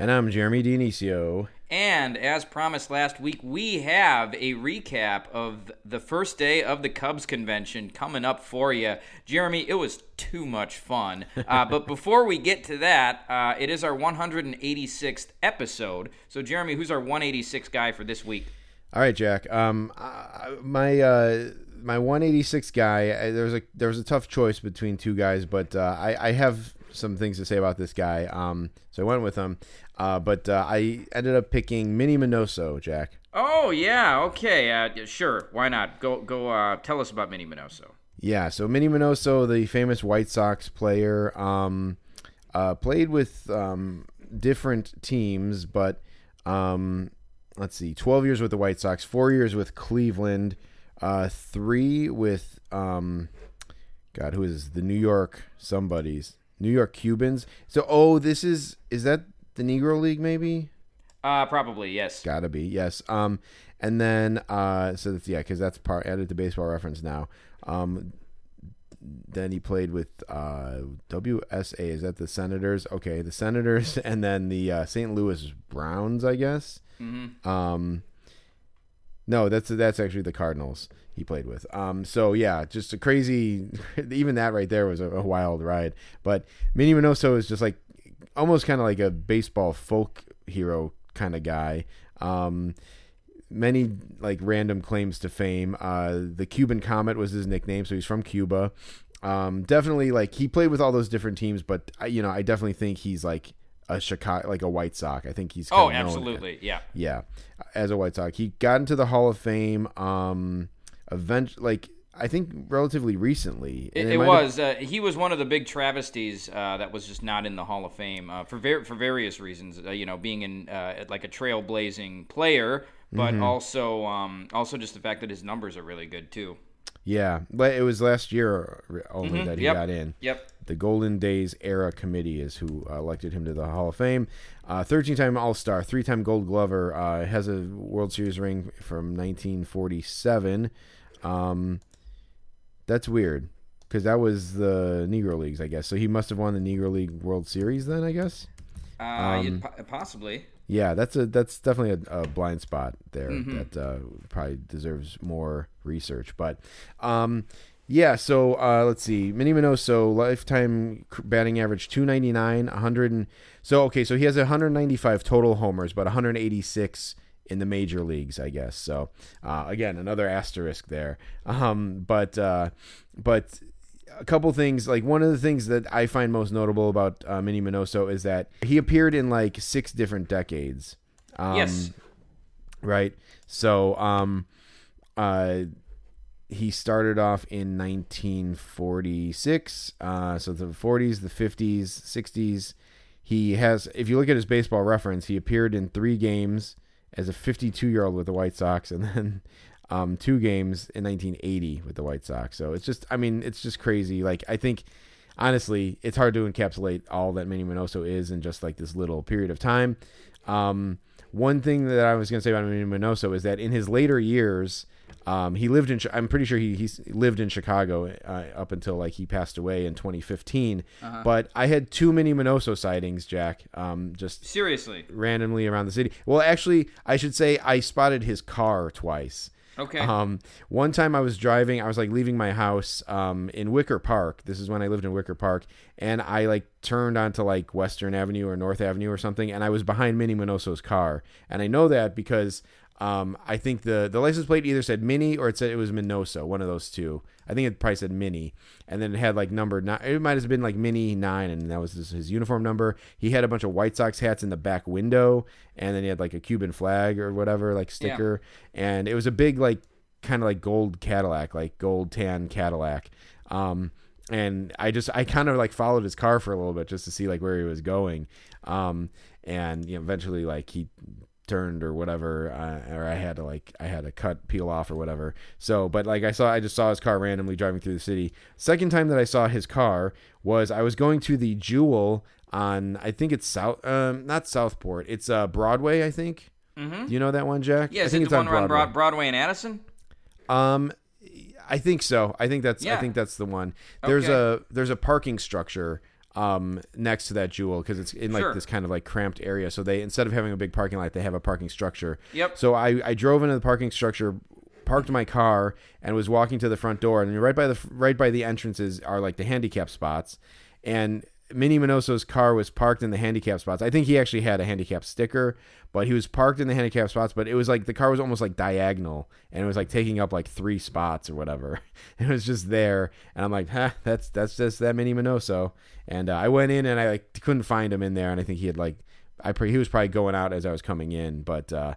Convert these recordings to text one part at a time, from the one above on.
And I'm Jeremy Dionisio. and as promised last week, we have a recap of the first day of the Cubs convention coming up for you. Jeremy, it was too much fun. Uh, but before we get to that, uh, it is our 186th episode. So, Jeremy, who's our 186 guy for this week? All right, Jack. Um, I- my uh, my 186 guy. I, there was a there was a tough choice between two guys, but uh, I I have some things to say about this guy. Um, so I went with him. Uh, but uh, I ended up picking Minnie Minoso, Jack. Oh, yeah, okay. Uh, sure, why not? Go, go uh, tell us about Minnie Minoso. Yeah, so Minnie Minoso, the famous White Sox player, um, uh, played with um, different teams, but um, let's see, 12 years with the White Sox, four years with Cleveland, uh, three with, um, God, who is the New York somebodies, New York Cubans. So, oh, this is, is that the Negro League maybe? Uh, probably, yes. Gotta be yes. Um, and then uh, so that's yeah, because that's part added to Baseball Reference now. Um, then he played with uh, WSA. Is that the Senators? Okay, the Senators, and then the uh, St. Louis Browns, I guess. Mm-hmm. Um, no, that's that's actually the Cardinals he played with. Um, so yeah, just a crazy. Even that right there was a, a wild ride. But Minnie Minoso is just like almost kind of like a baseball folk hero kind of guy. Um, many like random claims to fame. Uh, the Cuban Comet was his nickname, so he's from Cuba. Um, definitely like he played with all those different teams, but you know I definitely think he's like a Chicago, like a White Sox. I think he's Oh, kinda known- absolutely, yeah. yeah, as a White Sox. He got into the Hall of Fame. Um, event like I think relatively recently. It, it might have- was. Uh, he was one of the big travesties uh, that was just not in the Hall of Fame uh, for ver- for various reasons. Uh, you know, being in uh, like a trailblazing player, but Mm-hmm. also um, also just the fact that his numbers are really good too. Yeah, but it was last year only that he Mm-hmm. Yep. got in. Yep. The Golden Days Era Committee is who uh, elected him to the Hall of Fame. Uh, 13-time All-Star, three-time Gold Glover, uh, has a World Series ring from 1947. Um, that's weird because that was the Negro Leagues, I guess. So he must have won the Negro League World Series then, I guess. Uh, Um, po- possibly. Yeah, that's a that's definitely a, a blind spot there Mm-hmm. that uh, probably deserves more research. But um, yeah, so uh, let's see, Minnie Minoso lifetime batting average two ninety nine, hundred and so okay, so he has one hundred ninety five total homers, but one hundred eighty six in the major leagues, I guess. So uh, again, another asterisk there. Um, but uh, but a couple things like one of the things that I find most notable about uh, Minnie Minoso is that he appeared in like six different decades. Um, yes. Right. So um uh he started off in 1946 uh so the 40s the 50s 60s he has if you look at his baseball reference he appeared in 3 games as a 52 year old with the White Sox and then um 2 games in 1980 with the White Sox. So it's just I mean it's just crazy. Like I think honestly it's hard to encapsulate all that Minnie Minoso is in just like this little period of time. Um one thing that I was going to say about Minnie Minoso is that in his later years, um, he lived in. I'm pretty sure he he's lived in Chicago uh, up until like he passed away in 2015. But I had two Minnie Minoso sightings, Jack. Um, just Seriously. randomly around the city. Well, actually, I should say I spotted his car twice. Okay. Um, one time I was driving, I was like leaving my house um, in Wicker Park. This is when I lived in Wicker Park, and I like turned onto like Western Avenue or North Avenue or something, and I was behind Minnie Minoso's car, and I know that because um, I think the the license plate either said Mini or it said it was Minoso, one of those two. I think it probably said Mini, and then it had like number nine. It might have been like Mini nine, and that was his, his uniform number. He had a bunch of White Sox hats in the back window, and then he had like a Cuban flag or whatever, like sticker, and it was a big like kind of like gold Cadillac, like gold tan Cadillac. Um, and I just I kind of like followed his car for a little bit just to see like where he was going. Um, and you know, eventually like he turned or whatever, uh, or I had to like I had to cut peel off or whatever. So, but like I saw, I just saw his car randomly driving through the city. Second time that I saw his car was I was going to the Jewel on I think it's South, um, not Southport, it's uh Broadway, I think. Mm-hmm. Do you know that one, Jack? Yeah, I think it it's the one around Broadway. Broad- Broadway and Addison? Um, I think so. I think that's. yeah. I think that's the one. There's Okay. a there's a parking structure um next to that jewel because it's in like Sure. this kind of like cramped area. So they instead of having a big parking lot, they have a parking structure. Yep. So I I drove into the parking structure. Parked my car and was walking to the front door, and right by the right by the entrances are like the handicap spots, and Minnie Minoso's car was parked in the handicap spots. I think he actually had a handicap sticker, but he was parked in the handicap spots. But it was like the car was almost like diagonal, and it was like taking up like three spots or whatever. It was just there, and I'm like, huh, that's that's just that Minnie Minoso. And uh, I went in and I like couldn't find him in there, and I think he had like, I pre- he was probably going out as I was coming in, but. uh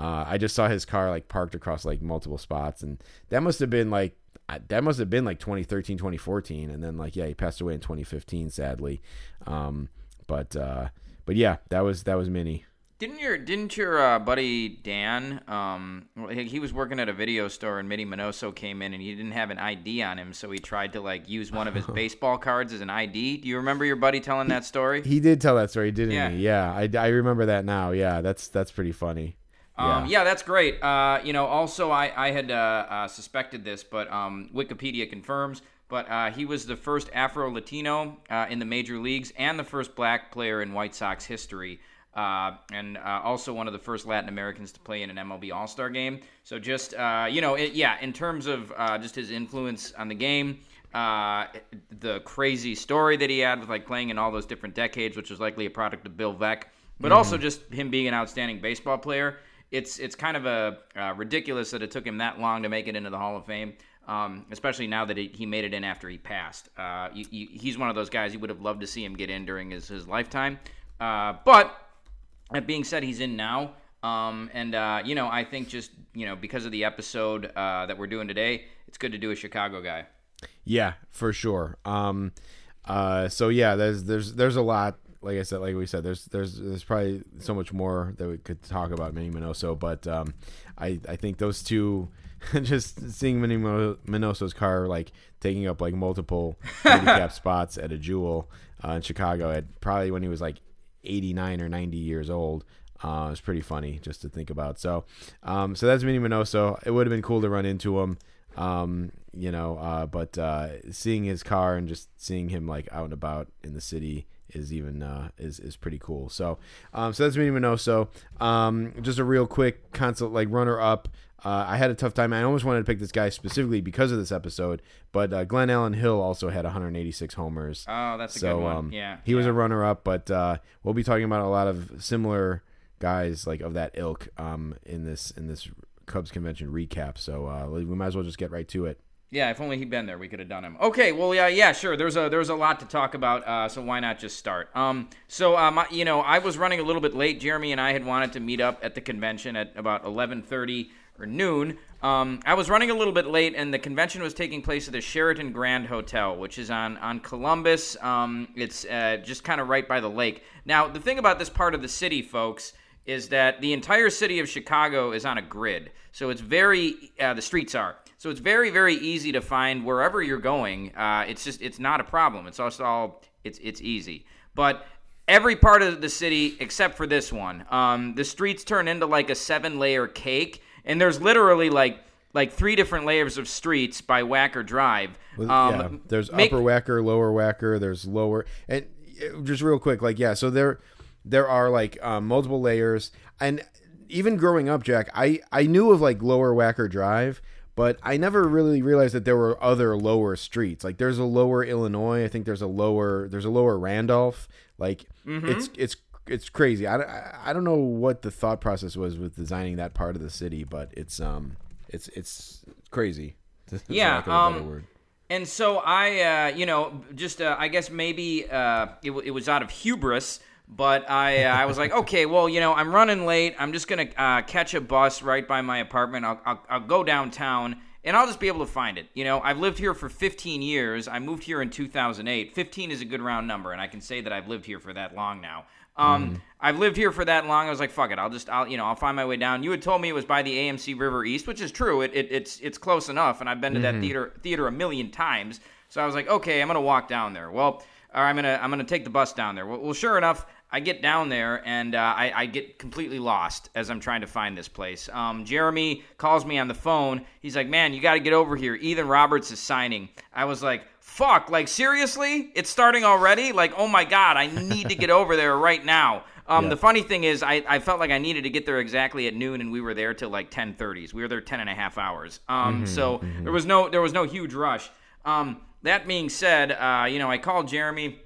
uh, I just saw his car like parked across like multiple spots, and that must have been like I- that must have been like 2013, 2014, and then like yeah, he passed away in 2015, sadly. Um, but uh, but yeah, that was that was Minnie. Didn't your didn't your uh, buddy Dan? Um, he he was working at a video store, and Minnie Minoso came in, and he didn't have an ID on him, so he tried to like use one of his baseball cards as an ID. Do you remember your buddy telling that story? He did tell that story, didn't Yeah. he? Yeah, I, I remember that now. Yeah, that's that's pretty funny. Um, yeah, that's great. Uh, you know, also I I had uh, uh, suspected this, but um, Wikipedia confirms. But uh, he was the first Afro Latino uh, in the major leagues and the first black player in White Sox history. Uh, and uh, also one of the first Latin Americans to play in an MLB All Star game. So, just, uh, you know, it, yeah, in terms of uh, just his influence on the game, uh, the crazy story that he had with like playing in all those different decades, which was likely a product of Bill Veeck, but also just him being an outstanding baseball player. It's it's kind of a uh, ridiculous that it took him that long to make it into the Hall of Fame, um, especially now that he he made it in after he passed. Uh, you, you, he's one of those guys you would have loved to see him get in during his, his lifetime, uh, but that being said, he's in now. Um, and, uh, you know, I think just, you know, because of the episode uh, that we're doing today, it's good to do a Chicago guy. Yeah, for sure. Um, uh, so yeah, there's there's there's a lot. Like I said, like we said, there's there's there's probably so much more that we could talk about Minnie Minoso, but um, I I think those two, just seeing Minnie Minoso's car like taking up like multiple handicap spots at a Jewel uh, in Chicago at probably when he was like 89 or 90 years old. Uh, it's pretty funny just to think about. So, um, so that's Minnie Minoso. It would have been cool to run into him um, you know, uh, but uh, seeing his car and just seeing him like out and about in the city is even uh, is is pretty cool. So, um, so that's Minnie Minoso. Um, just a real quick consult like runner up. Uh, I had a tough time. I almost wanted to pick this guy specifically because of this episode, but uh, Glenallen Hill also had 186 homers. Oh, that's a so good one. um, yeah. he was a runner up, but uh, we'll be talking about a lot of similar guys like of that ilk um, in this in this Cubs convention recap. So uh, we might as well just get right to it. Yeah, if only he'd been there, we could have done him. Okay, well, yeah, yeah, sure. There's a there's a lot to talk about, uh, so why not just start? Um, so, um, you know, I was running a little bit late. Jeremy and I had wanted to meet up at the convention at about 11:30 or noon. Um, I was running a little bit late, and the convention was taking place at the Sheraton Grand Hotel, which is on on Columbus. Um, it's uh, just kind of right by the lake. Now, the thing about this part of the city, folks, is that the entire city of Chicago is on a grid. So it's very uh, the streets are. So it's very very easy to find wherever you're going. Uh, it's just it's not a problem. It's also all it's it's easy. But every part of the city except for this one, um, the streets turn into like a seven layer cake, and there's literally like like three different layers of streets by Wacker Drive. Um, yeah, there's make- upper Wacker, lower Wacker. There's lower, and uh, just real quick, like yeah, so there there are like um, multiple layers, and even growing up, Jack, I I knew of like lower Wacker drive. But I never really realized that there were other lower streets. Like there's a lower Illinois. I think there's a lower there's a lower Randolph. Like Mm-hmm. it's it's it's crazy. I, I, I don't know what the thought process was with designing that part of the city, but it's um it's it's crazy. Yeah, lack of a better um. And so I, uh, you know, just uh, I guess maybe uh, it, w- it was out of hubris, but I uh, I was like, okay, well, you know, I'm running late. I'm just gonna uh, catch a bus right by my apartment. I'll, I'll I'll go downtown. And I'll just be able to find it. You know, I've lived here for 15 years. I moved here in 2008. 15 is a good round number, and I can say that I've lived here for that long now. Um, I've lived here for that long. I was like, fuck it. I'll just, I'll, you know, I'll find my way down. You had told me it was by the AMC River East, which is true. It, it it's, it's close enough, and I've been to that theater, theater a million times. So I was like, okay, I'm gonna walk down there. Well, or I'm gonna, I'm gonna take the bus down there. Well, well sure enough, I get down there and uh, I, I get completely lost as I'm trying to find this place. Um, Jeremy calls me on the phone. He's like, "Man, you got to get over here. Ethan Roberts is signing." I was like, "Fuck! Like seriously? It's starting already? Like, oh my god, I need to get over there right now." Um, Yeah. The funny thing is, I, I felt like I needed to get there exactly at noon, and we were there till like 10:30s. We were there 10 and a half hours. Um, so there was no there was no huge rush. Um, that being said, uh, you know, I called Jeremy.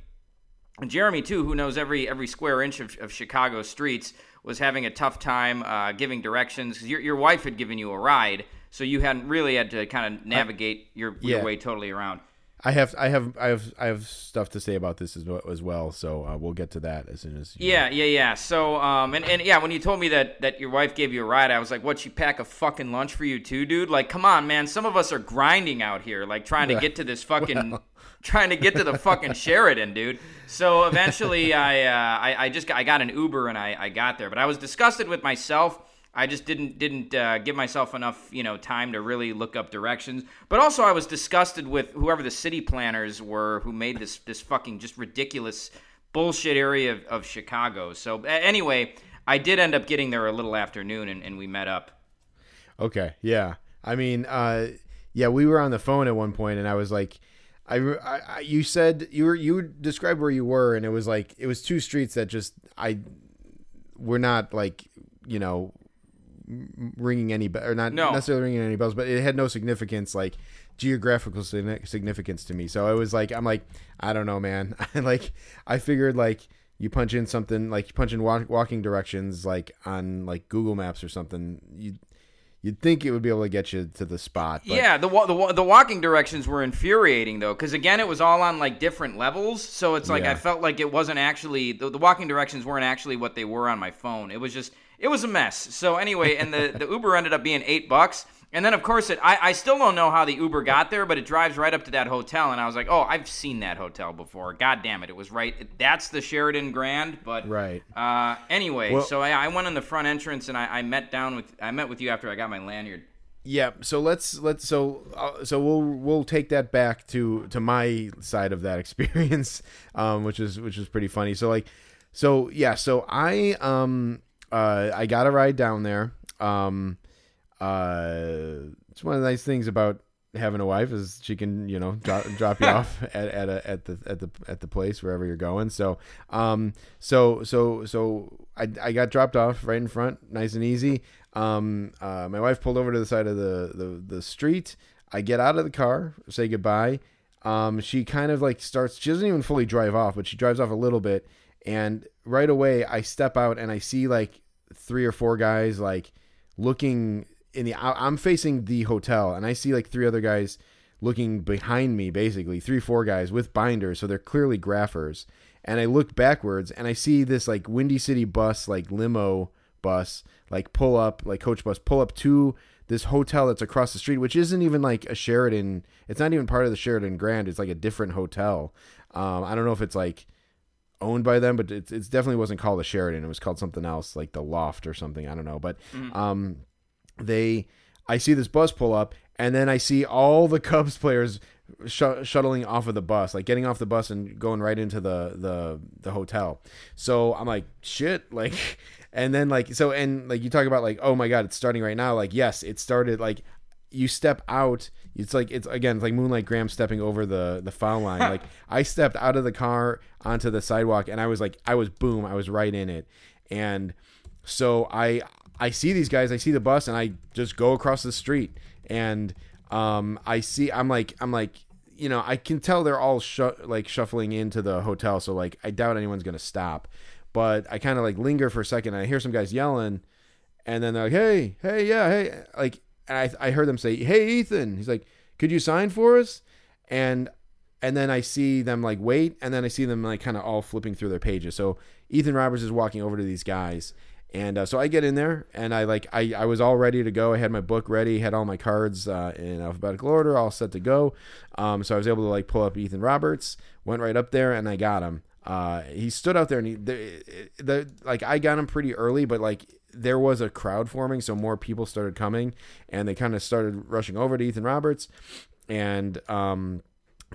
And Jeremy too, who knows every every square inch of, of Chicago streets, was having a tough time uh, giving directions. 'cause Your your wife had given you a ride, so you hadn't really had to kind of navigate your, your Yeah. way totally around. I have I have I have I have stuff to say about this as well, as well so uh, we'll get to that as soon as you Yeah, yeah, yeah. So, um, and, and yeah, when you told me that that your wife gave you a ride, I was like, "What? She pack a fucking lunch for you too, dude? Like, come on, man. Some of us are grinding out here, like trying to get to this fucking, trying to get to the fucking Sheraton, dude." So eventually, I, uh, I, I just got, I got an Uber and I, I got there, but I was disgusted with myself. I just didn't didn't uh, give myself enough you know time to really look up directions. But also, I was disgusted with whoever the city planners were who made this this fucking just ridiculous bullshit area of, of Chicago. So anyway, I did end up getting there a little afternoon, and, and we met up. Okay, yeah. I mean, uh, yeah, we were on the phone at one point, and I was like, I, I, I you said you were you described where you were, and it was like it was two streets that just I were not like you know ringing any be- or not No. necessarily ringing any bells, but it had no significance like geographical significance to me. So I was like, I'm like, I don't know, man. like I figured like you punch in something like you punch in walk- walking directions like on like Google Maps or something. You you'd think it would be able to get you to the spot. But yeah, the, the the walking directions were infuriating though, because again, it was all on like different levels. So it's like Yeah. I felt like it wasn't actually the, the walking directions weren't actually what they were on my phone. It was just it was a mess. So anyway, and the the Uber ended up being eight bucks. And then, of course, it. I, I still don't know how the Uber got there, but it drives right up to that hotel, and I was like, "Oh, I've seen that hotel before. God damn it, it was right. That's the Sheraton Grand." But Right. Uh, anyway, Well- so I, I went in the front entrance, and I, I met down with I met with you after I got my lanyard. Yeah, so let's let's so uh, so we'll we'll take that back to to my side of that experience, um, which is which is pretty funny. So like, so yeah, so I um uh I got a ride down there. Um, uh, it's one of the nice things about having a wife is she can you know drop, drop you off at, at a at the at the at the place wherever you're going. So um so so so I I got dropped off right in front, nice and easy. Um, uh, my wife pulled over to the side of the, the, the street. I get out of the car, say goodbye. Um, she kind of like starts, she doesn't even fully drive off, but she drives off a little bit. And right away, I step out and I see like three or four guys like looking in the, I'm facing the hotel and I see like three other guys looking behind me, basically, three, four guys with binders. So they're clearly graphers. And I look backwards and I see this like Windy City bus, like limo bus like pull up like coach bus pull up to this hotel that's across the street which isn't even like a Sheraton it's not even part of the Sheraton grand it's like a different hotel um i don't know if it's like owned by them but it, it definitely wasn't called the Sheraton it was called something else like the loft or something i don't know but um they i see this bus pull up and then i see all the cubs players sh- shuttling off of the bus like getting off the bus and going right into the the the hotel. So i'm like shit like and then like so and like you talk about like oh my god it's starting right now. Like yes it started like you step out it's like it's again it's like moonlight graham stepping over the the foul line. Like i stepped out of the car onto the sidewalk and i was like i was boom i was right in it. And so i i see these guys i see the bus and i just go across the street and um i see i'm like i'm like you know i can tell they're all shu- like shuffling into the hotel so like i doubt anyone's gonna stop but i kind of like linger for a second i hear some guys yelling and then they're like, "Hey, hey, yeah, hey," like, and I I heard them say, "Hey, Ethan," he's like, "Could you sign for us?" And and then I see them like wait, and then I see them like kind of all flipping through their pages. So Ethan Roberts is walking over to these guys, and uh, so I get in there, and I like I I was all ready to go. I had my book ready, had all my cards uh, in alphabetical order, all set to go. Um, so I was able to like pull up Ethan Roberts, went right up there, and I got him. uh, he stood out there and he the, the like I got him pretty early, but like there was a crowd forming, so more people started coming, and they kind of started rushing over to Ethan Roberts, and um,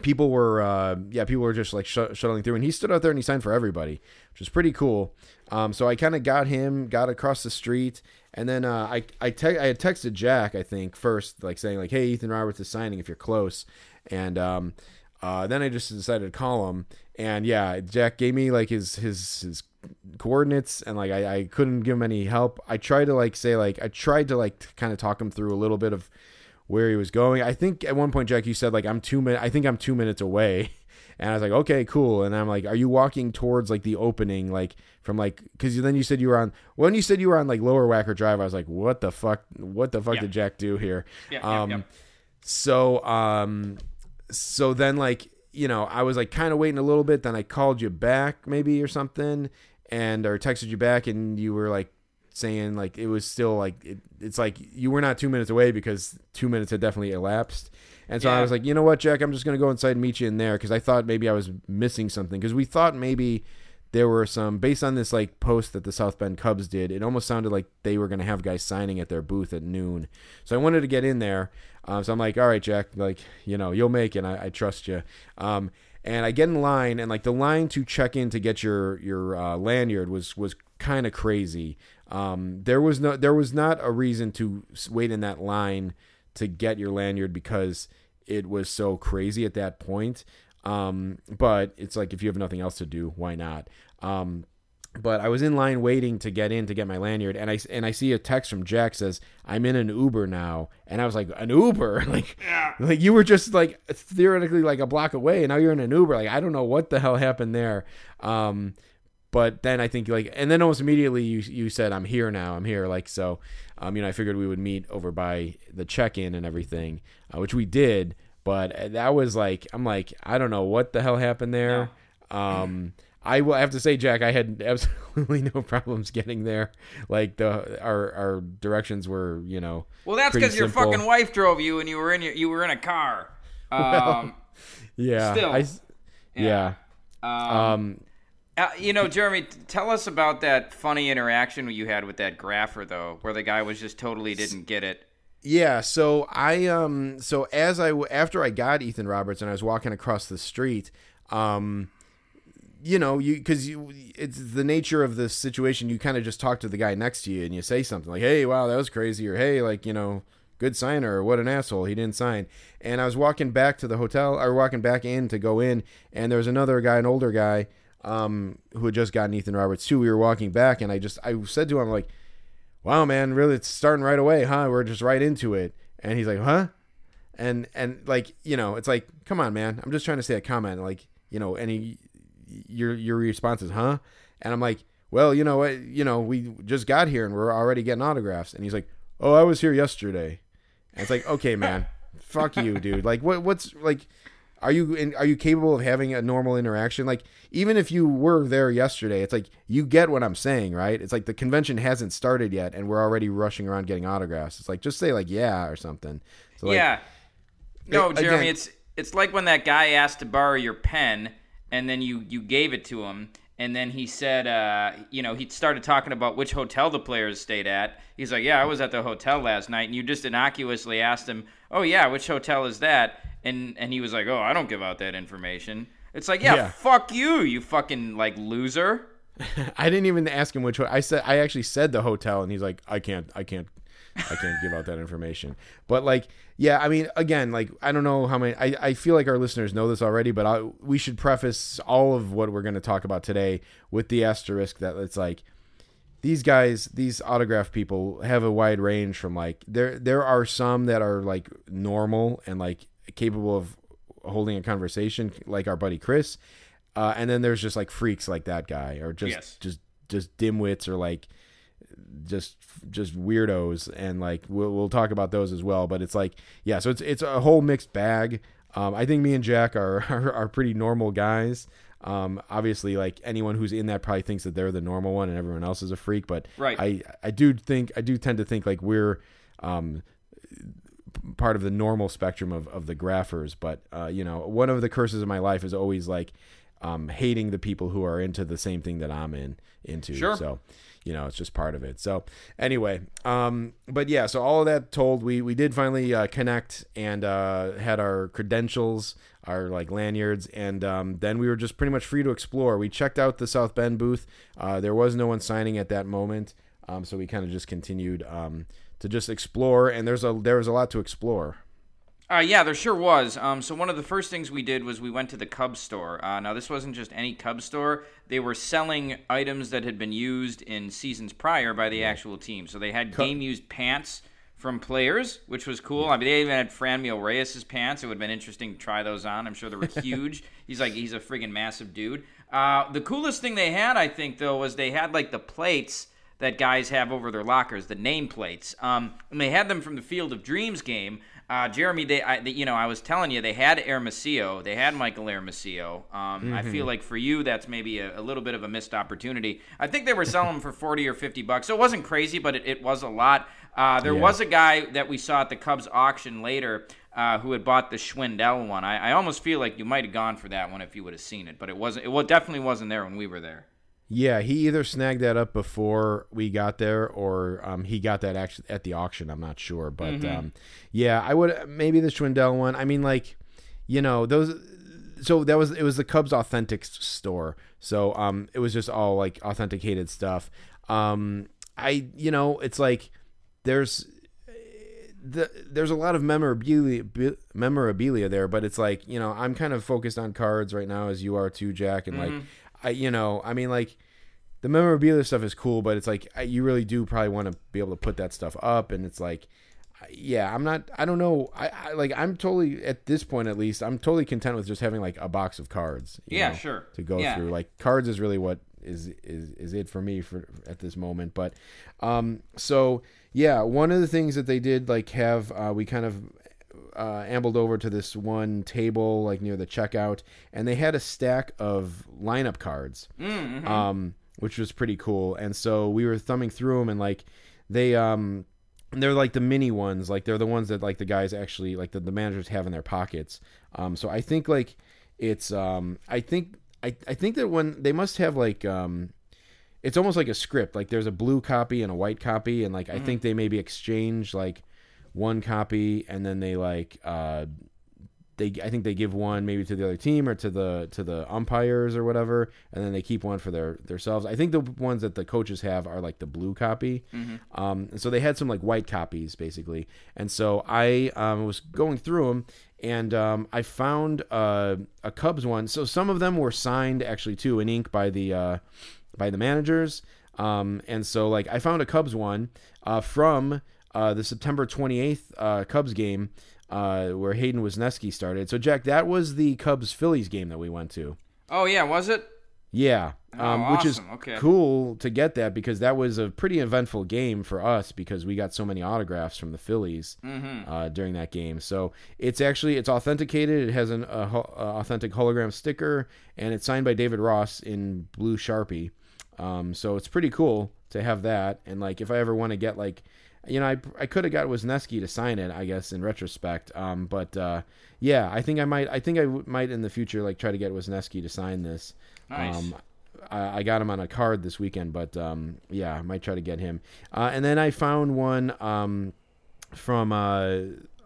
people were uh, yeah people were just like sh- shuttling through, and he stood out there and he signed for everybody, which was pretty cool. Um, so I kind of got him, got across the street, and then uh, I I, te- I had texted Jack I think first, like saying like, hey Ethan Roberts is signing if you're close, and um, uh, then I just decided to call him, and yeah, Jack gave me like his his his coordinates, and like I, I couldn't give him any help. I tried to like say like I tried to like kind of talk him through a little bit of where he was going. I think at one point, Jack, you said like I'm two minutes. I think I'm two minutes away, and I was like, okay, cool. And I'm like, are you walking towards like the opening, like from like because then you said you were on when you said you were on like Lower Wacker Drive. I was like, what the fuck? What the fuck Yeah. did Jack do here? Yeah, yeah, um, yeah. so um, so then like you know I was like kind of waiting a little bit. Then I called you back maybe or something, and or texted you back, and you were like saying like it was still like it, it's like you were not two minutes away because two minutes had definitely elapsed. And so I was like, you know what, Jack, I'm just gonna go inside and meet you in there because I thought maybe I was missing something because we thought maybe there were some based on this like post that the South Bend Cubs did. It almost sounded like they were gonna have guys signing at their booth at noon. So I wanted to get in there. Um, so I'm like, all right, Jack, like you know you'll make it. I, I trust you. Um, and I get in line, and like the line to check in to get your your uh, lanyard was was kind of crazy. Um, there was no there was not a reason to wait in that line to get your lanyard because it was so crazy at that point. Um, but it's like if you have nothing else to do, why not? Um, but I was in line waiting to get in to get my lanyard, and I and I see a text from Jack says I'm in an Uber now, and I was like an Uber, like like you were just like theoretically like a block away, and now you're in an Uber. Like I don't know what the hell happened there. Um, but then I think like, and then almost immediately you you said I'm here now, I'm here. Like so, um, you know, I figured we would meet over by the check-in and everything, uh, which we did. But that was like, I'm like, I don't know what the hell happened there. Um, I will have to say, Jack, I had absolutely no problems getting there. Like the our our directions were, you know, Well, that's because your fucking wife drove you and you were in your you were in a car. Um, yeah, Still. I s- yeah. Um, uh, you know, Jeremy, tell us about that funny interaction you had with that grapher, though, where the guy was just totally didn't get it. Yeah, so I um so as I after I got Ethan Roberts and I was walking across the street, um you know, you cuz you it's the nature of the situation you kind of just talk to the guy next to you and you say something like, "Hey, wow, that was crazy," or "Hey, like, you know, good signer," or "What an asshole, he didn't sign." And I was walking back to the hotel or walking back in to go in and there was another guy, an older guy, um who had just gotten Ethan Roberts too. We were walking back and I just I said to him like, wow man really it's starting right away huh? We're just right into it. And he's like huh? And and like you know it's like come on man i'm just trying to say a comment like you know any your your response is huh? And i'm like well you know what you know we just got here and we're already getting autographs. And he's like oh i was here yesterday. And it's like okay man fuck you dude. Like what what's like are you in, are you capable of having a normal interaction like even if you were there yesterday it's like you get what i'm saying right it's like the convention hasn't started yet and we're already rushing around getting autographs it's like just say like yeah or something so like, yeah. No, a- Jeremy, again- it's it's like when that guy asked to borrow your pen, and then you you gave it to him, and then he said, uh, you know, he started talking about which hotel the players stayed at. He's like, yeah, I was at the hotel last night, and you just innocuously asked him, oh yeah, which hotel is that? And and he was like, oh, I don't give out that information. It's like, yeah, Yeah. fuck you, you fucking like loser. I didn't even ask him which. ho- I said I actually said the hotel, and he's like, I can't, I can't, I can't give out that information. But like, yeah, I mean, again, like, I don't know how many. I, I feel like our listeners know this already, but I, we should preface all of what we're going to talk about today with the asterisk that it's like these guys, these autograph people have a wide range from like there. There are some that are like normal and like capable of holding a conversation, like our buddy Chris. Uh, and then there's just like freaks like that guy, or just Yes. just just dimwits, or like just just weirdos, and like we'll we'll talk about those as well. But it's like yeah, so it's it's a whole mixed bag. Um, I think me and Jack are are, are pretty normal guys. Um, obviously, like anyone who's in that probably thinks that they're the normal one and everyone else is a freak. But Right. I I do think I do tend to think like we're um, part of the normal spectrum of, of the graphers. But uh, you know, one of the curses of my life is always like um, hating the people who are into the same thing that I'm in into. Sure. So, you know, it's just part of it. So, anyway, um, but yeah, so all of that told, we we did finally uh, connect and uh, had our credentials, our like lanyards, and um, then we were just pretty much free to explore. We checked out the South Bend booth. Uh, there was no one signing at that moment, um, so we kind of just continued um, to just explore. And there's a there was a lot to explore. Uh, yeah, there sure was. Um, so one of the first things we did was we went to the Cubs store. Uh, now this wasn't just any Cubs store; they were selling items that had been used in seasons prior by the actual team. So they had game-used pants from players, which was cool. I mean, they even had Franmil Reyes' pants. It would have been interesting to try those on. I'm sure they were huge. he's like he's a friggin' massive dude. Uh, the coolest thing they had, I think, though, was they had like the plates that guys have over their lockers, the nameplates. Um, and they had them from the Field of Dreams game. Uh, Jeremy, they, I, they, you know, I was telling you, they had Hermosillo, they had Michael Hermosillo. Um, I feel like for you, that's maybe a, a little bit of a missed opportunity. I think they were selling them for forty or fifty bucks, so it wasn't crazy, but it, it was a lot. Uh, there Yeah. was a guy that we saw at the Cubs auction later uh, who had bought the Schwindel one. I, I almost feel like you might have gone for that one if you would have seen it, but it wasn't. It well, definitely wasn't there when we were there. Yeah, he either snagged that up before we got there, or um, he got that actually at the auction. I'm not sure, but um, yeah, I would maybe the Schwindel one. I mean, like, you know, those. So that was it was the Cubs authentic store. So um, it was just all like authenticated stuff. Um, I you know, it's like there's the, there's a lot of memorabilia memorabilia there, but it's like you know I'm kind of focused on cards right now, as you are too, Jack, and like I you know I mean like the memorabilia stuff is cool, but it's like you really do probably want to be able to put that stuff up, and it's like yeah I'm not I don't know I, I like I'm totally at this point at least I'm totally content with just having like a box of cards you Yeah, know, sure. to go Yeah. through like cards is really what is is is it for me for at this moment but um so yeah one of the things that they did like have uh, we kind of uh, ambled over to this one table like near the checkout and they had a stack of lineup cards um which was pretty cool. And so we were thumbing through them and like they um they're like the mini ones. Like they're the ones that like the guys actually like the, the managers have in their pockets. Um so i think like it's um i think i i think that when they must have like um it's almost like a script. Like there's a blue copy and a white copy and like i think they maybe exchange like one copy and then they like uh they I think they give one maybe to the other team or to the to the umpires or whatever, and then they keep one for their themselves. I think the ones that the coaches have are like the blue copy, um, and so they had some like white copies basically. And so I um, was going through them, and um, I found uh, a Cubs one. So some of them were signed actually too in ink by the uh, by the managers. Um, and so like I found a Cubs one uh, from uh, the September 28th uh, Cubs game uh, where Hayden Wesneski started. So Jack, that was the Cubs Phillies game that we went to. Oh yeah, was it? Yeah, um, Oh, which is. Okay. cool to get that because that was a pretty eventful game for us because we got so many autographs from the Phillies Mm-hmm. uh, during that game. So it's actually it's authenticated. It has an uh, ho- authentic hologram sticker and it's signed by David Ross in blue sharpie. Um, so it's pretty cool to have that. And like if I ever want to get like you know, I, I could have got Wesneski to sign it, I guess, in retrospect. Um, but uh, yeah, I think I might. I think I w- might in the future like try to get Wesneski to sign this. Nice. Um, I, I got him on a card this weekend, but um, yeah, I might try to get him. Uh, and then I found one um, from uh,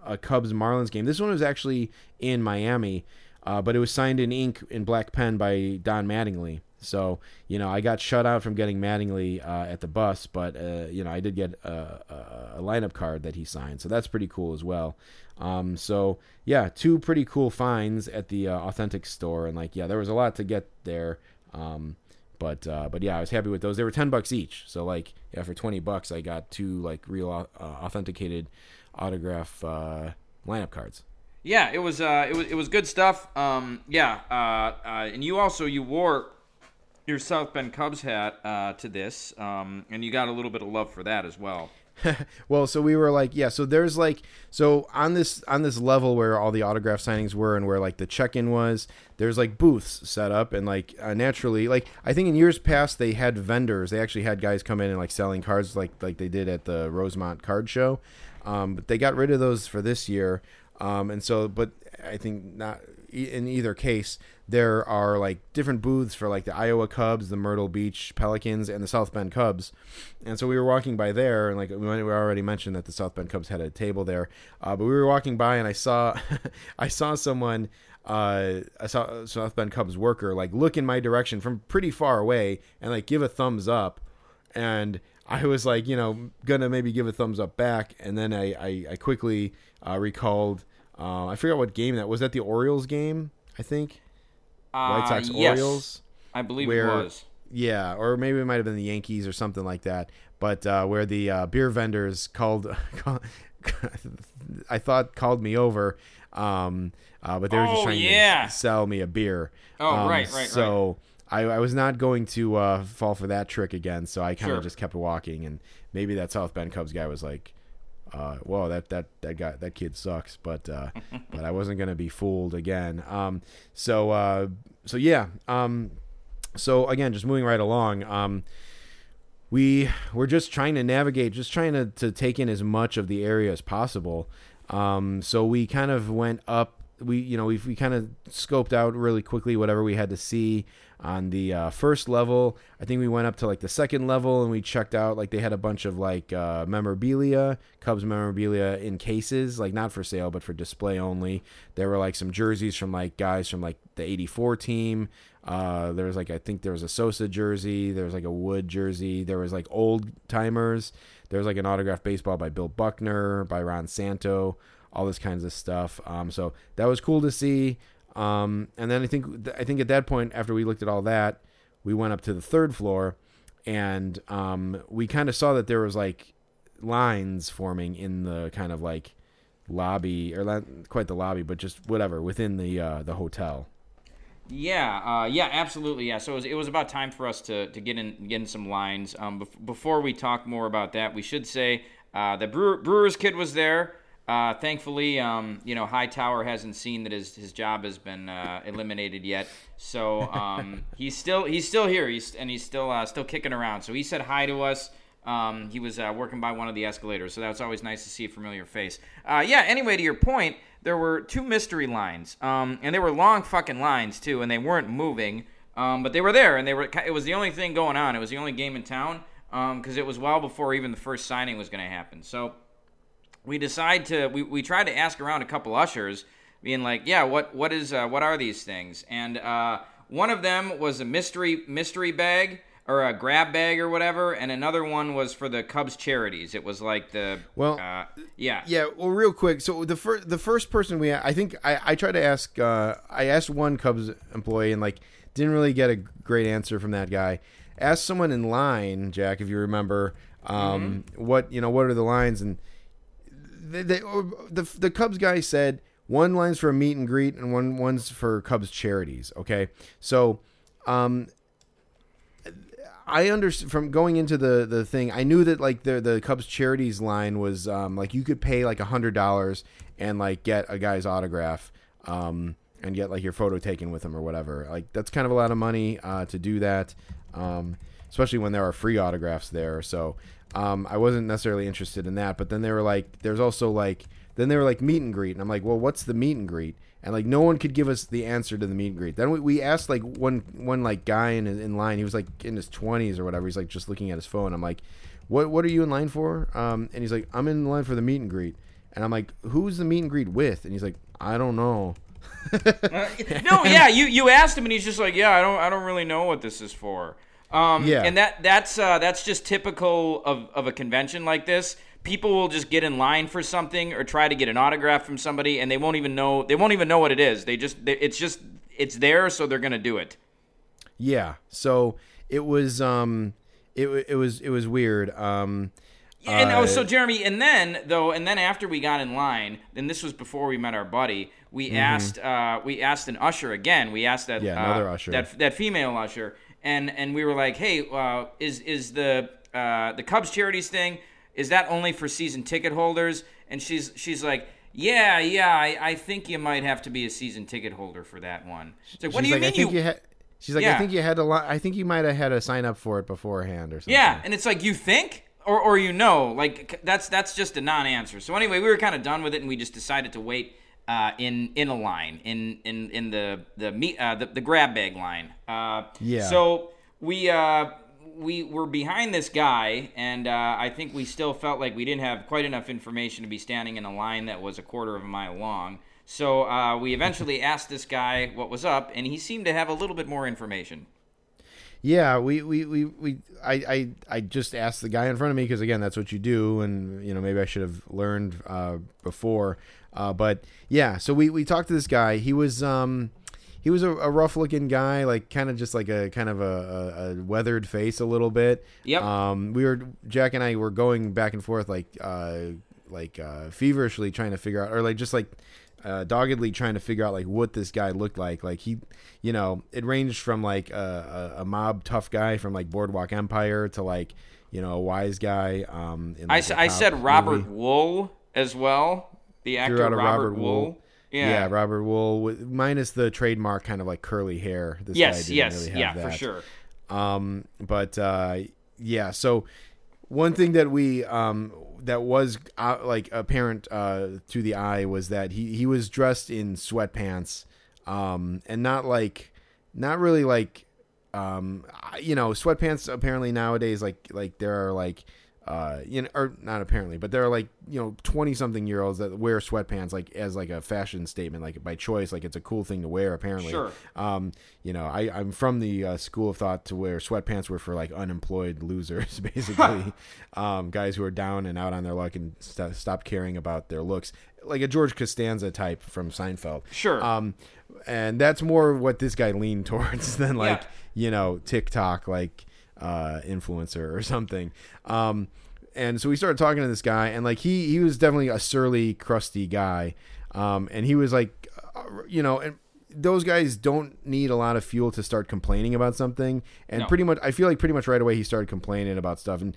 a Cubs Marlins game. This one was actually in Miami, uh, but it was signed in ink in black pen by Don Mattingly. So you know, I got shut out from getting Mattingly uh, at the bus, but uh, you know, I did get a, a, lineup card that he signed, so that's pretty cool as well. Um, so yeah, two pretty cool finds at the uh, authentic store, and like yeah, there was a lot to get there. Um, but uh, but yeah, I was happy with those. They were ten bucks each, so like yeah, for twenty bucks, I got two like real uh, authenticated autograph uh, lineup cards. Yeah, it was it was it was good stuff. Um, yeah, and you also you wore your South Bend Cubs hat uh, to this, um, and you got a little bit of love for that as well. well, so we were like, yeah. So there's like, so on this on this level where all the autograph signings were and where like the check-in was, there's like booths set up and like uh, naturally, like I think in years past they had vendors. They actually had guys come in and like selling cards like like they did at the Rosemont Card Show. Um, but they got rid of those for this year. Um, and so, but I think not. in either case, there are like different booths for like the Iowa Cubs, the Myrtle Beach Pelicans, and the South Bend Cubs. And so we were walking by there, and like we already mentioned that the South Bend Cubs had a table there. Uh, but we were walking by, and I saw, I saw someone, uh, I saw South Bend Cubs worker like look in my direction from pretty far away and like give a thumbs up, and I was like, you know, gonna maybe give a thumbs up back, and then I I, I quickly uh, recalled. Uh, I forgot what game that was. That the Orioles game, I think. White Uh, Sox yes, Orioles. I believe where- it was. Yeah, or maybe it might have been the Yankees or something like that. But uh, where the uh, beer vendors called, I thought called me over, um, uh, but they were just Oh, trying yeah. to sell me a beer. Oh, Um, right, right, So I, I was not going to uh, fall for that trick again. So I kind of Sure. just kept walking, and maybe that South Bend Cubs guy was like, uh, "Whoa, that that that guy that kid sucks," but uh, but I wasn't gonna be fooled again. Um, so uh, so yeah. Um, so again, just moving right along. Um, we we're just trying to navigate, just trying to, to take in as much of the area as possible. Um, so we kind of went up. We you know we we kind of scoped out really quickly whatever we had to see on the uh, first level. I think we went up to like the second level and we checked out like they had a bunch of like uh, memorabilia, Cubs memorabilia in cases, like not for sale but for display only. There were like some jerseys from like guys from like the '84 team. Uh, there was like I think there was a Sosa jersey. There was like a Wood jersey. There was like old timers. There was like an autographed baseball by Bill Buckner, by Ron Santo, all this kinds of stuff. Um, so that was cool to see. Um, and then I think I think at that point, after we looked at all that, we went up to the third floor, and um, we kind of saw that there was like lines forming in the kind of like lobby or not quite the lobby, but just whatever within the uh, the hotel. Yeah, uh, yeah, absolutely. Yeah. So it was, it was about time for us to, to get in get in some lines. Um, bef- before we talk more about that, we should say uh, the Brewer, Brewer's kid was there. Uh, thankfully, um, you know, Hightower hasn't seen that his, his job has been uh, eliminated yet. So um, he's still he's still here. He's and he's still uh, still kicking around. So he said hi to us. Um, he was uh, working by one of the escalators, so that was always nice to see a familiar face. Uh, yeah. Anyway, to your point, there were two mystery lines, um, and they were long fucking lines too, and they weren't moving, um, but they were there, and they were. It was the only thing going on. It was the only game in town because it was well before even the first signing was going to happen. So we decide to we, we tried to ask around a couple ushers being like yeah what what is uh, what are these things and uh, one of them was a mystery mystery bag or a grab bag or whatever and another one was for the cubs charities it was like the Well, uh, yeah Yeah, well, real quick. So the first the first person we I think I I tried to ask uh, I asked one Cubs employee and like didn't really get a great answer from that guy. Asked someone in line, Jack, if you remember, um, what you know what are the lines and the the Cubs guy said one line's for a meet and greet and one one's for Cubs charities. Okay, so um, I understand from going into the the thing. I knew that like the the Cubs charities line was um, like you could pay like a hundred dollars and like get a guy's autograph um, and get like your photo taken with him or whatever. Like that's kind of a lot of money uh, to do that, um, especially when there are free autographs there. So um, I wasn't necessarily interested in that. But then they were like, there's also like then they were like meet and greet, and I'm like, well, what's the meet and greet? And like no one could give us the answer to the meet and greet. Then we, we asked like one one like guy in in line. He was like in his 20s or whatever. He's like just looking at his phone. I'm like, what what are you in line for? Um, and he's like, I'm in line for the meet and greet. And I'm like, who's the meet and greet with? And he's like, I don't know. no, yeah, you you asked him, and he's just like, yeah, I don't I don't really know what this is for. Um, Yeah. and that that's uh, that's just typical of, of a convention like this. People will just get in line for something or try to get an autograph from somebody, and they won't even know they won't even know what it is. They just they, it's just it's there, so they're gonna do it. Yeah. So it was um it it was it was weird. Um And oh, uh, so Jeremy, and then though, and then after we got in line, then this was before we met our buddy. We asked, uh, we asked an usher again. We asked that, Mm-hmm. Yeah, another uh, usher. that that female usher, and and we were like, hey, uh, is is the uh, the Cubs charities thing? Is that only for season ticket holders? And she's she's like, yeah, yeah, I, I think you might have to be a season ticket holder for that one. It's like, what do she's you like, I mean think you, She's like, Yeah. I think you had to. Li- I think you might have had to sign up for it beforehand or something. Yeah, and it's like you think or or you know, like that's that's just a non-answer. So anyway, we were kind of done with it, and we just decided to wait uh, in in a line in in in the the meat uh, the, the grab bag line. Uh, Yeah. So we uh, we were behind this guy, and uh, I think we still felt like we didn't have quite enough information to be standing in a line that was a quarter of a mile long. So uh, we eventually asked this guy what was up, and he seemed to have a little bit more information. Yeah, we we we, we I, I I just asked the guy in front of me because again that's what you do, and you know maybe I should have learned uh, before. Uh, but yeah, so we we talked to this guy. He was um he was a, a rough looking guy, like kind of just like a kind of a, a, a weathered face a little bit. Yep. Um, we were Jack and I were going back and forth like uh like uh, feverishly trying to figure out, or like just like uh, doggedly trying to figure out like what this guy looked like. Like he, you know, it ranged from like a, a, a mob tough guy from like Boardwalk Empire to like you know a wise guy. Um, in, I, like, I cop said Robert movie. Wuhl as well. The actor a Robert, Wuhl. Yeah. yeah. Robert Wuhl with minus the trademark kind of like curly hair. This Yes, yes, really yeah, that. for sure. Um, but uh, yeah, so one thing that we um, that was uh, like apparent uh, to the eye was that he he was dressed in sweatpants, um, and not like not really like um, you know sweatpants. Apparently nowadays, like like there are like. Uh, you know, or not apparently, but there are like you know twenty something year olds that wear sweatpants like as like a fashion statement, like by choice, like it's a cool thing to wear. Apparently, Sure. um, you know, I, I'm from the uh, school of thought to where sweatpants were for like unemployed losers, basically, um, guys who are down and out on their luck and st- stop caring about their looks, like a George Costanza type from Seinfeld. Sure. Um, and that's more what this guy leaned towards than like Yeah. you know TikTok like uh, influencer or something. Um, and so we started talking to this guy, and like he he was definitely a surly, crusty guy. Um, and he was like, uh, you know, and those guys don't need a lot of fuel to start complaining about something. And No. pretty much, I feel like pretty much right away he started complaining about stuff, and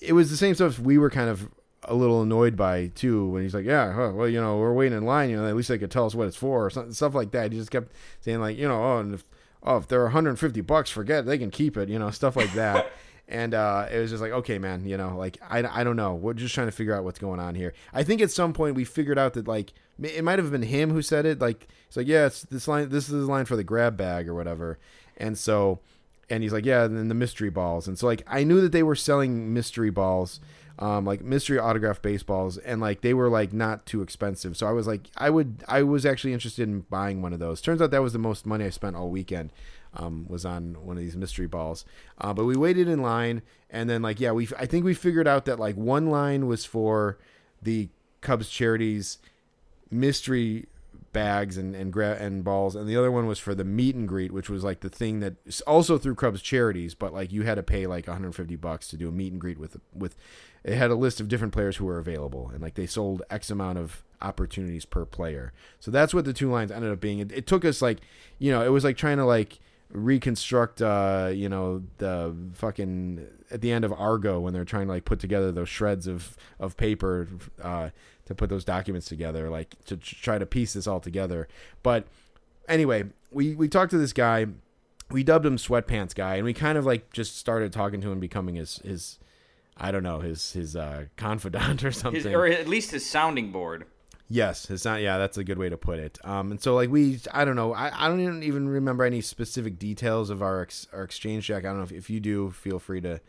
it was the same stuff we were kind of a little annoyed by too. When he's like, "Yeah, huh, well, you know, we're waiting in line. You know, at least they could tell us what it's for, or something, stuff like that." He just kept saying like, you know, oh, and if oh, if they're 150 bucks, forget it, they can keep it. You know, stuff like that. And uh, it was just like, okay, man, you know, like I, I don't know. We're just trying to figure out what's going on here. I think at some point we figured out that like it might have been him who said it. Like it's like, yeah, it's this line. This is the line for the grab bag or whatever. And so, and he's like, yeah, and then the mystery balls. And so like I knew that they were selling mystery balls, um, like mystery autograph baseballs, and like they were like not too expensive. So I was like, I would, I was actually interested in buying one of those. Turns out that was the most money I spent all weekend um, was on one of these mystery balls. Uh, but we waited in line, and then like yeah, we I think we figured out that like one line was for the Cubs charities mystery bags and and gra- and balls, and the other one was for the meet and greet, which was like the thing that also through Cubs charities, but like you had to pay like 150 bucks to do a meet and greet with with. It had a list of different players who were available, and like they sold X amount of opportunities per player. So that's what the two lines ended up being. It, it took us like, you know, it was like trying to like reconstruct uh you know the fucking at the end of argo when they're trying to like put together those shreds of of paper uh to put those documents together like to try to piece this all together but anyway we we talked to this guy we dubbed him sweatpants guy and we kind of like just started talking to him becoming his his i don't know his his uh confidant or something His, or at least his sounding board. Yes, it's not. Yeah, that's a good way to put it. Um, and so like we, I don't know, I, I don't even, even remember any specific details of our ex, our exchange check. I don't know if, if you do, feel free to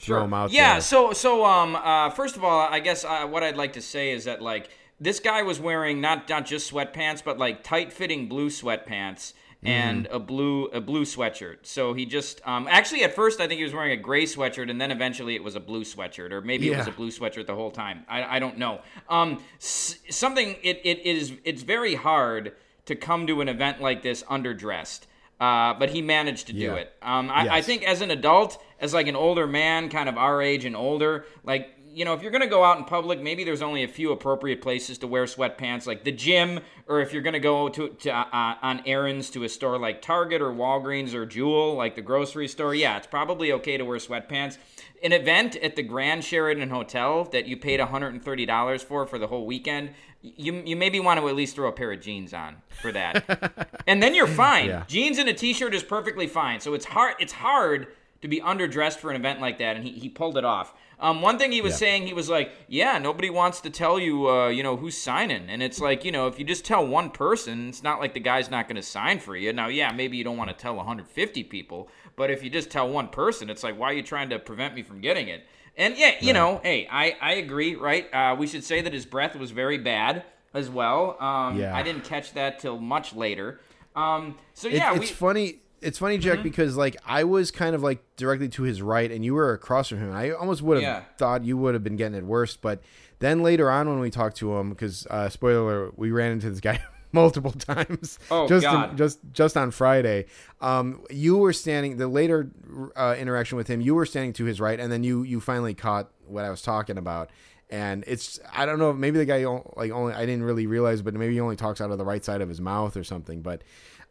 throw them out Yeah. there. So so um uh first of all, I guess uh, what I'd like to say is that like this guy was wearing not not just sweatpants, but like tight fitting blue sweatpants and Mm-hmm. a blue a blue sweatshirt. So he just um actually at first I think he was wearing a gray sweatshirt and then eventually it was a blue sweatshirt or maybe it was a blue sweatshirt the whole time. I, I don't know. Um s- something it, it is it's very hard to come to an event like this underdressed. Uh, but he managed to do it. Um, I, I think as an adult, as like an older man, kind of our age and older, like you know, if you're gonna go out in public, maybe there's only a few appropriate places to wear sweatpants, like the gym, or if you're gonna go to, to uh, on errands to a store like Target or Walgreens or Jewel, like the grocery store. Yeah, it's probably okay to wear sweatpants. An event at the Grand Sheraton Hotel that you paid $130 for for the whole weekend, you you maybe want to at least throw a pair of jeans on for that, and then you're fine. Yeah. Jeans and a t-shirt is perfectly fine. So it's hard. It's hard to be underdressed for an event like that, and he, he pulled it off. Um, one thing he was Yeah. saying, he was like, "Yeah, nobody wants to tell you, uh, you know, who's signing." And it's like, you know, if you just tell one person, it's not like the guy's not going to sign for you. Now, yeah, maybe you don't want to tell 150 people, but if you just tell one person, it's like, why are you trying to prevent me from getting it? And yeah, you know, hey, I I agree, right? Uh, we should say that his breath was very bad as well. Um, Yeah. I didn't catch that till much later. Um, so It- yeah, it's we, funny. It's funny, Jack, because like I was kind of like directly to his right, and you were across from him. I almost would have Yeah. thought you would have been getting it worse, but then later on when we talked to him, because uh, spoiler, we ran into this guy multiple times. Oh, just God. just just on Friday. Um, you were standing. The later uh, interaction with him, you were standing to his right, and then you you finally caught what I was talking about. And it's I don't know maybe the guy like only I didn't really realize, but maybe he only talks out of the right side of his mouth or something. But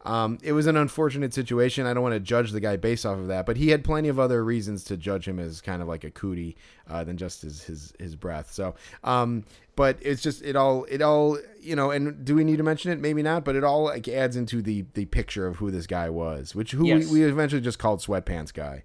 um, it was an unfortunate situation. I don't want to judge the guy based off of that, but he had plenty of other reasons to judge him as kind of like a cootie uh, than just his his his breath. So, um, but it's just it all it all you know. And do we need to mention it? Maybe not, but it all like adds into the the picture of who this guy was, which who Yes. we, we eventually just called Sweatpants Guy.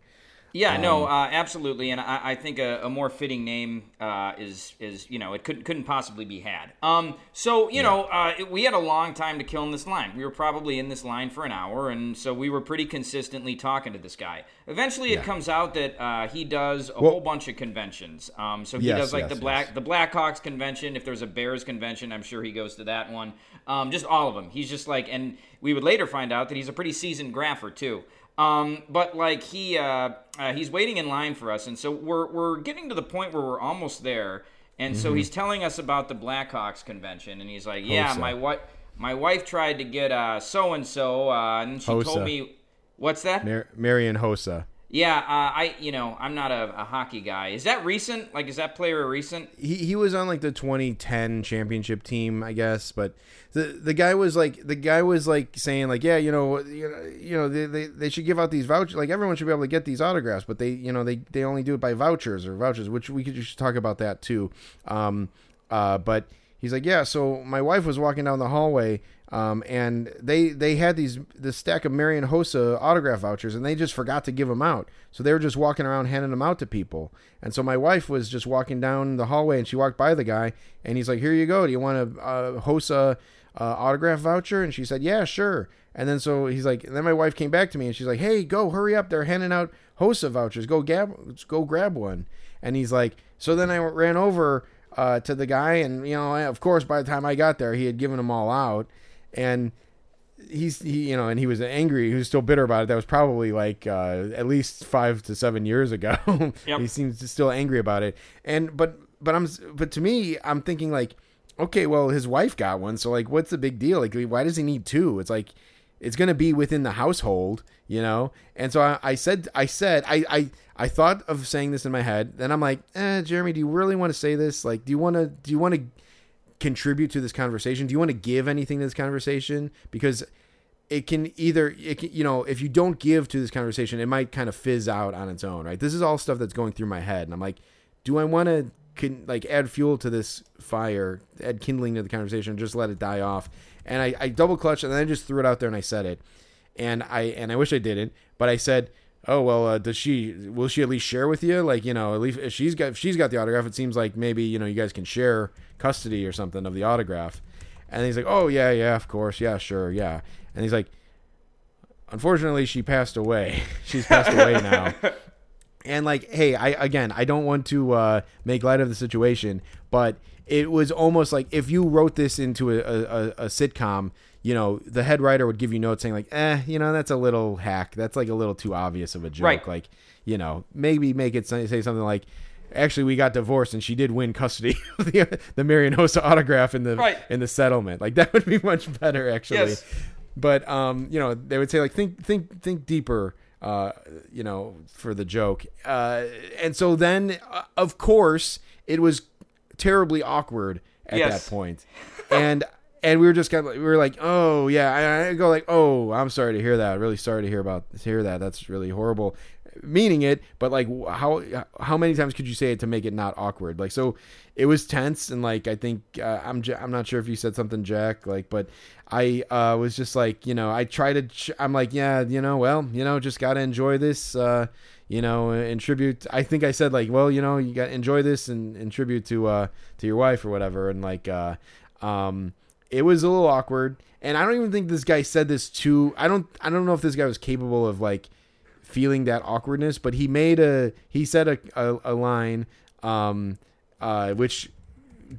Yeah, Um, no, uh, absolutely, and I, I think a, a more fitting name uh, is is you know it couldn't couldn't possibly be had. Um, so you know uh, it- we had a long time to kill in this line. We were probably in this line for an hour, and so we were pretty consistently talking to this guy. Eventually, it Yeah. comes out that uh, he does a Well- whole bunch of conventions. Um, so he Yes, does like yes, the black yes. the Blackhawks convention. If there's a Bears convention, I'm sure he goes to that one. Um, just all of them. He's just like, and we would later find out that he's a pretty seasoned grapher too. Um, but like he uh, uh, he's waiting in line for us, and so we're we're getting to the point where we're almost there. And so he's telling us about the Blackhawks convention, and he's like, "Yeah, Hossa. my wife my wife tried to get uh so and so, and she Hossa. told me." What's that? Mar- Marian Hossa. Yeah, uh, I you know I'm not a, a hockey guy. Is that recent? Like, is that player recent? he he was on like the 2010 championship team, I guess. But the the guy was like the guy was like saying like yeah you know you know you know they, they, they should give out these vouchers like everyone should be able to get these autographs but they you know they they only do it by vouchers or vouchers which we could just talk about that too um uh but he's like yeah so my wife was walking down the hallway um, and they they had these this stack of Marian Hossa autograph vouchers, and they just forgot to give them out. So they were just walking around handing them out to people. And so my wife was just walking down the hallway, and she walked by the guy, and he's like, "Here you go. Do you want a Hossa uh, autograph voucher?" And she said, "Yeah, sure." And then so he's like, and then my wife came back to me, and she's like, "Hey, go, hurry up! They're handing out Hossa vouchers. Go gab, go grab one." And he's like, so then I ran over uh, to the guy, and you know, of course, by the time I got there, he had given them all out, and he's he you know and he was angry. He was still bitter about it. That was probably like uh at least five to seven years ago. Yep. he seems still angry about it. And but but i'm but to me i'm thinking like okay well his wife got one. So like what's the big deal? Like why does he need two? It's like it's gonna be within the household you know? And so i, I said i said I, I i thought of saying this in my head. Then i'm like eh jeremy do you really want to say this? Like do you want to do you want to contribute to this conversation? Do you want to give anything to this conversation? Because it can either it can, you know if you don't give to this conversation, it might kind of fizz out on its own, right? This is all stuff that's going through my head, and I'm like, do I want to can like add fuel to this fire, add kindling to the conversation, just let it die off? And I, I double clutched, and then I just threw it out there and I said it, and I and I wish I didn't, but I said. Oh well, uh, does she? Will she at least share with you? Like you know, at least if she's got if she's got the autograph, it seems like maybe you know you guys can share custody or something of the autograph. And he's like, "Oh yeah, yeah, of course, yeah, sure, yeah." And he's like, "Unfortunately, she passed away. She's passed away now." And like, hey, I again, I don't want to uh, make light of the situation, but it was almost like if you wrote this into a, a, a sitcom, you know, the head writer would give you notes saying like, "Eh, you know, that's a little hack. That's like a little too obvious of a joke." Right. Like, you know, maybe make it say something like. Actually, we got divorced, and she did win custody of the, the Marian Hossa autograph in the Right. in the settlement. Like that would be much better, actually Yes. but um, you know, they would say like think think think deeper, uh, you know, for the joke. Uh, and so then, uh, of course, it was terribly awkward at Yes. that point, and and we were just kind of we were like, oh yeah, I, go like, oh, I'm sorry to hear that. Really sorry to hear about hear that. That's really horrible. Meaning it, but like how how many times could you say it to make it not awkward? Like so, it was tense and like I think uh, I'm I'm not sure if you said something, Jack. Like, but I uh, was just like you know I try to ch- I'm like yeah you know well you know just gotta enjoy this uh, you know, in tribute. I think I said like, well, you know, you got enjoy this and in tribute to uh to your wife or whatever, and like, uh, um, it was a little awkward, and I don't even think this guy said this to. I don't. I don't know if this guy was capable of like feeling that awkwardness, but he made a he said a a, a line, um, uh, which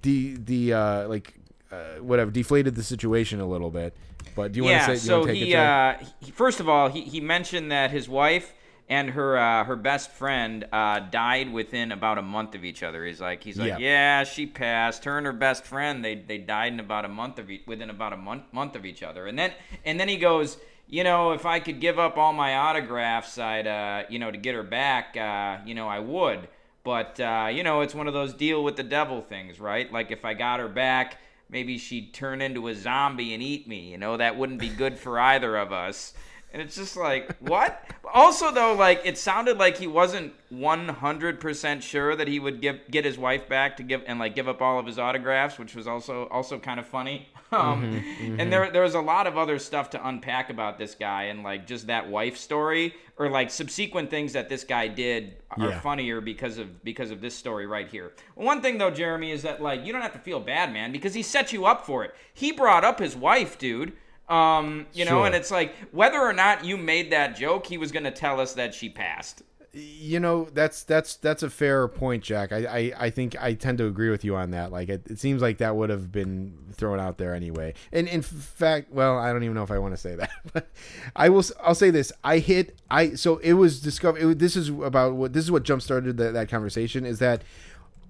the the uh like uh, whatever deflated the situation a little bit. But do you yeah, want to say? so you wanna take he, it, uh, he first of all he, he mentioned that his wife and her uh, her best friend uh, died within about a month of each other. He's like he's like Yeah. yeah, she passed. Her and her best friend they they died in about a month of e- within about a month month of each other. And then and then he goes. You know, if I could give up all my autographs, I'd, uh, you know, to get her back, uh, you know, I would. But, uh, you know, it's one of those deal with the devil things, right? Like, if I got her back, maybe she'd turn into a zombie and eat me. You know, that wouldn't be good for either of us. And it's just like, what? Also, though, like it sounded like he wasn't one hundred percent sure that he would give get his wife back to give and like give up all of his autographs, which was also also kind of funny. Um, And there there was a lot of other stuff to unpack about this guy and like just that wife story or like subsequent things that this guy did are Yeah. funnier because of because of this story right here. One thing though, Jeremy, is that like you don't have to feel bad, man, because he set you up for it. He brought up his wife, dude. Um, you know, and it's like whether or not you made that joke, he was going to tell us that she passed. you know that's that's that's a fair point jack. I, I i think i tend to agree with you on that. Like it, it seems like that would have been thrown out there anyway. And in fact well i don't even know if i want to say that but i will I'll say this. I hit i so it was discovered it, this is about what this is what jump started that, that conversation is that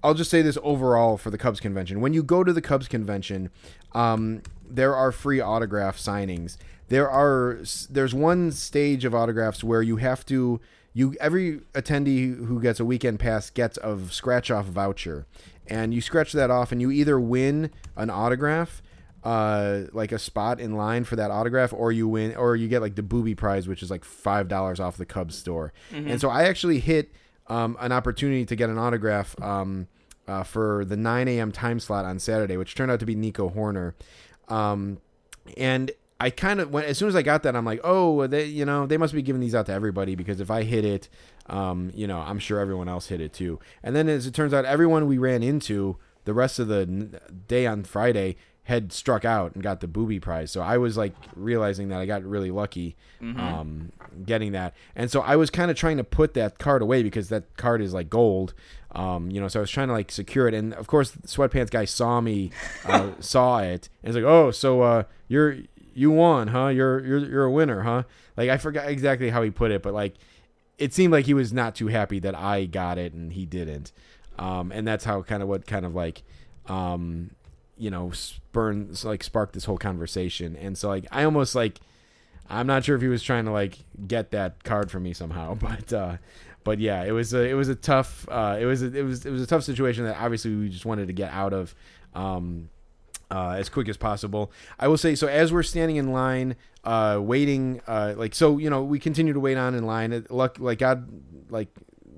I'll just say this overall for the Cubs convention. When you go to the Cubs convention, um, there are free autograph signings. There are there's one stage of autographs where you have to you every attendee who gets a weekend pass gets a scratch off voucher, and you scratch that off, and you either win an autograph. Uh, like a spot in line for that autograph, or you win, or you get like the booby prize, which is like five dollars off the Cubs store. And so I actually hit um, an opportunity to get an autograph um, uh, for the 9 a.m. time slot on Saturday, which turned out to be Nico Hoerner. Um, and I kind of went as soon as I got that, I'm like, oh, they, you know, they must be giving these out to everybody because if I hit it, um, you know, I'm sure everyone else hit it too. And then as it turns out, everyone we ran into the rest of the day on Friday had struck out and got the booby prize. So I was like realizing that I got really lucky um, getting that. And so I was kind of trying to put that card away because that card is like gold. Um, you know, so I was trying to like secure it. And of course, the sweatpants guy saw me, uh, saw it, and he's like, "Oh, so uh, you're you won, huh? You're you're you're a winner, huh?" Like I forgot exactly how he put it, but like it seemed like he was not too happy that I got it and he didn't. Um, and that's how kind of what kind of like, um, you know, spurn like sparked this whole conversation. And so like I almost like I'm not sure if he was trying to like get that card from me somehow, but uh, but yeah, it was a it was a tough uh, it was a, it was it was a tough situation that obviously we just wanted to get out of. Um, uh, as quick as possible. I will say so as we're standing in line, uh, waiting, uh, like so, you know, we continue to wait on in line. It- Luck, like God, like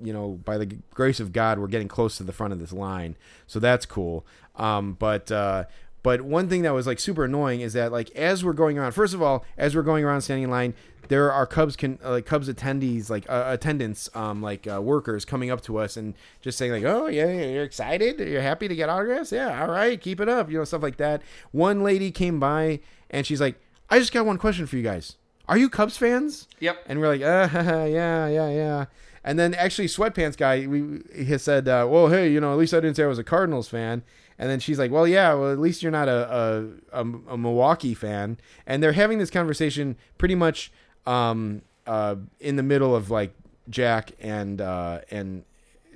you know, by the grace of God, we're getting close to the front of this line, so that's cool. Um, but uh, but one thing that was like super annoying is that like as we're going around, first of all, as we're going around standing in line, there are Cubs can uh, like Cubs attendees like uh, attendants um like uh, workers coming up to us and just saying like oh yeah you're excited you're happy to get autographs yeah all right keep it up you know stuff like that. One lady came by and she's like I just got one question for you guys. Are you Cubs fans? Yep. And we're like, uh, yeah, yeah, yeah. And then actually, sweatpants guy, we he said, uh, well, hey, you know, at least I didn't say I was a Cardinals fan. And then she's like, well, yeah, well, at least you're not a a, a, a Milwaukee fan. And they're having this conversation pretty much um, uh, in the middle of like Jack and uh, and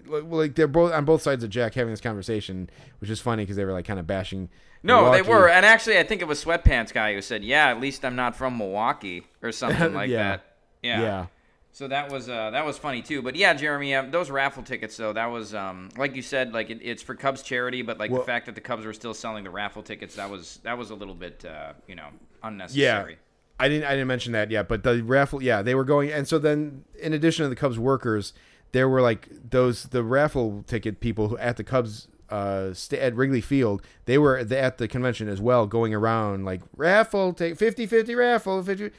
like they're both on both sides of Jack having this conversation, which is funny because they were like kind of bashing. No, they were, and actually, I think it was Sweatpants guy who said, "Yeah, at least I'm not from Milwaukee" or something like Yeah. that. Yeah. Yeah. So that was uh, that was funny too. But yeah, Jeremy, um, those raffle tickets though, that was um, like you said, like it, it's for Cubs charity, but like Well- the fact that the Cubs were still selling the raffle tickets, that was that was a little bit uh, you know unnecessary. Yeah. I didn't I didn't mention that yet, but the raffle yeah, they were going and so then in addition to the Cubs workers, there were like those the raffle ticket people who at the Cubs uh sta at Wrigley Field, they were the, at the convention as well going around like raffle take 50-50 raffle 50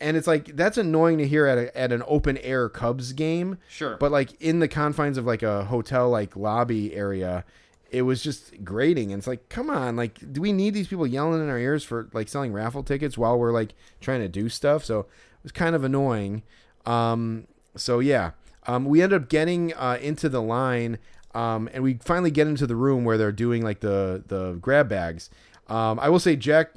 and it's like that's annoying to hear at a, at an open air Cubs game. Sure. But like in the confines of like a hotel like lobby area, it was just grating. And it's like, come on, like, do we need these people yelling in our ears for like selling raffle tickets while we're like trying to do stuff? So it was kind of annoying. Um, so yeah, um, we ended up getting uh, into the line, um, and we finally get into the room where they're doing like the the grab bags. Um, I will say, Jack.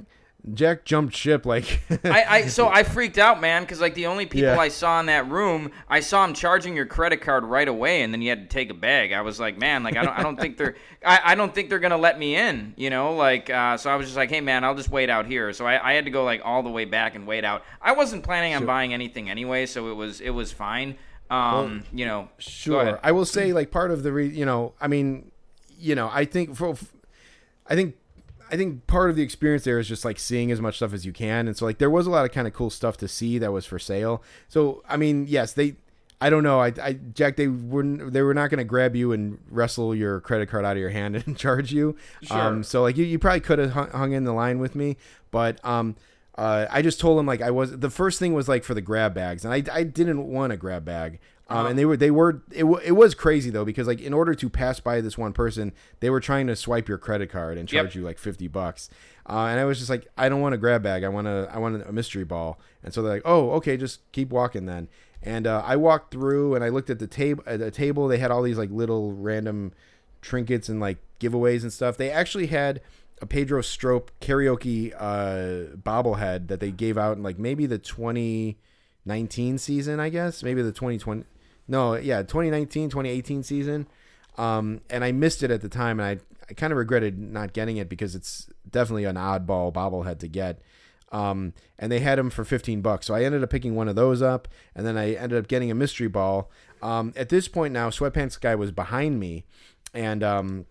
Jack jumped ship like I, I so I freaked out, man, because like the only people Yeah. I saw in that room, I saw him charging your credit card right away, and then you had to take a bag. I was like, man, like I don't, I don't think they're, I, I don't think they're gonna let me in, you know, like uh, so I was just like, hey, man, I'll just wait out here. So I, I had to go like all the way back and wait out. I wasn't planning on buying anything anyway, so it was, it was fine. Um, you know, Sure. I will say, like, part of the, re- you know, I mean, you know, I think for, I think, I think part of the experience there is just like seeing as much stuff as you can, and so like there was a lot of kind of cool stuff to see that was for sale. So I mean, yes, they. I don't know. I, I Jack, they wouldn't. They were not going to grab you and wrestle your credit card out of your hand and charge you. Sure. Um, so like you, you probably could have hung, hung in the line with me, but um, uh, I just told him like I was. The first thing was like for the grab bags, and I, I didn't want a grab bag. Um, and they were they were it, w- it was crazy though because like in order to pass by this one person, they were trying to swipe your credit card and charge Yep. you like fifty bucks. Uh, and I was just like, I don't want a grab bag. I want a I want a mystery ball. And so they're like, oh, okay, just keep walking then. And uh, I walked through and I looked at the table. At the table, they had all these like little random trinkets and like giveaways and stuff. They actually had a Pedro Strop karaoke uh, bobblehead that they gave out in like maybe the 2019 season, I guess, maybe the 2020. No, yeah, 2019, 2018 season. Um, and I missed it at the time, and I, I kind of regretted not getting it because it's definitely an oddball bobblehead to get. Um, and they had them for 15 bucks. So I ended up picking one of those up, and then I ended up getting a mystery ball. Um, at this point now, Sweatpants Guy was behind me, and um,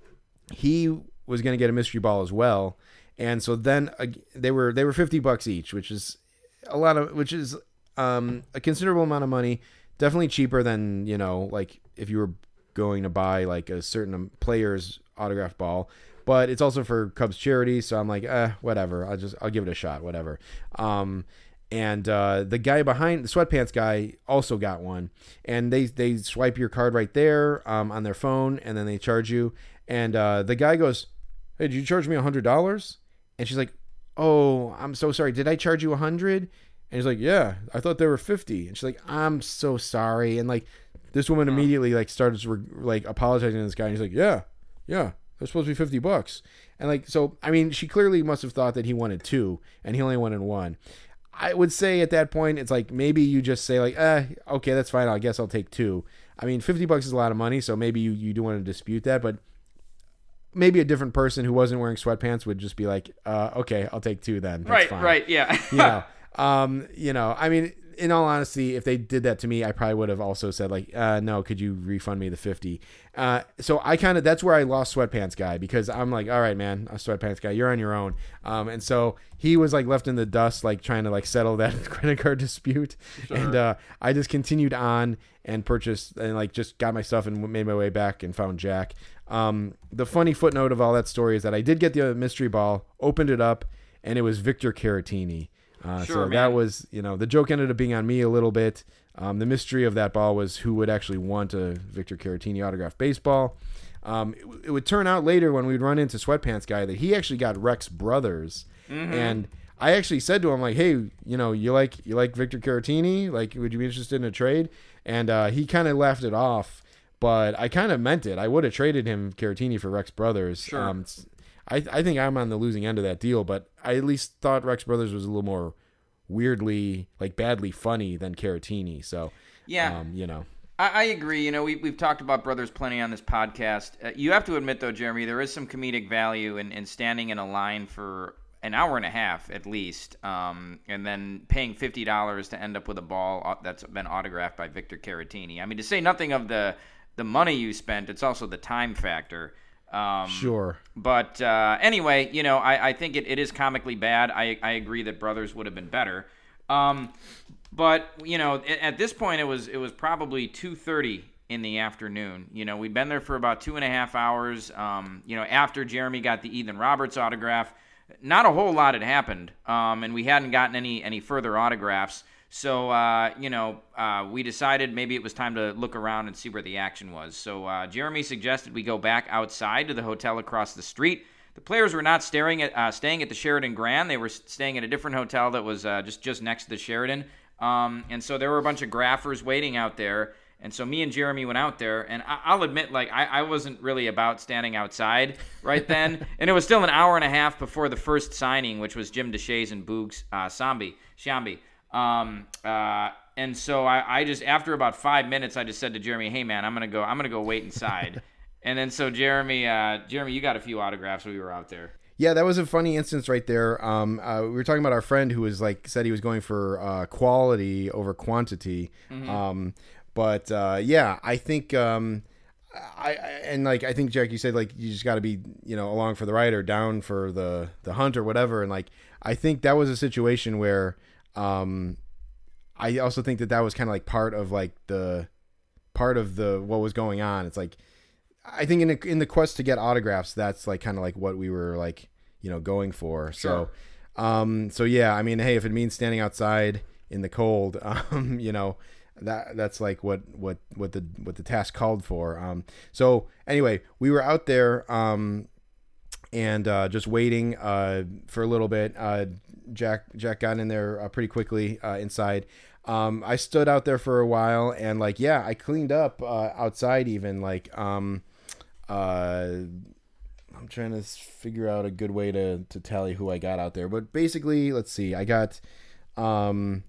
he was going to get a mystery ball as well. And so then uh, they were they were 50 bucks each, which is a lot of which is um, a considerable amount of money. Definitely cheaper than you know like if you were going to buy like a certain player's autograph ball. But it's also for Cubs charity, so I'm like, eh, whatever. I'll just I'll give it a shot, whatever. Um, and uh, the guy behind the sweatpants guy also got one, and they they swipe your card right there um, on their phone, and then they charge you. And uh, the guy goes, "Hey, did you charge me a hundred dollars?" And she's like, "Oh, I'm so sorry. Did I charge you a hundred?" And he's like, "Yeah, I thought they were 50." And she's like, "I'm so sorry." And like, this woman immediately like starts re- like apologizing to this guy. And he's like, "Yeah, yeah, they're supposed to be 50 bucks." And like, so I mean, she clearly must have thought that he wanted two, and he only wanted one. I would say at that point, it's like maybe you just say like, "Eh, okay, that's fine. I guess I'll take two. I mean, 50 bucks is a lot of money, so maybe you you do want to dispute that, but maybe a different person who wasn't wearing sweatpants would just be like, uh, okay, I'll take two then. That's right, fine right, yeah. you know, um, you know, I mean, in all honesty, if they did that to me, I probably would have also said like, uh, no, could you refund me the 50? Uh, so I kind of, that's where I lost sweatpants guy because I'm like, all right, man, a sweatpants guy, you're on your own. Um, and so he was like left in the dust, like trying to like settle that credit card dispute. And, uh, I just continued on and purchased and like just got my stuff and made my way back and found Jack. Um, the funny footnote of all that story is that I did get the mystery ball, opened it up, and it was Victor Caratini. Uh, Sure, so man. that was, you know, the joke ended up being on me a little bit. Um, the mystery of that ball was who would actually want a Victor Caratini autographed baseball. Um, it, it would turn out later when we'd run into Sweatpants Guy that he actually got Rex Brothers, Mm-hmm. and I actually said to him like, "Hey, you know, you like you like Victor Caratini? Like, would you be interested in a trade?" And uh, he kind of laughed it off, but I kind of meant it. I would have traded him Caratini for Rex Brothers. Sure. Um, I, I think I'm on the losing end of that deal, but I at least thought Rex Brothers was a little more weirdly, like badly funny than Caratini. So, Yeah. um, you know, I, I agree. You know, we, we've talked about brothers plenty on this podcast. Uh, you have to admit, though, Jeremy, there is some comedic value in, in standing in a line for an hour and a half at least, um, and then paying fifty dollars to end up with a ball that's been autographed by Victor Caratini. I mean, to say nothing of the the money you spent, it's also the time factor. Um, sure. but uh, anyway, you know, I, I think it, it is comically bad. I, I agree that Brothers would have been better. Um, but you know, at, at this point, it was it was probably two thirty in the afternoon. You know, we'd been there for about two and a half hours. Um, you know, after Jeremy got the Ethan Roberts autograph, not a whole lot had happened, um, and we hadn't gotten any any further autographs. So, uh, you know, uh, we decided maybe it was time to look around and see where the action was. So, uh, Jeremy suggested we go back outside to the hotel across the street. The players were not staring at, uh, staying at the Sheraton Grand. They were staying at a different hotel that was uh, just just next to the Sheraton. Um, and so there were a bunch of graphers waiting out there. And so me and Jeremy went out there, and I- I'll admit, like I-, I wasn't really about standing outside right then, and it was still an hour and a half before the first signing, which was Jim Deshaies and Boogs uh, Sambi Sciambi. Um, uh, and so I, I just after about five minutes, I just said to Jeremy, "Hey man, I'm gonna go. I'm gonna go wait inside." and then so Jeremy, uh, Jeremy, you got a few autographs when we were out there. Yeah, that was a funny instance right there. Um, uh, we were talking about our friend who was like said he was going for uh, quality over quantity. Um, but uh, yeah, I think um, I, I and like I think Jack, you said like you just got to be you know along for the ride or down for the the hunt or whatever. And like I think that was a situation where um, I also think that that was kind of like part of like the part of the what was going on. It's like I think in the, in the quest to get autographs, that's like kind of like what we were like, you know, going for. So, um, so yeah, I mean, hey, if it means standing outside in the cold, um, you know, that that's like what what what the what the task called for. Um, so anyway, we were out there, um, and uh, just waiting uh, for a little bit. Uh, Jack Jack got in there uh, pretty quickly uh, inside. Um, I stood out there for a while and like yeah, I cleaned up uh, outside even like um, I'm trying to figure out a good way to to tally who I got out there. But basically, let's see. I got um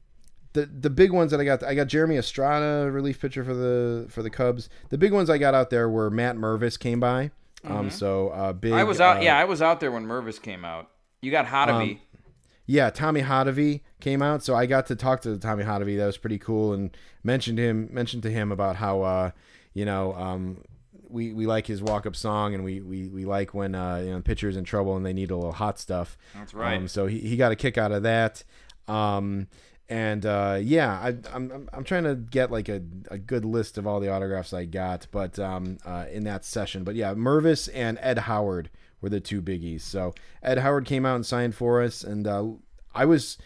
the the big ones that I got I got Jeremy Estrada relief pitcher for the for the Cubs. The big ones I got out there were Matt Mervis came by. Um so uh big Mm-hmm. I was out. uh, yeah, I was out there when Mervis came out. You got Hottovy. yeah, Tommy Hottovy came out, so I got to talk to Tommy Hottovy. That was pretty cool, and mentioned him mentioned to him about how uh, you know um, we we like his walk up song, and we, we we like when uh, you know the pitcher's in trouble and they need a little hot stuff. That's right. Um, so he, he got a kick out of that. Um, and uh, yeah, I, I'm I'm- I'm trying to get like a, a good list of all the autographs I got, but um, uh, in that session. But yeah, Mervis and Ed Howard were the two biggies. So Ed Howard came out and signed for us, and uh, I was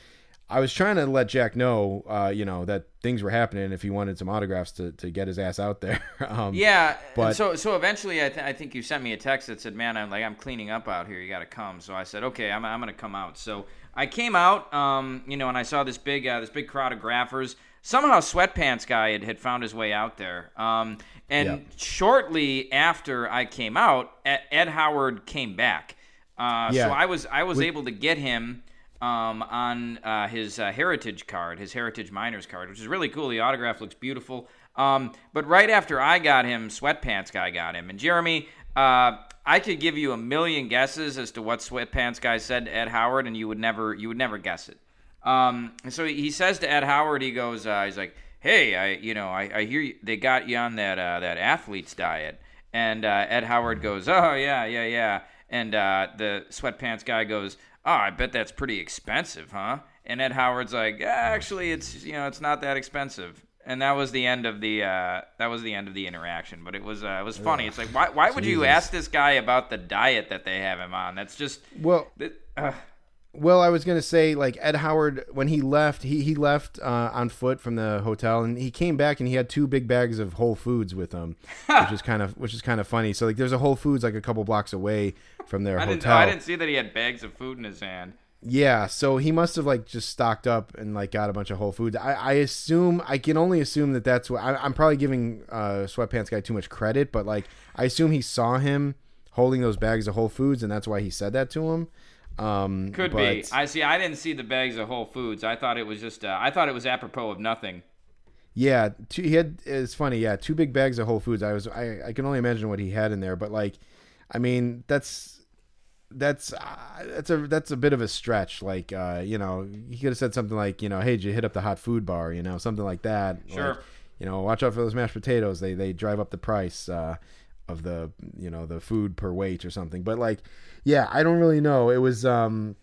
I was trying to let Jack know, uh, you know, that things were happening if he wanted some autographs to, to get his ass out there. um, Yeah, But- so so eventually, I, th- I think you sent me a text that said, "Man, I'm like I'm cleaning up out here. You got to come." So I said, "Okay, I'm, I'm gonna come out." So I came out, um, you know, and I saw this big uh, this big crowd of graphers. Somehow, sweatpants guy had, had found his way out there. Um, and Yep. shortly after I came out, Ed, Howard came back. Uh, Yeah. So I was I was able to get him um, on uh, his uh, heritage card, his heritage minors card, which is really cool. The autograph looks beautiful. Um, but right after I got him, Sweatpants Guy got him. And Jeremy, uh, I could give you a million guesses as to what Sweatpants Guy said to Ed Howard, and you would never you would never guess it. Um, and so he says to Ed Howard, he goes, uh, he's like, "Hey, I you know I, I hear you, they got you on that uh, that athlete's diet." And uh, Ed Howard goes, "Oh yeah, yeah, yeah." And the sweatpants guy goes, "Oh, I bet that's pretty expensive, huh?" And Ed Howard's like, "Actually, it's you know it's not that expensive." And that was the end of the uh, that was the end of the interaction. But it was uh, it was funny. It's like why why would you ask this guy about the diet that they have him on? That's just Well, that, uh, Well, I was gonna say like Ed Howard when he left, he he left uh, on foot from the hotel, and he came back and he had two big bags of Whole Foods with him, which is kind of which is kind of funny. So like, there's a Whole Foods like a couple blocks away from their I didn't hotel. I didn't see that he had bags of food in his hand. Yeah, so he must have like just stocked up and like got a bunch of Whole Foods. I, I assume I can only assume that that's what I, I'm probably giving uh, Sweatpants guy too much credit, but like I assume he saw him holding those bags of Whole Foods, and that's why he said that to him. Um, Could be. I see. I didn't see the bags of Whole Foods. I thought it was just. Uh, I thought it was apropos of nothing. Yeah, two, he had. It's funny. Yeah, two big bags of Whole Foods. I was. I, I can only imagine what he had in there. But like, I mean, that's that's uh, that's a that's a bit of a stretch. Like, uh, you know, he could have said something like, you know, hey, did you hit up the hot food bar? You know, something like that. Sure. Like, you know, watch out for those mashed potatoes. They they drive up the price uh, of the you know the food per weight or something. But like, yeah, I don't really know. It was um,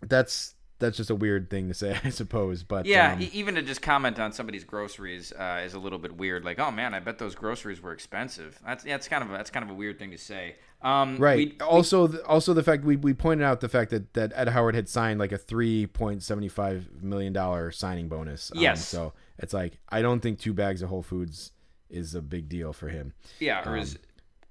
that's that's just a weird thing to say, I suppose. But Yeah, um, even to just comment on somebody's groceries uh, is a little bit weird. Like, oh man, I bet those groceries were expensive. That's yeah, it's kind of a, that's kind of a weird thing to say. Um, Right. we- also, th- also the fact we, we pointed out the fact that, that Ed Howard had signed like a three point seventy five million dollar signing bonus. Um, Yes. So it's like I don't think two bags of Whole Foods is a big deal for him. yeah, or um, is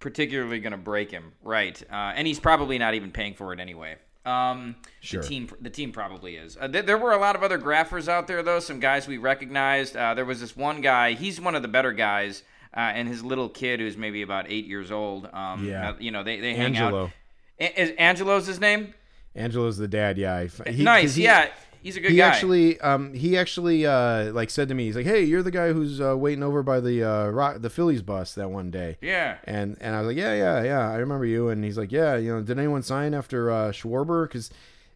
particularly going to break him, right? Uh, and he's probably not even paying for it anyway. Um, Sure. The team, the team probably is. Uh, th- there were a lot of other graphers out there, though. Some guys we recognized. Uh, there was this one guy. He's one of the better guys, uh, and his little kid, who's maybe about eight years old. Um, Yeah. uh, you know, they they hang Angelo. out. A- is Angelo's his name? Angelo's the dad. Yeah. He- nice. he- yeah, he's a good he guy. actually um he actually uh like said to me he's like hey you're the guy who's uh, waiting over by the uh rock, the Phillies bus that one day yeah. and and I was like yeah yeah yeah I remember you and he's like yeah you know did anyone sign after uh Schwarber because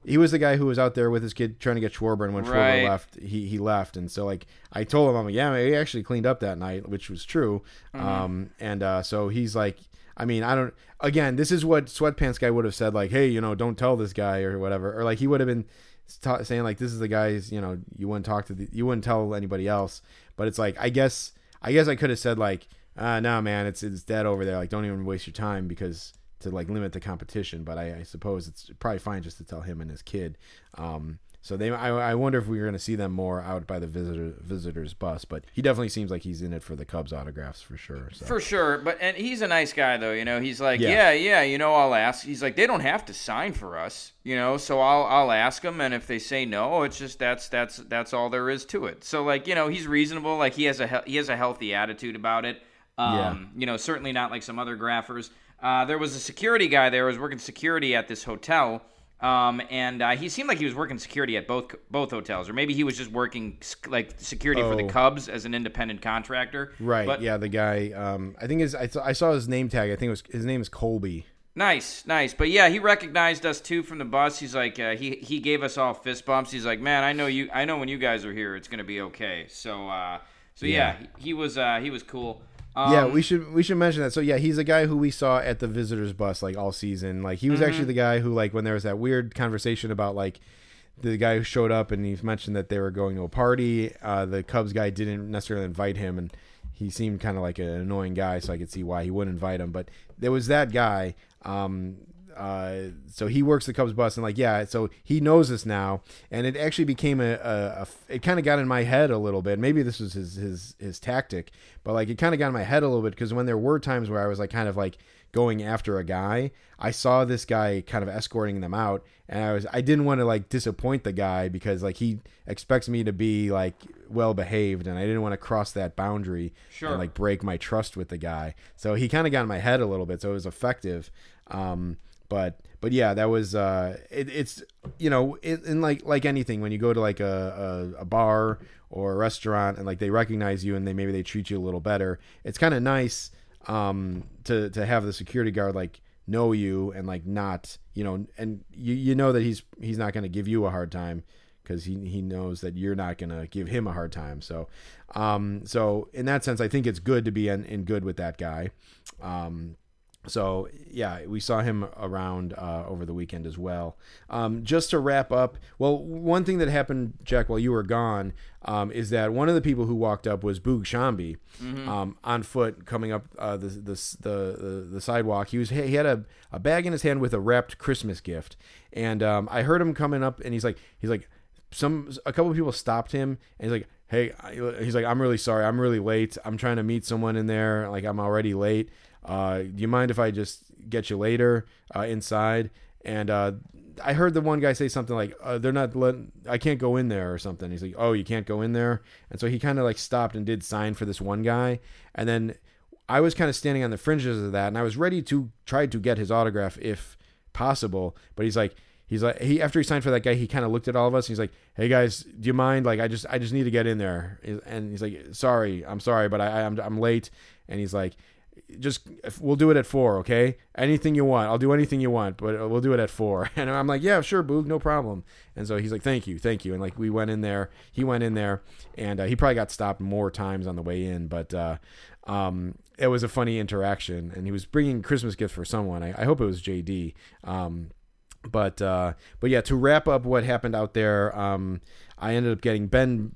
he was the guy who was out there with his kid trying to get Schwarber and when Right. Schwarber left he he left and so like I told him I'm like yeah he actually cleaned up that night which was true Mm-hmm. um and uh so he's like I mean, I don't. Again, this is what sweatpants guy would have said, like, "Hey, you know, don't tell this guy or whatever," or like he would have been saying like, "This is the guy's," you know, you wouldn't talk to the, you wouldn't tell anybody else. But it's like, I guess, I guess I could have said like, uh, "No, man, it's it's dead over there. Like, don't even waste your time because to like limit the competition." But I, I suppose it's probably fine just to tell him and his kid. Um, so they, I, I wonder if we're going to see them more out by the visitor visitors bus. But he definitely seems like he's in it for the Cubs autographs for sure. So. For sure, but and he's a nice guy though, you know. He's like, Yeah. yeah, yeah, you know, I'll ask. He's like, they don't have to sign for us, you know. So I'll I'll ask them, and if they say no, it's just that's that's that's all there is to it. So like, you know, he's reasonable. Like he has a he- he has a healthy attitude about it. Um, Yeah. you know, certainly not like some other graphers. Uh, there was a security guy there who was working security at this hotel. Um, and uh, he seemed like he was working security at both both hotels, or maybe he was just working like security for the Oh. Cubs as an independent contractor. Right. But yeah, the guy. Um, I think his. I, saw- I saw his name tag. I think it was his name is Colby. Nice, nice. But yeah, he recognized us too from the bus. He's like, uh, he he gave us all fist bumps. He's like, man, I know you. I know when you guys are here, it's gonna be okay. So, uh, so yeah, Yeah. he was uh, he was cool. Um, yeah, we should we should mention that. So yeah, he's a guy who we saw at the visitors bus like all season. Like he was Mm-hmm. actually the guy who like when there was that weird conversation about like the guy who showed up and he mentioned that they were going to a party. Uh, the Cubs guy didn't necessarily invite him, and he seemed kind of like an annoying guy, so I could see why he wouldn't invite him. But there was that guy. Um, uh, so he works the Cubs bus and like yeah, so he knows this now, and it actually became a, a, a it kind of got in my head a little bit. Maybe this was his his his tactic, but like it kind of got in my head a little bit because when there were times where I was like kind of like going after a guy, I saw this guy kind of escorting them out, and I was I didn't want to like disappoint the guy because like he expects me to be like well behaved, and I didn't want to cross that boundary Sure. and like break my trust with the guy. So he kind of got in my head a little bit, so it was effective. Um, but but yeah, that was uh, it, it's you know in, in like like anything when you go to like a, a, a bar or a restaurant and like they recognize you and they maybe they treat you a little better. It's kind of nice um, to to have the security guard like know you and like not you know and you you know that he's he's not going to give you a hard time because he he knows that you're not going to give him a hard time. So um so in that sense I think it's good to be in, in good with that guy. Um so yeah, we saw him around uh, over the weekend as well. Um, just to wrap up, well, one thing that happened, Jack, while you were gone, um, is that one of the people who walked up was Boog Sciambi um, on foot coming up uh, the, the, the the the sidewalk. He was he had a, a bag in his hand with a wrapped Christmas gift, and um, I heard him coming up, and he's like he's like some a couple of people stopped him, and he's like. Hey, he's like, I'm really sorry. I'm really late. I'm trying to meet someone in there. Like, I'm already late uh, do you mind if I just get you later uh, inside? And uh, I heard the one guy say something like, uh, "They're not letting, I can't go in there" or something. He's like, "Oh, you can't go in there," and so he kind of like stopped and did sign for this one guy, and then I was kind of standing on the fringes of that, and I was ready to try to get his autograph if possible, but he's like. He's like he after he signed for that guy, he kind of looked at all of us. And he's like, "Hey guys, do you mind? Like, I just I just need to get in there." And he's like, "Sorry, I'm sorry, but I I'm I'm late." And he's like, just we'll do it at four, okay? Anything you want, I'll do anything you want, but we'll do it at four. And I'm like, yeah, sure, Boog, no problem. And so he's like, thank you, thank you. And like we went in there, he went in there, and uh, he probably got stopped more times on the way in, but uh, um, it was a funny interaction. And he was bringing Christmas gifts for someone. I, I hope it was JD. Um, but uh, but yeah, to wrap up what happened out there, um, I ended up getting Ben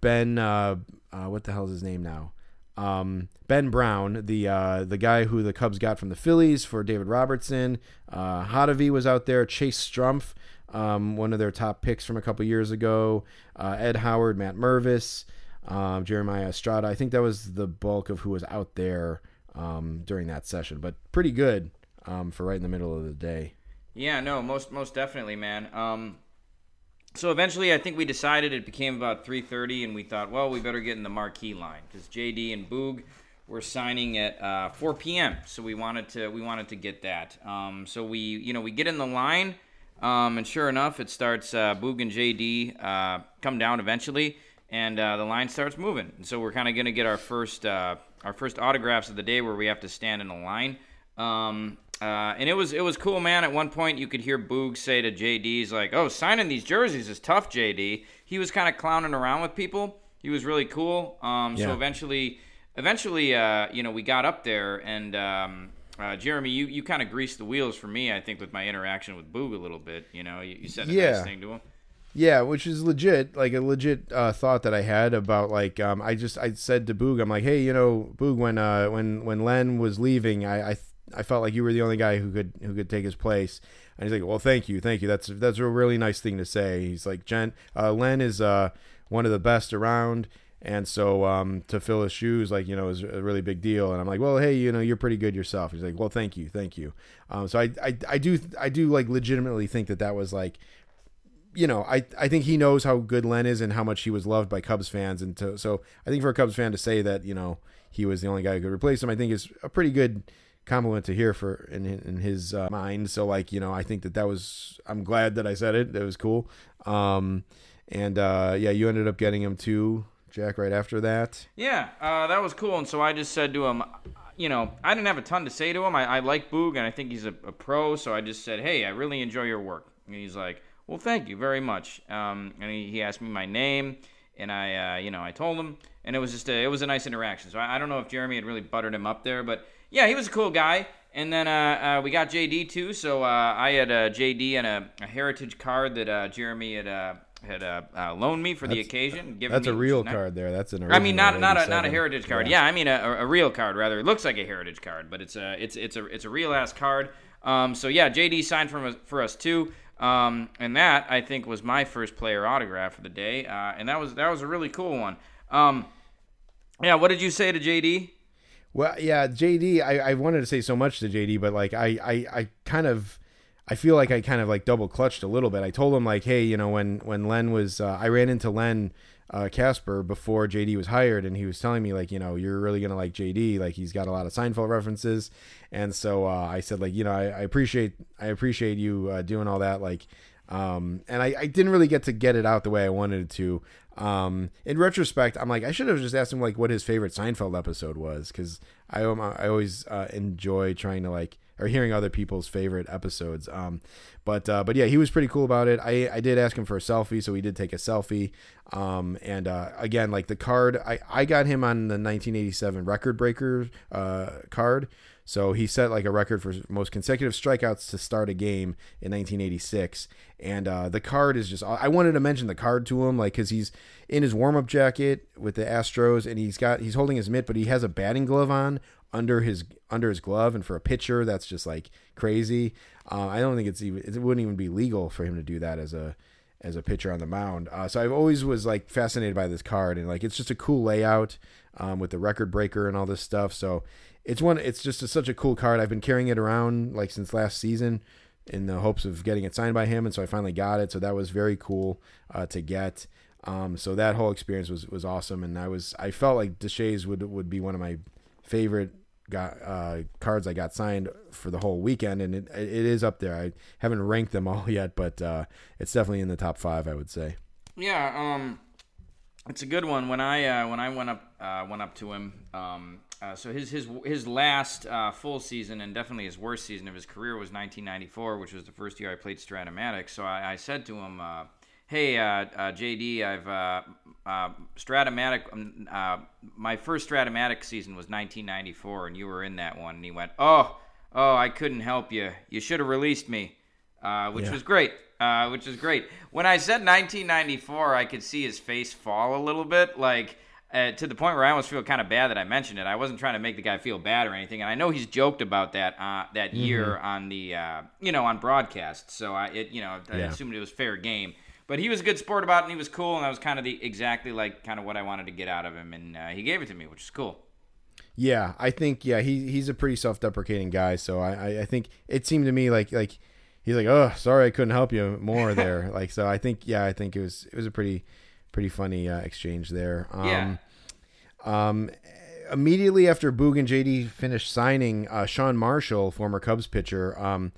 Ben uh, uh, what the hell is his name now? Um, ben Brown, the uh, the guy who the Cubs got from the Phillies for David Robertson. Uh, Hottovy was out there. Chase Strumpf, um, one of their top picks from a couple years ago. Uh, Ed Howard, Matt Mervis, um, Jeremiah Estrada. I think that was the bulk of who was out there um, during that session, but pretty good um, for right in the middle of the day. Yeah, no, most most definitely, man. So eventually, I think we decided it became about 3:30, and we thought, well, we better get in the marquee line because JD and Boog were signing at uh, 4 p.m. So we wanted to we wanted to get that. Um, so we you know we get in the line, um, and sure enough, it starts. Uh, Boog and JD uh, come down eventually, and uh, the line starts moving. And so we're kind of gonna get our first uh, our first autographs of the day where we have to stand in a line. Um, uh, and it was it was cool, man. At one point, you could hear Boog say to JD's like, oh, signing these jerseys is tough, JD." He was kind of clowning around with people. He was really cool. Um, Yeah. So eventually, eventually, uh, you know, we got up there, and um, uh, Jeremy, you, you kind of greased the wheels for me, I think, with my interaction with Boog a little bit. You know, you, you said a Yeah. nice thing to him. Yeah, which is legit, like a legit uh, thought that I had about like um, I just I said to Boog, I'm like, hey, you know, Boog, when uh, when when Len was leaving, I, I I felt like you were the only guy who could who could take his place. And he's like, well, thank you, thank you. That's that's a really nice thing to say. He's like, Jen, uh, Len is uh, one of the best around. And so um, to fill his shoes, like you know, is a really big deal. And I'm like, well, hey, you know, you're pretty good yourself. He's like, well, thank you, thank you. Um, so I, I, I do, I do like legitimately think that that was like you know, I I think he knows how good Len is and how much he was loved by Cubs fans, and to, so I think for a Cubs fan to say that you know he was the only guy who could replace him, I think is a pretty good compliment to hear for in in his uh, mind. So like you know, I think that that was I'm glad that I said it. That was cool. Um, and uh, yeah, you ended up getting him too, Jack, right after that. Yeah, uh, that was cool. And so I just said to him, you know, I didn't have a ton to say to him. I, I like Boog, and I think he's a, a pro. So I just said, hey, I really enjoy your work. And he's like, well, thank you very much. Um, and he, he asked me my name, and I, uh, you know, I told him, and it was just a, it was a nice interaction. So I, I don't know if Jeremy had really buttered him up there, but yeah, he was a cool guy. And then uh, uh, we got JD too. So uh, I had a JD and a, a heritage card that uh, Jeremy had uh, had uh, uh, loaned me for the occasion. That's a real nice. card there. That's an I mean, not not a not a heritage card. Yeah, I mean a, a real card rather. It looks like a heritage card, but it's a it's it's a it's a real ass card. Um, so yeah, JD signed for us, for us too. Um, and that I think was my first player autograph of the day, uh, and that was that was a really cool one. Um, yeah, what did you say to JD? Well, yeah, JD. I, I wanted to say so much to JD, but like I, I, I kind of, I feel like I kind of like double clutched a little bit. I told him like, hey, you know, when when Len was, uh, I ran into Len uh, Kasper before JD was hired, and he was telling me like, you know, you're really gonna like JD. Like he's got a lot of Seinfeld references, and so uh, I said like, you know, I, I appreciate I appreciate you uh, doing all that. Like, um, and I, I didn't really get to get it out the way I wanted to. Um, in retrospect, I'm like, I should have just asked him like what his favorite Seinfeld episode was because I um, I always uh, enjoy trying to like or hearing other people's favorite episodes. Um, but uh, but yeah, he was pretty cool about it. I I did ask him for a selfie, so he did take a selfie. Um, and uh, again, like the card, I I got him on the 1987 record breaker uh card. So he set like a record for most consecutive strikeouts to start a game in 1986, and uh, the card is just. I wanted to mention the card to him, like because he's in his warm up jacket with the Astros, and he's got he's holding his mitt, but he has a batting glove on under his under his glove, and for a pitcher, that's just like crazy. Uh, I don't think it's even it wouldn't even be legal for him to do that as a as a pitcher on the mound. Uh, so I've always was like fascinated by this card, and like it's just a cool layout um, with the record breaker and all this stuff. So it's one. It's just a, such a cool card. I've been carrying it around like since last season in the hopes of getting it signed by him, and so I finally got it. So that was very cool uh, to get. Um, so that whole experience was was awesome, and I was I felt like Deshaies would would be one of my favorite got uh, cards I got signed for the whole weekend, and it it is up there. I haven't ranked them all yet, but uh, it's definitely in the top five. I would say. Yeah, um, it's a good one. When I uh, when I went up uh, went up to him, um, uh, so his his his last uh, full season and definitely his worst season of his career was 1994, which was the first year I played Strat-O-Matic. So I, I said to him, uh, "Hey, uh, uh, JD, I've uh, uh, Strat-O-Matic. Um, uh, my first Strat-O-Matic season was 1994, and you were in that one." And he went, "Oh, oh, I couldn't help you. You should have released me." uh, which Yeah. was great. Uh, which is great. When I said 1994, I could see his face fall a little bit, like uh, to the point where I almost feel kind of bad that I mentioned it. I wasn't trying to make the guy feel bad or anything, and I know he's joked about that uh, that year on the uh, you know on broadcast. So I it you know I Yeah. assumed it was fair game. But he was a good sport about it, and he was cool, and that was kind of the exactly like kind of what I wanted to get out of him, and uh, he gave it to me, which is cool. Yeah, I think yeah he he's a pretty self-deprecating guy. So I, I I think it seemed to me like like he's like oh sorry I couldn't help you more there. like so I think yeah I think it was it was a pretty pretty funny uh, exchange there. Um, Yeah. Um, immediately after Boog and JD finished signing, uh, Sean Marshall, former Cubs pitcher, um,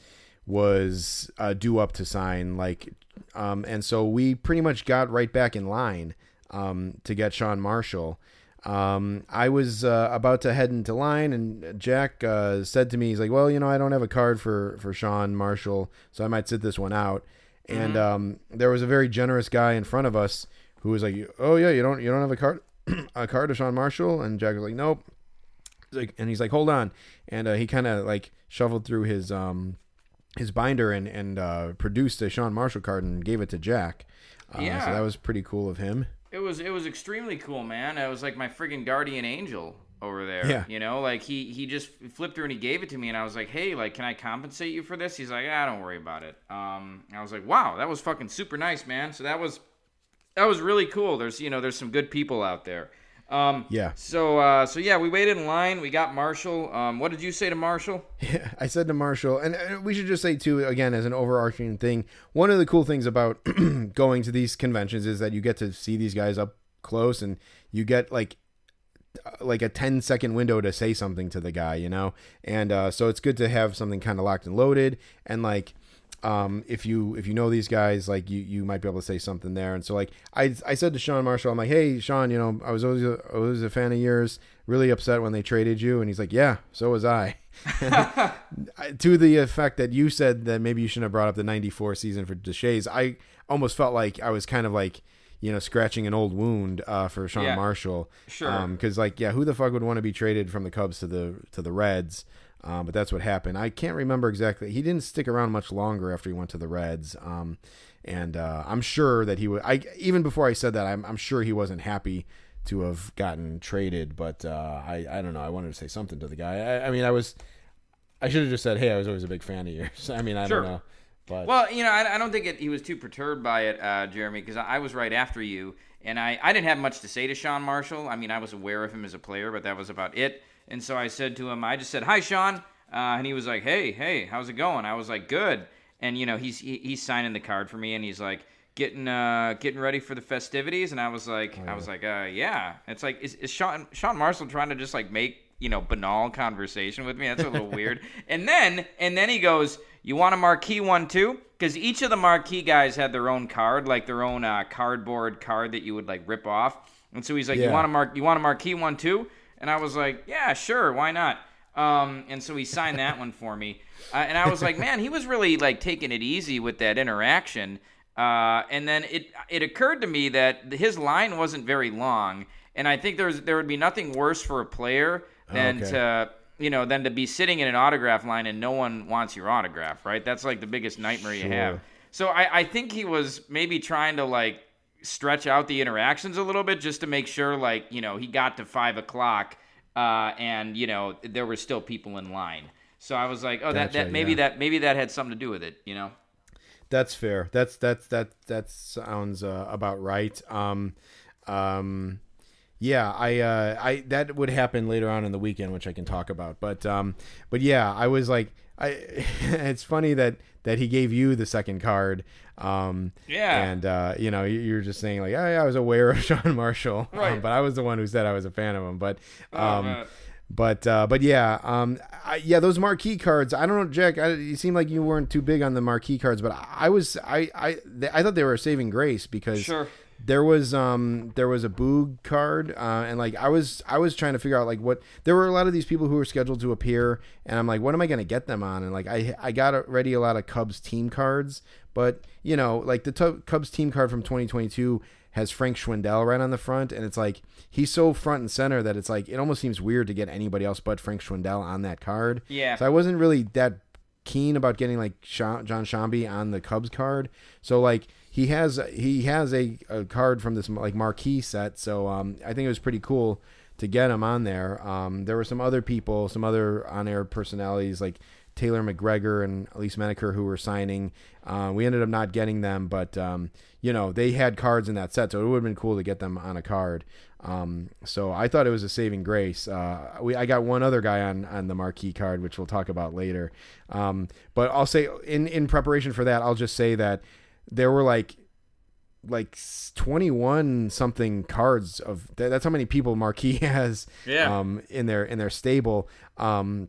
was uh, due up to sign. Like, um, and so we pretty much got right back in line um, to get Sean Marshall. Um, I was uh, about to head into line, and Jack uh, said to me, "He's like, well, you know, I don't have a card for for Sean Marshall, so I might sit this one out." And um, there was a very generous guy in front of us who was like, "Oh yeah, you don't you don't have a card a card of Sean Marshall?" And Jack was like, "Nope." He's like, and he's like, "Hold on," and uh, he kind of like shuffled through his um his binder and and uh, produced a Sean Marshall card and gave it to Jack. Uh, Yeah. so that was pretty cool of him. It was it was extremely cool, man. It was like my friggin' guardian angel over there. Yeah. You know, like he he just flipped through and he gave it to me, and I was like, hey, like, can I compensate you for this? He's like, ah, don't worry about it. Um, I was like, wow, that was fucking super nice, man. So that was that was really cool. There's you know there's some good people out there. Um, Yeah. So uh, so yeah, we waited in line. We got Marshall. Um, what did you say to Marshall? Yeah, I said to Marshall, and we should just say too, again, as an overarching thing, one of the cool things about going to these conventions is that you get to see these guys up close, and you get like uh, like a 10 second window to say something to the guy, you know, and uh, so it's good to have something kind of locked and loaded, and like. Um, if you if you know these guys, like you, you might be able to say something there. And so like I I said to Sean Marshall, I'm like, hey Sean, you know I was always a, I was a fan of yours. Really upset when they traded you, and he's like, yeah, so was I. to the effect that you said that maybe you shouldn't have brought up the 94 season for Deshaies. I almost felt like I was kind of like, you know, scratching an old wound uh, for Sean Yeah. Marshall. Sure. Because like, yeah, who the fuck would want to be traded from the Cubs to the to the Reds? Um, but that's what happened. I can't remember exactly. He didn't stick around much longer after he went to the Reds. Um, and uh, I'm sure that he would. I even before I said that, I'm, I'm sure he wasn't happy to have gotten traded. But uh, I I don't know. I wanted to say something to the guy. I, I mean, I was. I should have just said, "Hey, I was always a big fan of yours." I mean, I Sure. don't know, but Well, you know, I, I don't think it, he was too perturbed by it, uh, Jeremy, because I, I was right after you, and I, I didn't have much to say to Sean Marshall. I mean, I was aware of him as a player, but that was about it. And so I said to him, I just said, "Hi, Sean," uh, and he was like, "Hey, hey, how's it going?" I was like, "Good." And you know, he's he, he's signing the card for me, and he's like. Getting uh getting ready for the festivities, and I was like I was like uh yeah. It's like is, is Sean Sean Marshall trying to just like make you know banal conversation with me? That's a little weird. And then and then he goes, "You want a marquee one too?" Because each of the marquee guys had their own card, like their own uh, cardboard card that you would like rip off. And so he's like, "You want a mark? You want a marquee one too?" And I was like, "Yeah, sure, why not?" Um, and so he signed that one for me, uh, and I was like, "Man, he was really like taking it easy with that interaction." Uh, and then it it occurred to me that his line wasn't very long, and I think there's there would be nothing worse for a player than okay. to you know than to be sitting in an autograph line and no one wants your autograph, right? That's like the biggest nightmare you have. So I, I think he was maybe trying to like stretch out the interactions a little bit just to make sure like you know he got to five o'clock uh, and you know there were still people in line. So I was like, oh, that, Gotcha, that maybe yeah. that maybe that had something to do with it, you know? That's fair. That's that's that that sounds uh, about right. Um, um, yeah, I uh, I that would happen later on in the weekend, which I can talk about. But um, but yeah, I was like, I. it's funny that that he gave you the second card. Um, Yeah. and uh, you know, you- you're just saying like, oh, yeah, I was aware of Sean Marshall, um, Right. but I was the one who said I was a fan of him. But Oh, um, man. but uh, but yeah, um, I, yeah, those marquee cards. I don't know, Jack. I, you seem like you weren't too big on the marquee cards, but I, I was. I I th- I thought they were a saving grace because Sure. There was um there was a Boog card, uh, and like I was I was trying to figure out like what there were a lot of these people who were scheduled to appear, and I'm like, what am I gonna get them on? And like I I got already a lot of Cubs team cards, but you know like the tu- Cubs team card from 2022 has Frank Schwindel right on the front, and it's like he's so front and center that it's like it almost seems weird to get anybody else but Frank Schwindel on that card. Yeah. So I wasn't really that keen about getting like Sha- John Sciambi on the Cubs card. So like he has he has a, a card from this like marquee set. So um, I think it was pretty cool to get him on there. Um, there were some other people, some other on air personalities like Taylor McGregor and Elise Menaker who were signing. Uh, we ended up not getting them, but um, you know they had cards in that set, so it would have been cool to get them on a card. Um, so I thought it was a saving grace. Uh, we I got one other guy on on the marquee card, which we'll talk about later. Um, but I'll say in in preparation for that, I'll just say that there were like like 21 something cards of that, that's how many people marquee has Yeah. um in their in their stable. Um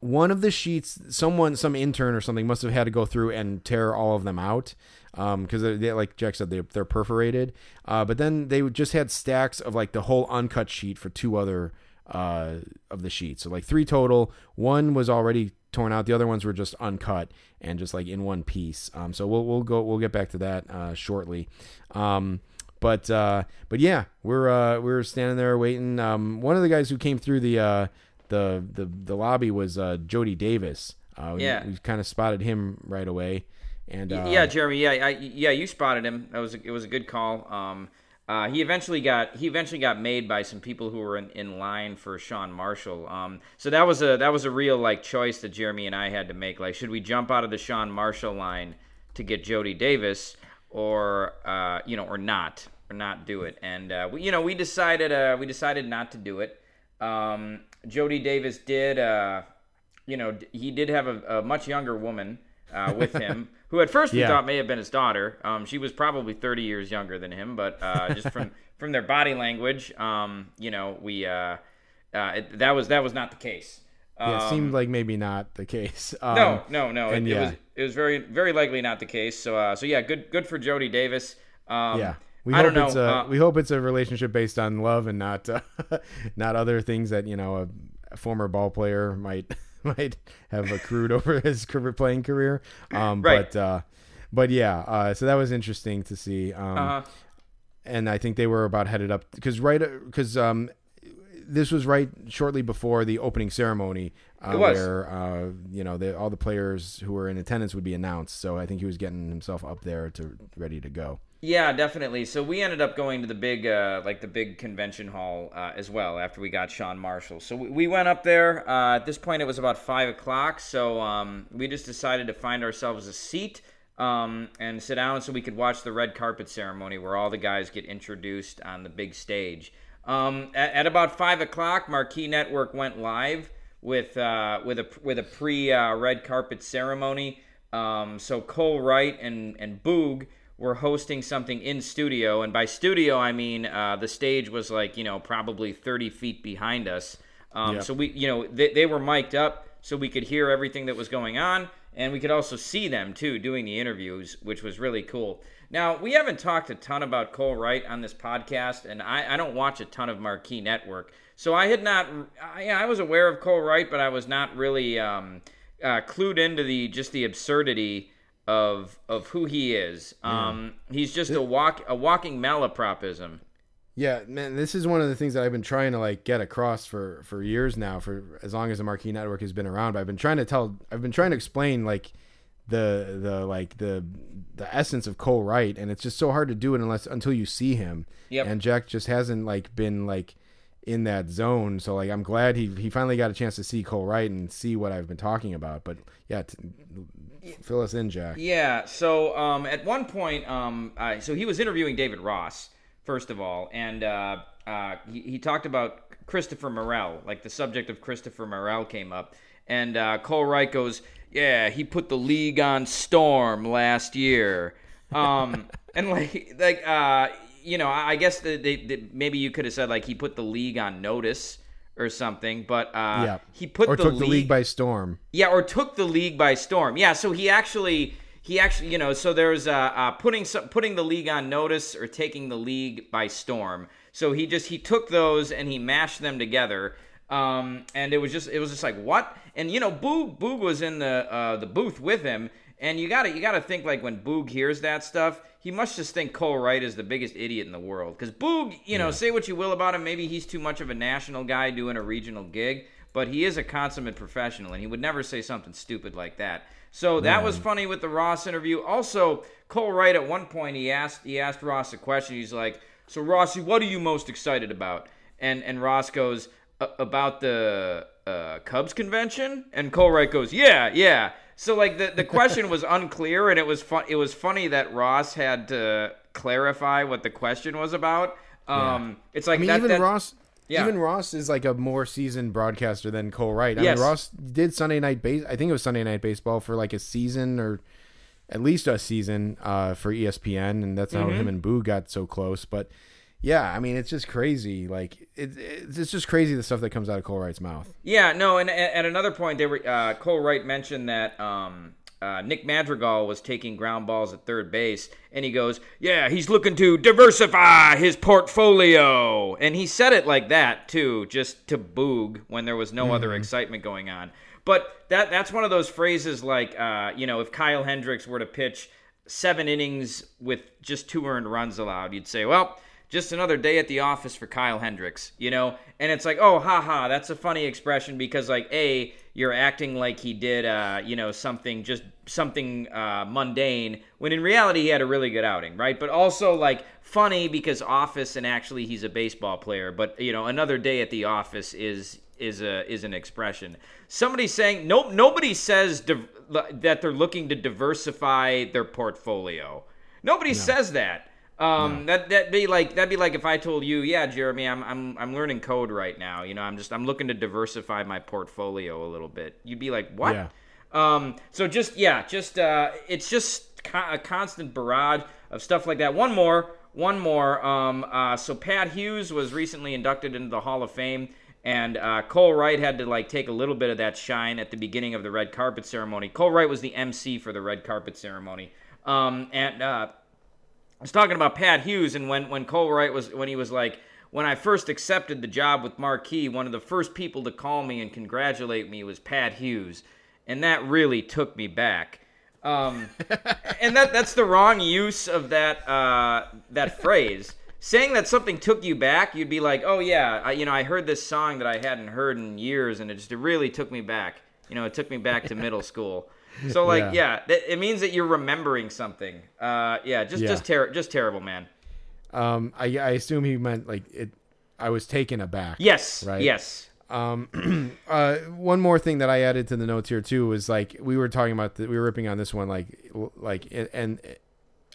one of the sheets someone some intern or something must have had to go through and tear all of them out um because they, they like jack said they, they're perforated. Uh but then they just had stacks of like the whole uncut sheet for two other uh of the sheets. So like three total. One was already torn out the other ones were just uncut and just like in one piece um so we'll we'll go we'll get back to that uh shortly um but uh but yeah we're uh we're standing there waiting um one of the guys who came through the uh the the the lobby was uh Jody Davis uh we, Yeah. we kind of spotted him right away and uh, yeah, Jeremy. Yeah, I, yeah, you spotted him. That was a, it was a good call. Um, uh, he eventually got he eventually got made by some people who were in, in line for Sean Marshall. Um, so that was a that was a real like choice that Jeremy and I had to make. Like, should we jump out of the Sean Marshall line to get Jody Davis, or uh, you know, or not, or not do it? And uh, we, you know, we decided uh, we decided not to do it. Um, Jody Davis did. Uh, you know, he did have a, a much younger woman uh, with him, who at first we Yeah. thought may have been his daughter. Um, she was probably 30 years younger than him, but uh, just from from their body language, um, you know, we uh, uh, it, that was that was not the case. yeah, it Um, seemed like maybe not the case um, no, no, no. It, and it yeah. was it was very very likely not the case. So uh, so yeah, good good for Jody Davis. Um, yeah we I hope don't know. it's a uh, we hope it's a relationship based on love and not uh, not other things that you know a, a former ball player might might have accrued over his career, playing career um Right. but uh but yeah uh so that was interesting to see um uh, and I think they were about headed up because right because um this was right shortly before the opening ceremony uh, where uh, you know the, all the players who were in attendance would be announced. So I think he was getting himself up there to ready to go. Yeah, definitely. So we ended up going to the big, uh, like the big convention hall uh, as well after we got Sean Marshall. So we, we went up there. Uh, at this point, it was about five o'clock. So um, we just decided to find ourselves a seat um, and sit down so we could watch the red carpet ceremony where all the guys get introduced on the big stage. Um, at, at about five o'clock, Marquee Network went live with uh, with a with a pre uh, red carpet ceremony. Um, so Cole Wright and and Boog were hosting something in studio, and by studio I mean uh, the stage was like you know probably 30 feet behind us. Um, Yeah. So we you know they, they were mic'd up so we could hear everything that was going on, and we could also see them too doing the interviews, which was really cool. Now we haven't talked a ton about Cole Wright on this podcast, and I, I don't watch a ton of Marquee Network, so I had not I, I was aware of Cole Wright, but I was not really um, uh, clued into the just the absurdity of of who he is. Um, he's just a walk a walking malapropism. Yeah, man, this is one of the things that I've been trying to like get across for for years now, for as long as the Marquee Network has been around. But I've been trying to tell, I've been trying to explain like the the like the the essence of Cole Wright, and it's just so hard to do it unless until you see him. Yep. And Jack just hasn't like been like in that zone. So like I'm glad he he finally got a chance to see Cole Wright and see what I've been talking about. But yeah, t- fill us in, Jack. Yeah. So um, at one point, um, uh, so he was interviewing David Ross first of all, and uh, uh, he, he talked about Christopher Morel, like the subject of Christopher Morel came up, and uh, Cole Wright goes, "Yeah, he put the league on storm last year," um, and like like uh, you know, I I guess the, maybe you could have said like he put the league on notice. Or something, but uh, Yeah. he put or the took league the league by storm. yeah, or took the league by storm. Yeah, so he actually he actually you know so there's uh, uh putting some, putting the league on notice or taking the league by storm. So he just he took those and he mashed them together. Um, and it was just it was just like what? And you know, Boog Boog was in the uh, the booth with him, and you gotta you gotta think like when Boog hears that stuff, he must just think Cole Wright is the biggest idiot in the world. Because Boog, you know, say what you will about him, maybe he's too much of a national guy doing a regional gig, but he is a consummate professional, and he would never say something stupid like that. So that was funny with the Ross interview. Also, Cole Wright at one point he asked he asked Ross a question. He's like, "So Rossi, what are you most excited about?" And and Ross goes, "About the uh, Cubs convention." And Cole Wright goes, "Yeah, yeah." So like the the question was unclear, and it was fun. It was funny that Ross had to clarify what the question was about. Um, It's like I mean, that, even that- Ross. Yeah. Even Ross is like a more seasoned broadcaster than Cole Wright. I Yes. mean, Ross did Sunday night base. I think it was Sunday night baseball for like a season or at least a season uh, for ESPN, and that's how Mm-hmm. him and Boog got so close. But yeah, I mean, it's just crazy. Like it, it's it's just crazy the stuff that comes out of Cole Wright's mouth. Yeah, no, and at another point, they were uh, Cole Wright mentioned that um, uh, Nick Madrigal was taking ground balls at third base, and he goes, "Yeah, he's looking to diversify his portfolio," and he said it like that too, just to boog when there was no other excitement going on. But that that's one of those phrases like, uh, you know, if Kyle Hendricks were to pitch seven innings with just two earned runs allowed, you'd say, well just another day at the office for Kyle Hendricks, you know? And it's like, oh, haha, that's a funny expression because, like, A, you're acting like he did, uh, you know, something just something uh, mundane when in reality he had a really good outing, right? But also, like, funny because office and actually he's a baseball player. But, you know, another day at the office is is a is an expression. Somebody saying nope nobody says div- that they're looking to diversify their portfolio. Nobody says that. Um, that that'd be like that'd be like if I told you, yeah, Jeremy, I'm I'm I'm learning code right now. You know, I'm just I'm looking to diversify my portfolio a little bit. You'd be like, what? Yeah. Um, so just yeah, just uh, it's just co- a constant barrage of stuff like that. One more, one more. Um, uh, so Pat Hughes was recently inducted into the Hall of Fame, and uh, Cole Wright had to like take a little bit of that shine at the beginning of the red carpet ceremony. Cole Wright was the MC for the red carpet ceremony, um, and uh, was talking about Pat Hughes, and when when Cole Wright was when he was like. When I first accepted the job with Marquee, one of the first people to call me and congratulate me was Pat Hughes and that really took me back. Um, and that that's the wrong use of that uh, that phrase. Saying that something took you back, you'd be like, "Oh yeah, I, you know, I heard this song that I hadn't heard in years, and it just it really took me back. You know, it took me back to middle school." So like, yeah, Yeah. it means that you're remembering something. Uh, yeah, just Yeah. just ter- just terrible, man. Um, I, I assume he meant like it. I was taken aback. Yes, Right. yes, Um, uh, one more thing that I added to the notes here too was like we were talking about the, we were ripping on this one like like and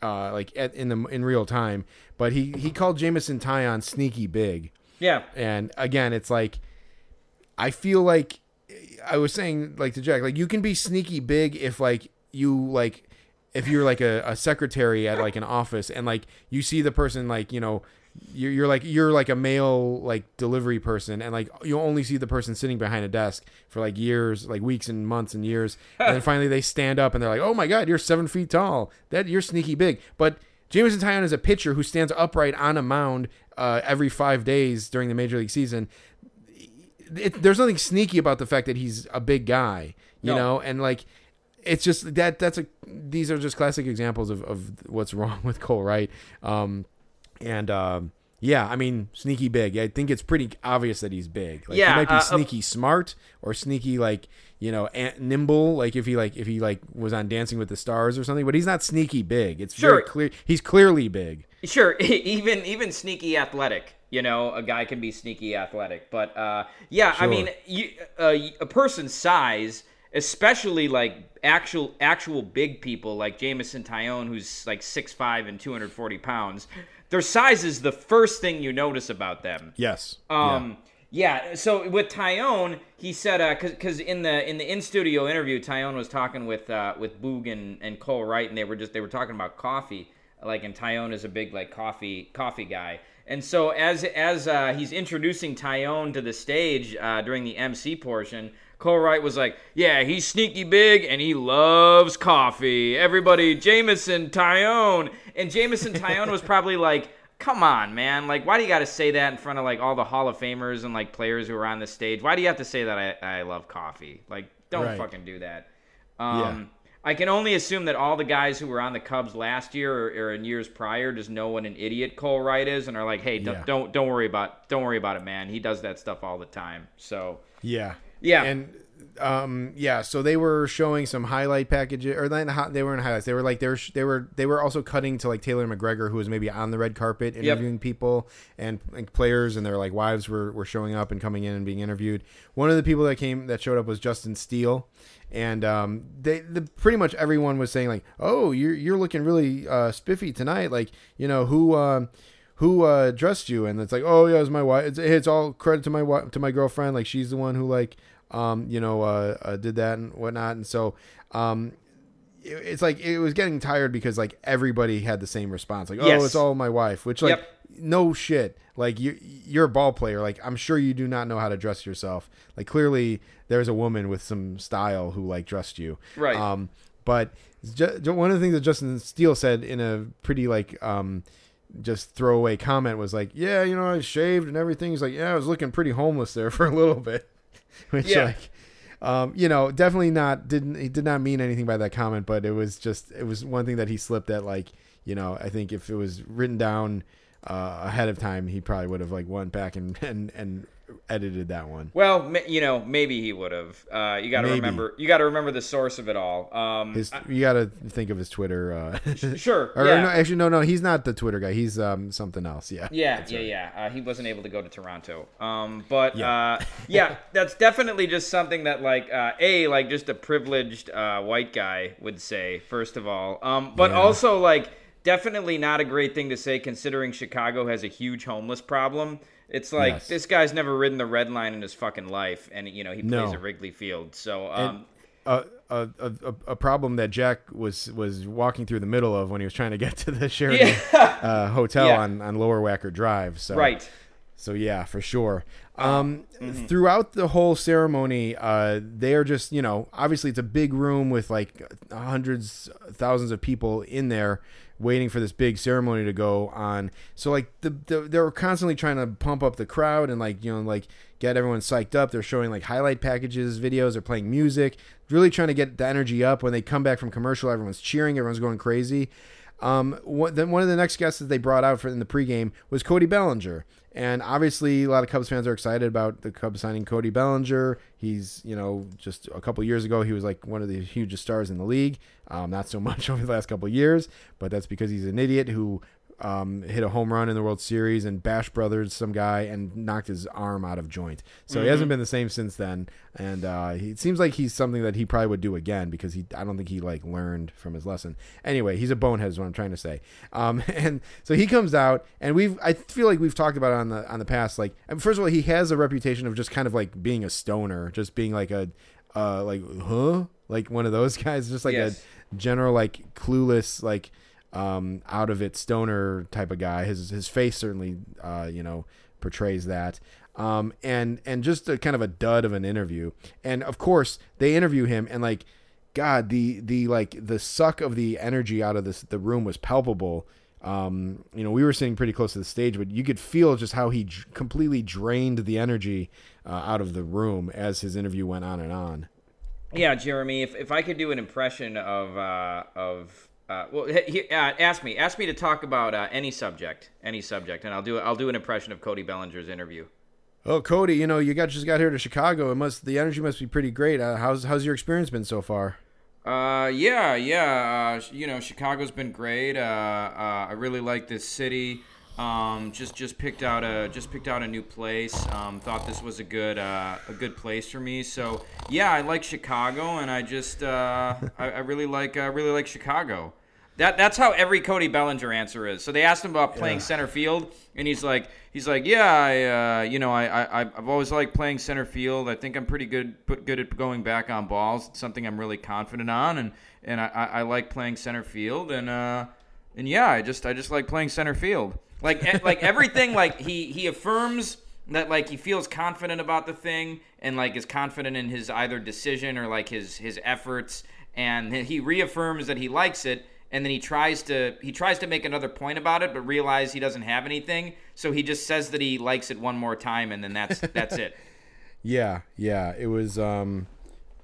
uh like at, in the in real time, but he he called Jameson Taillon sneaky big, yeah, and again it's like I feel like I was saying like to Jack like you can be sneaky big if like you like if you're like a, a secretary at like an office and like you see the person like you know you're, you're like you're like a mail like delivery person and like you only see the person sitting behind a desk for like years like weeks and months and years. And then finally they stand up and they're like oh my god you're seven feet tall. That you're sneaky big. But Jameson Taillon is a pitcher who stands upright on a mound uh, every five days during the major league season it, there's nothing sneaky about the fact that he's a big guy, you No. know, and like it's just that that's a these are just classic examples of, of what's wrong with Cole Wright. Um, and um, yeah, I mean sneaky big. I think it's pretty obvious that he's big. Like, Yeah, he might be uh, uh, sneaky smart or sneaky like you know nimble. Like if he like if he like was on Dancing with the Stars or something, but he's not sneaky big. It's Sure. very clear. He's clearly big. Sure, even even sneaky athletic. You know, a guy can be sneaky athletic, but uh, yeah, I mean, you, uh, a person's size, especially like actual actual big people like Jameson Taillon, who's like 6'5 and 240 pounds, their size is the first thing you notice about them. Yes. Um, yeah. So with Taillon, he said, uh, cause, 'cause in the in the in studio interview, Taillon was talking with uh, with Boog and, and Cole Wright, and they were just they were talking about coffee. Like, and Taillon is a big like coffee coffee guy. And so as as uh, he's introducing Taillon to the stage uh, during the MC portion, Cole Wright was like, "Yeah, he's sneaky big and he loves coffee. Everybody, Jameson Taillon." And Jameson Taillon was probably like, "Come on, man! Like, why do you got to say that in front of like all the Hall of Famers and like players who are on the stage? Why do you have to say that I, I love coffee? Like, don't Right. fucking do that." Um, I can only assume that all the guys who were on the Cubs last year or, or in years prior just know what an idiot Cole Wright is and are like, "Hey, don't Yeah. don't, don't worry about don't worry about it, man. He does that stuff all the time." So, Yeah. Yeah. and um yeah so they were showing some highlight packages or then they were in highlights they were like they were sh- they were they were also cutting to like taylor mcgregor who was maybe on the red carpet interviewing people and, and players and their like wives were, were showing up and coming in and being interviewed one of the people that came that showed up was justin steele and um, they the, pretty much everyone was saying like, "Oh, you're you're looking really uh, spiffy tonight." Like, you know who uh, who uh, dressed you? And it's like, "Oh yeah, it's my wife." It's, it's all credit to my wife, to my girlfriend. Like she's the one who like um, you know uh, uh, did that and whatnot. And so um, it, it's like it was getting tired because like everybody had the same response. Like, "Oh, Yes. it's all my wife," which like Yep. no shit. Like you, you're a ball player. Like I'm sure you do not know how to dress yourself. Like clearly there's a woman with some style who like dressed you. Right. Um, but one of the things that Justin Steele said in a pretty like um, just throwaway comment was like, yeah, you know, I shaved and everything. He's like, yeah, I was looking pretty homeless there for a little bit, which Yeah. like. Um, you know, definitely not didn't he did not mean anything by that comment, but it was just it was one thing that he slipped at like, you know, I think if it was written down uh, ahead of time, he probably would have like went back and and, and edited that one. Well, you know, maybe he would have. Uh, you got to remember. You got to remember the source of it all. Um, His, you got to think of his Twitter. Uh, sure. or, yeah. no, actually, no, no, he's not the Twitter guy. He's um something else. Yeah. Yeah, yeah, right. yeah. Uh, he wasn't able to go to Toronto. Um, but Yeah. uh, yeah, that's definitely just something that like uh, a like just a privileged uh, white guy would say first of all. Um, but Yeah. also like definitely not a great thing to say considering Chicago has a huge homeless problem. It's like Yes. this guy's never ridden the red line in his fucking life, and you know he plays No. at Wrigley Field. So um, a, a, a, a problem that Jack was was walking through the middle of when he was trying to get to the Sheraton uh, hotel Yeah. on, on Lower Wacker Drive. So right. So yeah, for sure. Um, Throughout the whole ceremony, uh, they are just you know obviously it's a big room with like hundreds, thousands of people in there waiting for this big ceremony to go on. So like the, the they were constantly trying to pump up the crowd and like you know like get everyone psyched up. They're showing like highlight packages, videos, they're playing music, really trying to get the energy up. When they come back from commercial, everyone's cheering, everyone's going crazy. Um, what, then one of the next guests that they brought out for in the pregame was Cody Bellinger, and obviously a lot of Cubs fans are excited about the Cubs signing Cody Bellinger. He's you know just a couple years ago he was like one of the hugest stars in the league. Um, not so much over the last couple years, but that's because he's an idiot who um, hit a home run in the World Series and Bash Brothers some guy and knocked his arm out of joint. So he hasn't been the same since then. And uh, he, it seems like he's something that he probably would do again because he I don't think he like learned from his lesson. Anyway, he's a bonehead is what I'm trying to say. Um, and so he comes out and we've I feel like we've talked about it on the on the past. Like first of all, he has a reputation of just kind of like being a stoner, just being like a uh, like huh like one of those guys, just like Yes. a general like clueless like um, out of it stoner type of guy. His his face certainly uh, you know portrays that. Um, and and just a kind of a dud of an interview. And of course they interview him and like God the the like the suck of the energy out of this the room was palpable. Um, you know, we were sitting pretty close to the stage, but you could feel just how he dr- completely drained the energy uh, out of the room as his interview went on and on. Yeah, Jeremy, if, if I could do an impression of uh, of uh, well, he, uh, ask me ask me to talk about uh, any subject, any subject, and I'll do I'll do an impression of Cody Bellinger's interview. Oh, Cody, you know, you got just got here to Chicago. It must the energy must be pretty great. Uh, how's how's your experience been so far? Uh, yeah, yeah. Uh, you know, Chicago's been great. Uh, uh, I really like this city. Um, just just picked out a just picked out a new place. Um, thought this was a good uh, a good place for me. So yeah, I like Chicago, and I just uh, I, I really like I really like Chicago. That that's how every Cody Bellinger answer is. So they asked him about playing center field, and he's like he's like yeah I uh, you know I, I I've always liked playing center field. I think I'm pretty good good at going back on balls. It's something I'm really confident on, and and I, I, like playing center field, and uh and yeah I just I just like playing center field. Like like everything like he he affirms that like he feels confident about the thing and like is confident in his either decision or like his his efforts and he reaffirms that he likes it and then he tries to he tries to make another point about it but realize he doesn't have anything so he just says that he likes it one more time and then that's that's it Yeah, yeah. It was um,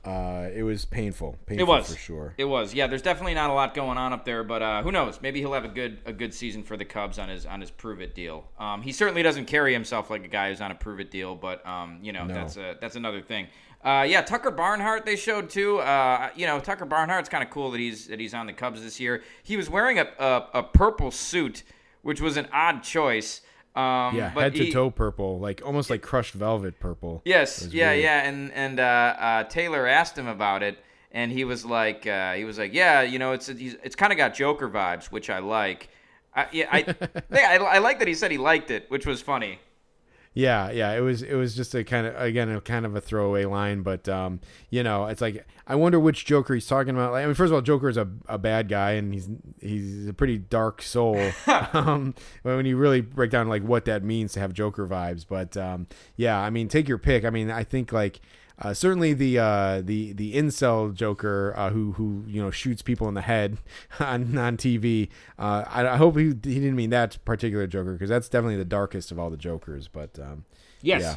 uh, it was painful. Painful it was for sure. it was yeah there's definitely not a lot going on up there but uh, who knows maybe he'll have a good a good season for the cubs on his on his prove it deal um, he certainly doesn't carry himself like a guy who's on a prove it deal but um, you know No. that's a that's another thing Uh, yeah, Tucker Barnhart they showed too. Uh, you know, Tucker Barnhart's kind of cool that he's that he's on the Cubs this year. He was wearing a a, a purple suit, which was an odd choice. Um, Yeah, head to toe purple, like almost like crushed velvet purple. Yes, yeah, weird. yeah, and and uh, uh, Taylor asked him about it, and he was like, uh, he was like, yeah, you know, it's it's, it's kind of got Joker vibes, which I like. I, yeah, I, yeah, I, I like that he said he liked it, which was funny. Yeah, yeah, it was it was just a kind of again a kind of a throwaway line, but um, you know, it's like I wonder which Joker he's talking about. Like, I mean, first of all, Joker is a, a bad guy, and he's he's a pretty dark soul. um, when you really break down like what that means to have Joker vibes, but um, yeah, I mean, take your pick. I mean, I think like. Uh, certainly the uh, the the incel Joker uh, who who you know shoots people in the head on on TV. Uh, I, I hope he he didn't mean that particular Joker because that's definitely the darkest of all the Jokers. But um, Yes. Yeah.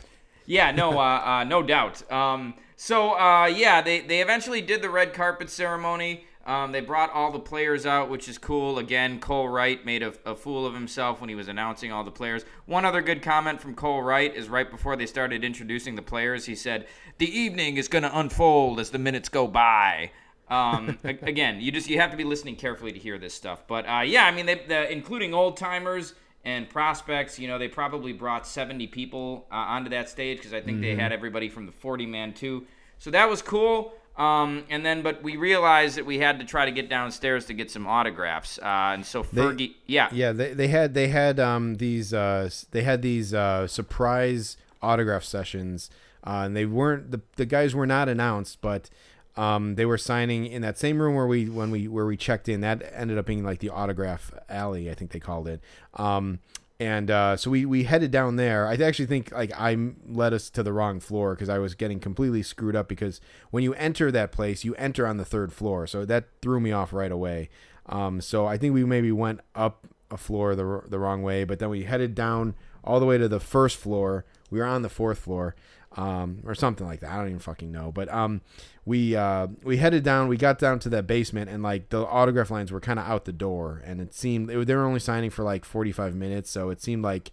Yeah, no, uh, uh, no doubt. Um, so uh, yeah, they they eventually did the red carpet ceremony. Um, they brought all the players out, which is cool. Again, Cole Wright made a, a fool of himself when he was announcing all the players. One other good comment from Cole Wright is right before they started introducing the players, he said, "The evening is going to unfold as the minutes go by." Um, again, you just you have to be listening carefully to hear this stuff. But uh, yeah, I mean, they, the, including old timers and prospects. You know, they probably brought 70 people uh, onto that stage because I think they had everybody from the 40 man too. So that was cool. Um, and then, but we realized that we had to try to get downstairs to get some autographs. Uh, and so Fergie, yeah, Yeah, they, they had they had um these uh they had these uh surprise autograph sessions, uh, and they weren't the the guys were not announced, but um they were signing in that same room where we when we where we checked in. That ended up being like the autograph alley, I think they called it. And uh, so we, we headed down there. I actually think like I led us to the wrong floor because I was getting completely screwed up. Because when you enter that place, you enter on the third floor, so that threw me off right away. Um, so I think we maybe went up a floor the the wrong way, but then we headed down all the way to the first floor. We were on the fourth floor, um, or something like that. I don't even fucking know. But um, we uh, we headed down. We got down to that basement, and like the autograph lines were kind of out the door, and it seemed they were only signing for like forty five minutes, so it seemed like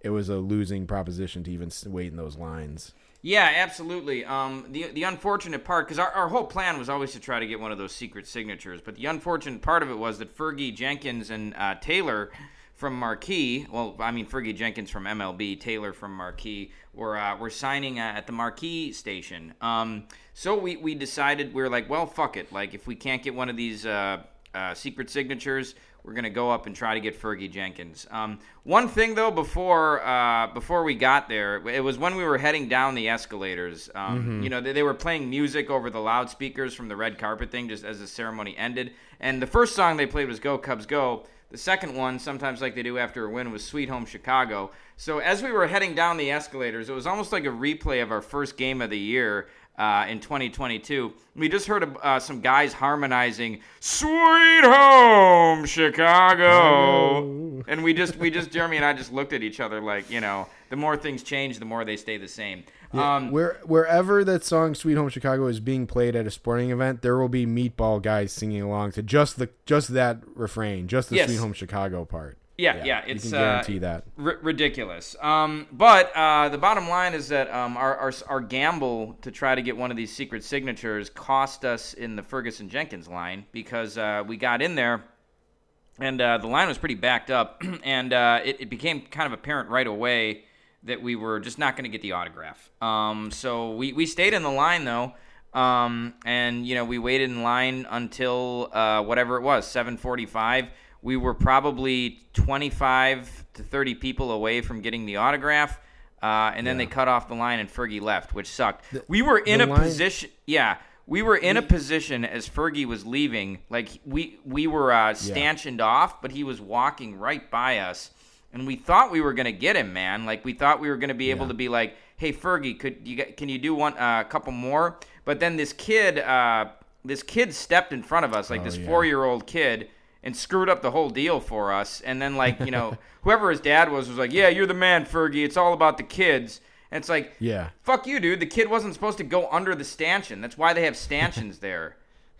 it was a losing proposition to even wait in those lines. Yeah, absolutely. Um, the the unfortunate part, because our, our whole plan was always to try to get one of those secret signatures, but the unfortunate part of it was that Fergie Jenkins and uh, Taylor from Marquee, well, I mean Fergie Jenkins from MLB, Taylor from Marquee, were uh, were signing at the Marquee station. Um, so we we decided we were like, well, fuck it. Like if we can't get one of these uh, uh, secret signatures, we're gonna go up and try to get Fergie Jenkins. Um, one thing though, before uh, before we got there, it was when we were heading down the escalators. Um, You know, they, they were playing music over the loudspeakers from the red carpet thing, just as the ceremony ended. And the first song they played was "Go Cubs Go." The second one, sometimes like they do after a win, was "Sweet Home Chicago." So as we were heading down the escalators, it was almost like a replay of our first game of the year uh, in 2022. We just heard uh, some guys harmonizing "Sweet Home Chicago," and we just, we just, Jeremy and I just looked at each other like, you know, the more things change, the more they stay the same. Um, Where wherever that song "Sweet Home Chicago" is being played at a sporting event, there will be meatball guys singing along to just the just that refrain, just the Yes. "Sweet Home Chicago" part. Yeah, yeah, you it's can guarantee uh, that. r- ridiculous. Um, but uh, the bottom line is that um, our, our our gamble to try to get one of these secret signatures cost us in the Ferguson Jenkins line because uh, we got in there and uh, the line was pretty backed up, and uh, it, it became kind of apparent right away that we were just not going to get the autograph. Um, so we, we stayed in the line though, um, and you know we waited in line until uh, whatever it was, 7:45. We were probably 25 to 30 people away from getting the autograph. Uh, and then they cut off the line and Fergie left, which sucked. we were in a line- position, yeah, we were in a position as Fergie was leaving, like we we were uh, stanchioned off, but he was walking right by us, and we thought we were gonna get him, man. Like we thought we were gonna be able Yeah. to be like, "Hey, Fergie, could you can you do one uh, a couple more?" But then this kid, uh, this kid stepped in front of us, like this yeah. four year old kid. And screwed up the whole deal for us. And then, like, you know, whoever his dad was was like, Yeah, you're the man, Fergie. It's all about the kids. And it's like, Yeah. Fuck you, dude. The kid wasn't supposed to go under the stanchion. That's why they have stanchions there.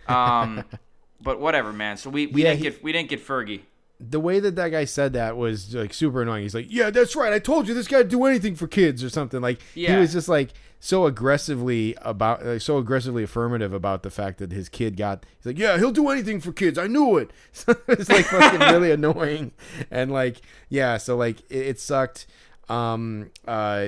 Um, but whatever, man. So we, we Yeah, didn't he- get we didn't get Fergie. The way that that guy said that was like super annoying. He's like, "Yeah, that's right. I told you this guy'd do anything for kids or something." Like Yeah. he was just like so aggressively about, like, so aggressively affirmative about the fact that his kid got. He's like, "Yeah, he'll do anything for kids. I knew it." So it's like fucking really annoying, and like yeah, so like it, it sucked. Um, uh,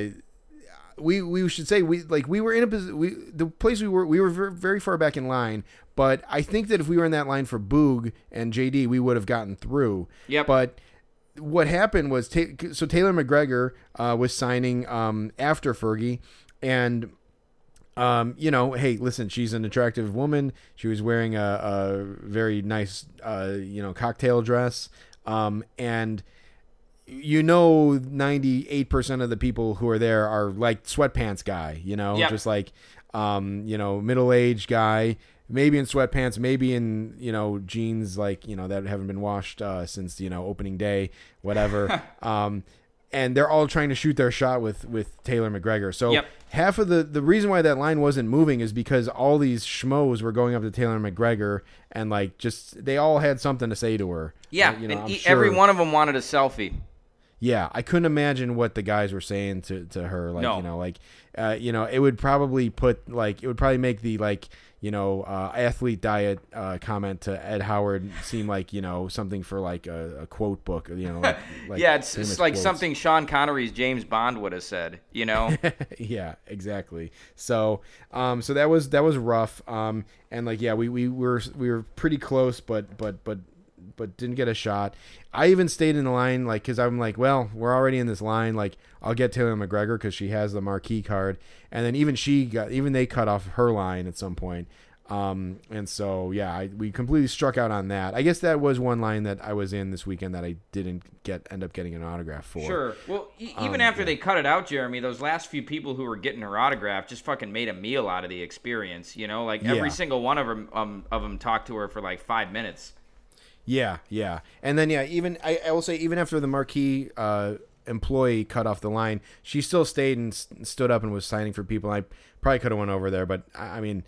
we we should say we like we were in a position we the place we were we were very far back in line but i think that if we were in that line for boog and jd we would have gotten through Yep. but what happened was ta- so taylor mcgregor uh, was signing um, after fergie and um, you know, hey, listen, she's an attractive woman. She was wearing a, a very nice, uh, you know, cocktail dress. Um, and you know, 98% of the people who are there are like sweatpants guy, you know, Yep. just like, um, you know, middle aged guy, maybe in sweatpants, maybe in, you know, jeans like, you know, that haven't been washed, uh, since, you know, opening day, whatever. um, and they're all trying to shoot their shot with, with Taylor McGregor. So, Yep. half of the the reason why that line wasn't moving is because all these schmoes were going up to Taylor McGregor and like just they all had something to say to her. Yeah, Uh, you know, and e- sure- every one of them wanted a selfie. Yeah, I couldn't imagine what the guys were saying to to her. Like No. you know, like uh, you know, it would probably put like it would probably make the like you know uh, athlete diet uh, comment to Ed Howard seem like you know something for like a, a quote book. You know, like, like yeah, it's, it's like quotes. something Sean Connery's James Bond would have said. You know. yeah, exactly. So, um, so that was that was rough. Um, and like, yeah, we, we were we were pretty close, but but but but didn't get a shot. I even stayed in the line, like, because I'm like, well, we're already in this line. Like, I'll get Taylor McGregor because she has the marquee card, and then even she got even they cut off her line at some point. Um, and so yeah, I, we completely struck out on that. I guess that was one line that I was in this weekend that I didn't get end up getting an autograph for. Sure. Well, e- even Um, after yeah. they cut it out, Jeremy, those last few people who were getting her autograph just fucking made a meal out of the experience. You know, like every Yeah. single one of them um, of them talked to her for like five minutes. Yeah, yeah, and then yeah, even I, I will say even after the marquee uh, employee cut off the line, she still stayed and s- stood up and was signing for people. I probably could have went over there, but I, I mean,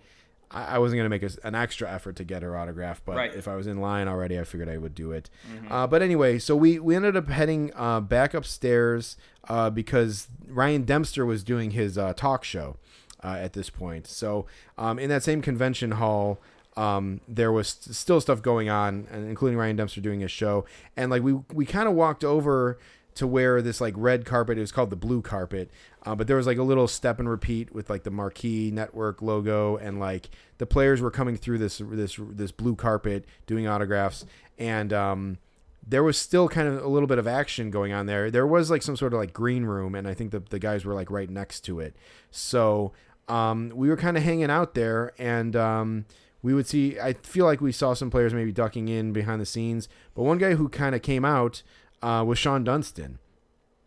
I, I wasn't gonna make a an extra effort to get her autograph. But Right. if I was in line already, I figured I would do it. Uh, but anyway, so we we ended up heading uh, back upstairs uh, because Ryan Dempster was doing his uh, talk show uh, at this point. So um, in that same convention hall um, there was still stuff going on, including Ryan Dempster doing his show. And like we we kind of walked over to where this like red carpet. It was called the blue carpet, uh, but there was like a little step and repeat with like the marquee network logo, and like the players were coming through this this this blue carpet doing autographs, and um, there was still kind of a little bit of action going on there. There was like some sort of like green room, and I think the the guys were like right next to it. So um, we were kind of hanging out there, and um, we would see. I feel like we saw some players maybe ducking in behind the scenes, but one guy who kind of came out uh, was Shawon Dunston.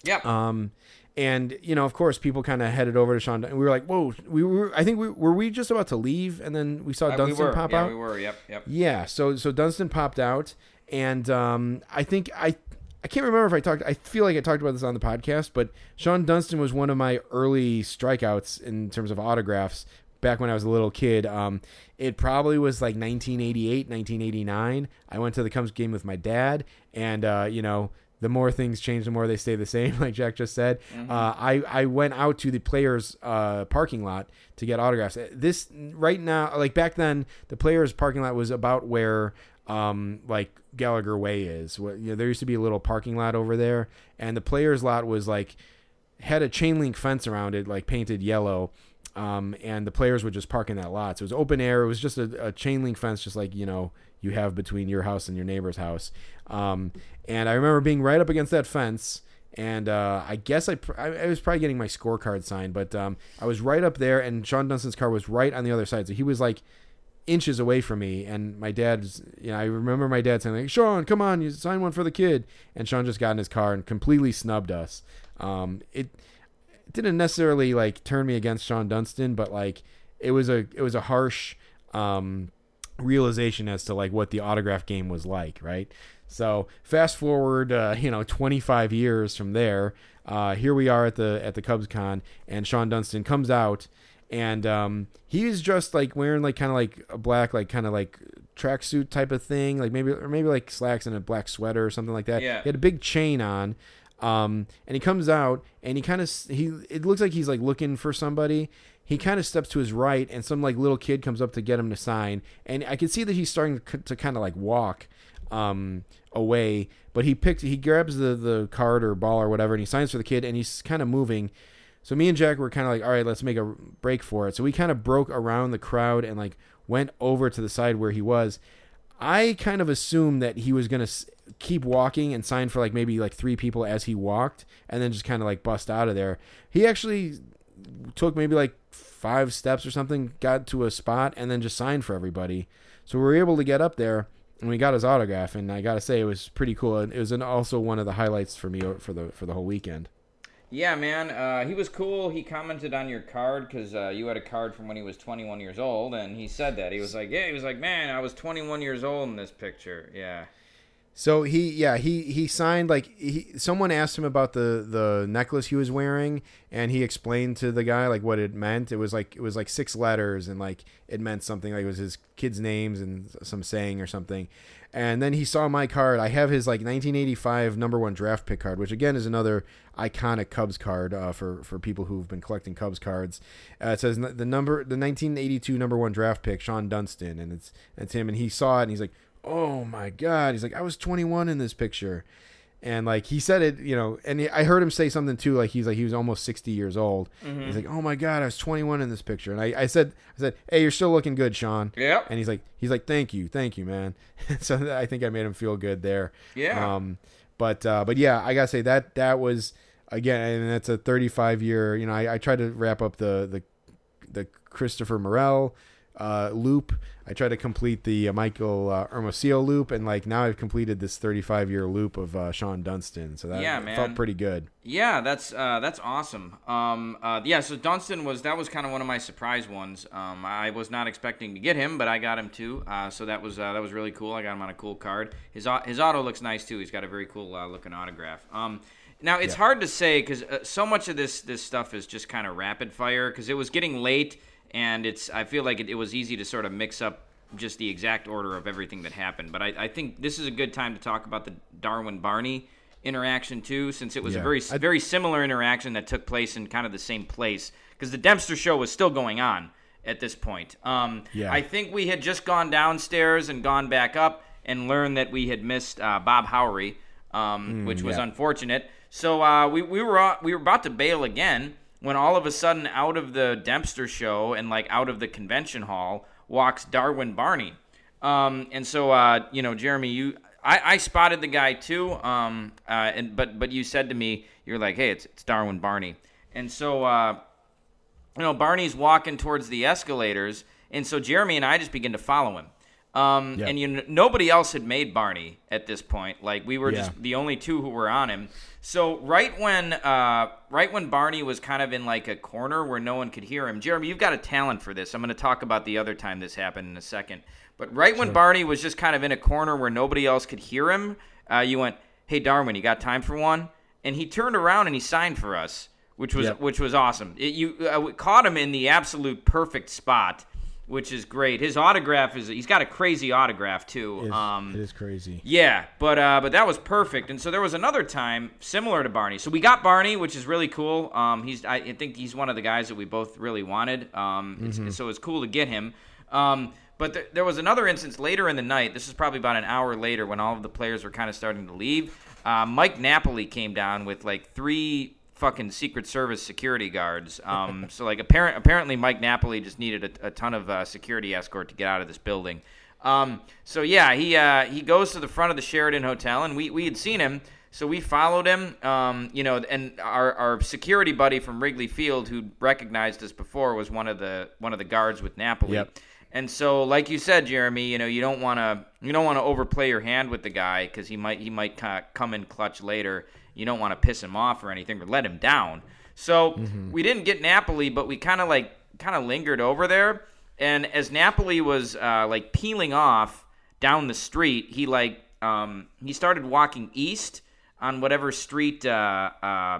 Yep. Um, and you know, of course, people kind of headed over to Shawon. Dun- We were like, "Whoa!" We were. I think we were we just about to leave, and then we saw Uh, we Dunston were. pop yeah, out. we were. Yep. Yep. Yeah, so so Dunston popped out, and um, I think I I can't remember if I talked. I feel like I talked about this on the podcast, but Shawon Dunston was one of my early strikeouts in terms of autographs back when I was a little kid. Um, it probably was like 1988, 1989. I went to the Cubs game with my dad, and uh, you know. The more things change, the more they stay the same. Like Jack just said, uh, I I went out to the players' uh, parking lot to get autographs. This right now, like back then, the players' parking lot was about where um, like Gallagher Way is. What you know, there used to be a little parking lot over there, and the players' lot was like had a chain link fence around it, like painted yellow. Um, and the players would just park in that lot. So it was open air. It was just a, a chain link fence, just like you know you have between your house and your neighbor's house. Um, and I remember being right up against that fence. And uh, I guess I, pr- I was probably getting my scorecard signed, but um, I was right up there, and Shawon Dunston's car was right on the other side. So he was like inches away from me and my dad's you know i remember my dad saying like shawon come on you sign one for the kid and shawon just got in his car and completely snubbed us um it, it didn't necessarily like turn me against shawon dunston but like it was a it was a harsh um realization as to like what the autograph game was like right so fast forward uh, you know 25 years from there uh here we are at the at the cubs con and shawon dunston comes out and um, he was just like wearing like kind of like a black like kind of like tracksuit type of thing, like maybe or maybe like slacks and a black sweater or something like that. Yeah. He had a big chain on. Um, and he comes out and he kind of he it looks like he's like looking for somebody. He kind of steps to his right and some like little kid comes up to get him to sign and I can see that he's starting to, kind of like walk um away, but he picks he grabs the the card or ball or whatever and he signs for the kid and he's kind of moving. So me and Jack were kind of like, all right, let's make a break for it. So we kind of broke around the crowd and like went over to the side where he was. I kind of assumed that he was gonna keep walking and sign for like maybe like three people as he walked, and then just kind of like bust out of there. He actually took maybe like five steps or something, got to a spot, and then just signed for everybody. So we were able to get up there, and we got his autograph. And I gotta say, it was pretty cool. It was also one of the highlights for me for the for the whole weekend. Yeah, man. Uh, he was cool. He commented on your card because uh, you had a card from when he was 21 years old, and he said that he was like, "Yeah, he was like, man, I was 21 years old in this picture." Yeah. So he, yeah, he he signed like he. Someone asked him about the the necklace he was wearing, and he explained to the guy like what it meant. It was like it was like six letters, and like it meant something like it was his kids' names and some saying or something. And then he saw my card. I have his like 1985 number one draft pick card, which again is another iconic Cubs card uh, for for people who've been collecting Cubs cards. Uh, it says the number the 1982 number one draft pick, Shawon Dunston, and it's it's him. And he saw it, and he's like, "Oh my god!" He's like, "I was 21 in this picture." And like he said it, you know, and I heard him say something too, like he's like he was almost sixty years old. He's like, "Oh my god, I was twenty one in this picture." And I, I said, I said, "Hey, you're still looking good, Shawon." yeah And he's like, he's like, "Thank you, thank you, man." so I think I made him feel good there. Yeah. Um, but uh, but yeah, I gotta say that that was again, and that's a thirty five year. You know, I, I tried to wrap up the the the Christopher Morel uh, loop. I tried to complete the uh, Michael uh, Hermosillo loop, and like now I've completed this 35 year loop of uh, Shawon Dunston. So that Yeah, felt pretty good. Yeah, that's uh, that's awesome. Um, uh, yeah, so Dunston was that was kind of one of my surprise ones. Um, I was not expecting to get him, but I got him too. Uh, so that was uh, that was really cool. I got him on a cool card. His his auto looks nice too. He's got a very cool uh, looking autograph. Um, now it's Yeah. hard to say because uh, so much of this this stuff is just kind of rapid fire because it was getting late and it's I feel like it, it was easy to sort of mix up just the exact order of everything that happened. But I, I think this is a good time to talk about the Darwin Barney interaction too, since it was a very very similar interaction that took place in kind of the same place because the Dempster show was still going on at this point. Um, Yeah. I think we had just gone downstairs and gone back up and learned that we had missed uh, Bob Howry, um, which was Mm, yeah. unfortunate. So uh, we we were we were about to bail again when all of a sudden out of the Dempster show and like out of the convention hall walks Darwin Barney. Um, and so, uh, you know, Jeremy, you, I, I spotted the guy too. Um, uh, and but but you said to me, you're like, hey, it's it's Darwin Barney. And so, uh, you know, Barney's walking towards the escalators, and so Jeremy and I just begin to follow him. Um, Yep. And you, nobody else had made Barney at this point. Like we were Yeah. just the only two who were on him. So right when uh, right when Barney was kind of in like a corner where no one could hear him, Jeremy, you've got a talent for this. I'm going to talk about the other time this happened in a second. But right when Barney was just kind of in a corner where nobody else could hear him, uh, you went, "Hey Darwin, you got time for one?" And he turned around and he signed for us, which was Yep. which was awesome. It, you uh, caught him in the absolute perfect spot, which is great. His autograph is he's got a crazy autograph too. It is, um, it is crazy. yeah, but uh, but that was perfect. And so there was another time similar to Barney. So we got Barney, which is really cool. Um, he's I think he's one of the guys that we both really wanted. Um, it's, so it's cool to get him. Um, but th- there was another instance later in the night. This is probably about an hour later when all of the players were kind of starting to leave. Uh, Mike Napoli came down with like three fucking Secret Service security guards. Um, so like apparent apparently Mike Napoli just needed a, a ton of uh, security escort to get out of this building. Um, so yeah, he uh, he goes to the front of the Sheraton Hotel, and we we had seen him, so we followed him. Um, you know, and our, our security buddy from Wrigley Field, who recognized us before, was one of the one of the guards with Napoli. Yep. And so, like you said, Jeremy, you know, you don't want to you don't want to overplay your hand with the guy because he might he might come in clutch later. You don't want to piss him off or anything or let him down. So we didn't get Napoli, but we kind of like kind of lingered over there. And as Napoli was uh, like peeling off down the street, he like um, he started walking east on whatever street uh, uh,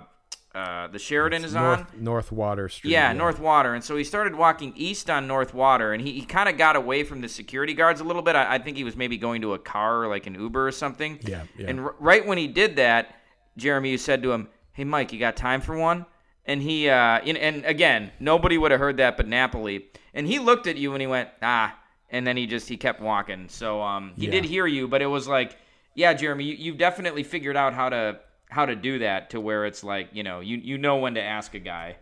uh, the Sheraton is on. North North Water Street. Yeah, North Water. And so he started walking east on North Water, and he, he kind of got away from the security guards a little bit. I, I think he was maybe going to a car or like an Uber or something. Yeah, yeah. And r- right when he did that, Jeremy, you said to him, "Hey, Mike, you got time for one?" And he, uh, and, and again, nobody would have heard that but Napoli. And he looked at you and he went, "Ah," and then he just he kept walking. So um, he Yeah. did hear you, but it was like, yeah, Jeremy, you, you've definitely figured out how to how to do that to where it's like you know you you know when to ask a guy.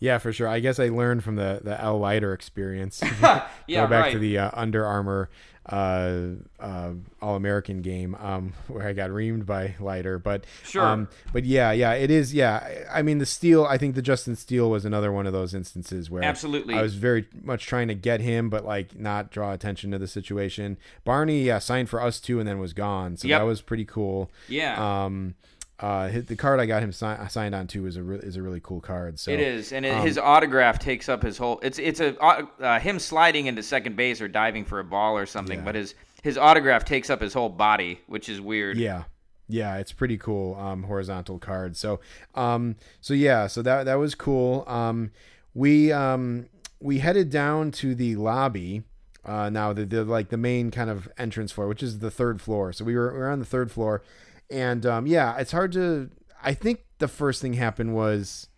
Yeah, for sure. I guess I learned from the the L Leiter experience. Yeah, Go back right. to the uh, Under Armour uh, uh, All American game um, where I got reamed by Leiter. But Sure. um, but yeah, yeah, it is. Yeah, I mean the Steele. I think the Justin Steele was another one of those instances where Absolutely. I was very much trying to get him, but like not draw attention to the situation. Barney yeah, signed for us too, and then was gone. So Yep. that was pretty cool. Yeah. Um, uh, the card I got him si- signed on to is a re- is a really cool card. So It is, and it, um, his autograph takes up his whole. It's it's a uh, him sliding into second base or diving for a ball or something, Yeah. but his his autograph takes up his whole body, which is weird. Yeah. Yeah, it's pretty cool um, horizontal card. So, um, so yeah, so that that was cool. Um, we um, we headed down to the lobby. Uh, now the, the like the main kind of entrance floor, which is the third floor. So we were we were on the third floor, and um, yeah, it's hard to. I think the first thing happened was,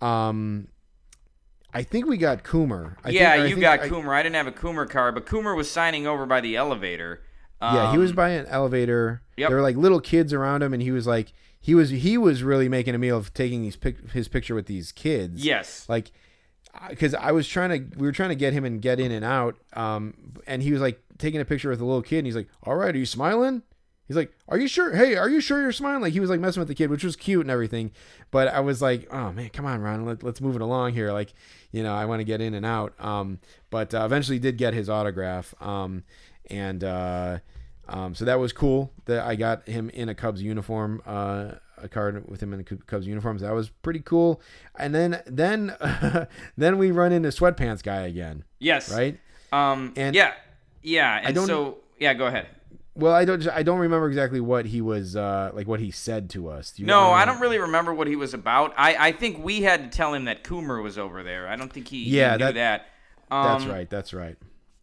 um, I think we got Coomer. I yeah, think, you think got I- Coomer. I didn't have a Coomer card, but Coomer was signing over by the elevator. Um, Yeah, he was by an elevator. Yep. There were like little kids around him, and he was like, he was he was really making a meal of taking these pic- his picture with these kids. Yes. like because I was trying to we were trying to get him and get in and out, um, and he was like taking a picture with a little kid, and he's like, "All right, are you smiling?" He's like, "Are you sure? Hey, are you sure you're smiling?" Like he was like messing with the kid, which was cute and everything. But I was like, "Oh man, come on, Ron, Let, let's move it along here." Like, you know, I want to get in and out. Um, but uh, eventually did get his autograph. Um, and uh, um, so that was cool that I got him in a Cubs uniform. Uh, a card with him in a Cubs uniform. So that was pretty cool. And then then then we run into sweatpants guy again, yes. right? Um. And- yeah. Yeah. And don't- so yeah, go ahead. Well, I don't I don't remember exactly what he was uh, like what he said to us. Do you No, I don't really remember what he was about. I, I think we had to tell him that Coomer was over there. I don't think he, he Yeah, knew that. that- Um, That's right. That's right.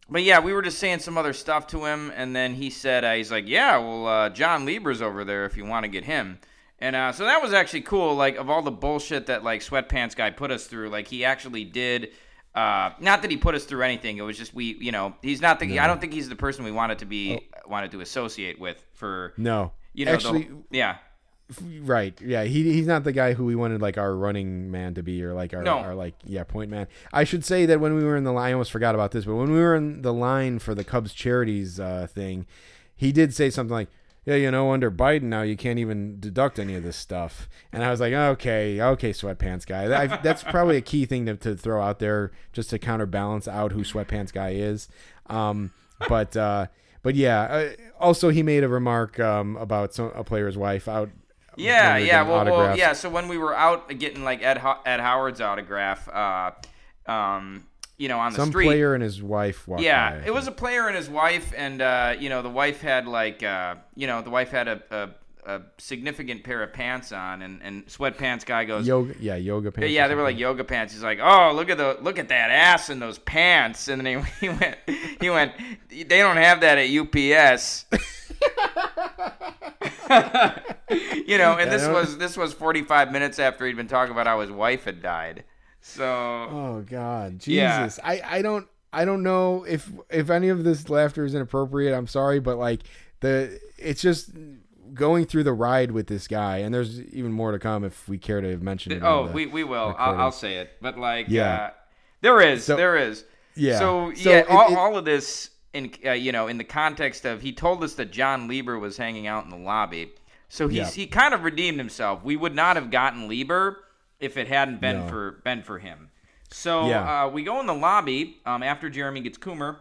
But yeah, we were just saying some other stuff to him, and then he said, uh, he's like, yeah, well, uh, Jon Lieber's over there if you want to get him. And uh, so that was actually cool. Like, of all the bullshit that, like, Sweatpants Guy put us through, like, he actually did. Uh, not that he put us through anything. It was just we, you know, he's not the. I don't think he's the person we wanted to be, Oh. wanted to associate with for, No, you know, the- actually, yeah. right. Yeah, he he's not the guy who we wanted like our running man to be or like our, No. our like yeah point man. I should say that when we were in the line, I almost forgot about this, but when we were in the line for the Cubs charities uh, thing, he did say something like. Yeah, you know, under Biden now, you can't even deduct any of this stuff. And I was like, okay, okay, sweatpants guy. I, that's probably a key thing to, to throw out there just to counterbalance out who sweatpants guy is. Um, but uh, but yeah, uh, also he made a remark um, about some, a player's wife out. Yeah, when we were yeah, well, well, yeah. So when we were out getting like Ed Ho- Ed Howard's autograph, uh, um, you know, on the Some street, player and his wife walked Yeah, by, it was a player and his wife, and uh, you know the wife had like uh, you know the wife had a, a, a significant pair of pants on, and, and sweatpants guy goes, yoga. Yeah, yoga pants. yeah, they were like yoga pants. He's like, oh look at the look at that ass in those pants, and then he, he went he went they don't have that at UPS. you know, and this was this was 45 minutes after he'd been talking about how his wife had died. So Oh God, Jesus! Yeah. I I don't I don't know if if any of this laughter is inappropriate. I'm sorry, but like the it's just going through the ride with this guy, and there's even more to come if we care to mention it. Oh, the we, we will. I'll. I'll say it. But like, Yeah. uh, there is, So- there is. Yeah. So, So yeah, it- all, it- all of this in uh, you know in the context of he told us that Jon Lieber was hanging out in the lobby. So he's Yeah. he kind of redeemed himself. We would not have gotten Lieber if it hadn't been No. for been for him. So Yeah. uh, we go in the lobby um, after Jeremy gets Coomer.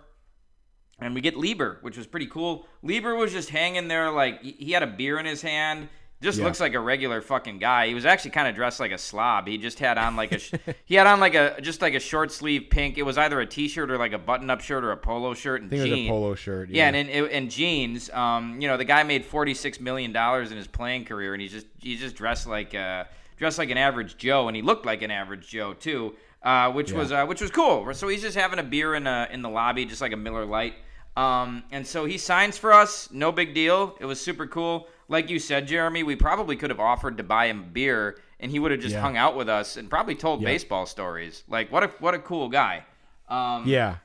And we get Lieber, which was pretty cool. Lieber was just hanging there, like he had a beer in his hand. Just Yeah. looks like a regular fucking guy. He was actually kind of dressed like a slob. He just had on like a sh- he had on like a just like a short sleeve pink. It was either a t-shirt or like a button up shirt or a polo shirt and I think it was a jeans. polo shirt. Yeah, and in, in jeans. Um, you know, the guy made forty six million dollars in his playing career, and he's just he's just dressed like uh dressed like an average Joe, and he looked like an average Joe too, uh, which was uh, which was cool. So he's just having a beer in a, in the lobby, just like a Miller Lite. Um, and so he signs for us. No big deal. It was super cool. Like you said, Jeremy, we probably could have offered to buy him beer, and he would have just Yeah. hung out with us and probably told Yeah. baseball stories. Like what a what a cool guy. Um, Yeah.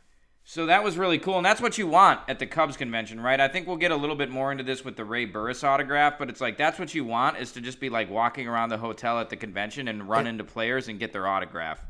So that was really cool, and that's what you want at the Cubs convention, right? I think we'll get a little bit more into this with the Ray Burris autograph, but it's like that's what you want is to just be like walking around the hotel at the convention and run into players and get their autograph.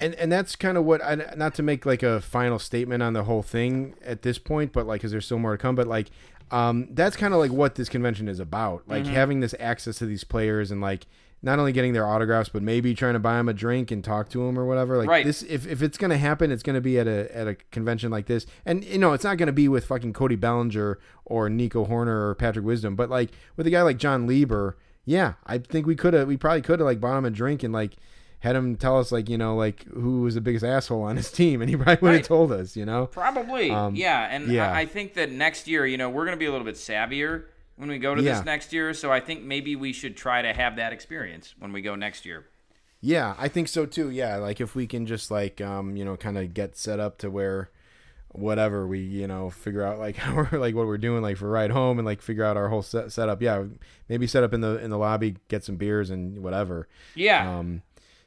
and and that's kind of what I not to make like a final statement on the whole thing at this point, but like because there's still more to come. But like, um, that's kind of like what this convention is about, like Mm-hmm. having this access to these players and like not only getting their autographs, but maybe trying to buy them a drink and talk to them or whatever. Like Right. this, if, if it's gonna happen, it's gonna be at a at a convention like this, and you know it's not gonna be with fucking Cody Bellinger or Nico Hoerner or Patrick Wisdom, but like with a guy like Jon Lieber, yeah, I think we could have, we probably could have like bought him a drink and like had him tell us like you know like who was the biggest asshole on his team, and he probably would have Right. told us, you know. Probably, Um, yeah. And yeah. I, I think that next year, you know, we're going to be a little bit savvier when we go to Yeah. this next year. So I think maybe we should try to have that experience when we go next year. Yeah, I think so too. Yeah, like if we can just like um you know kind of get set up to where whatever we you know figure out like how we're like what we're doing like for ride home and like figure out our whole set setup. Yeah, maybe set up in the in the lobby, get some beers and whatever. Yeah. Um,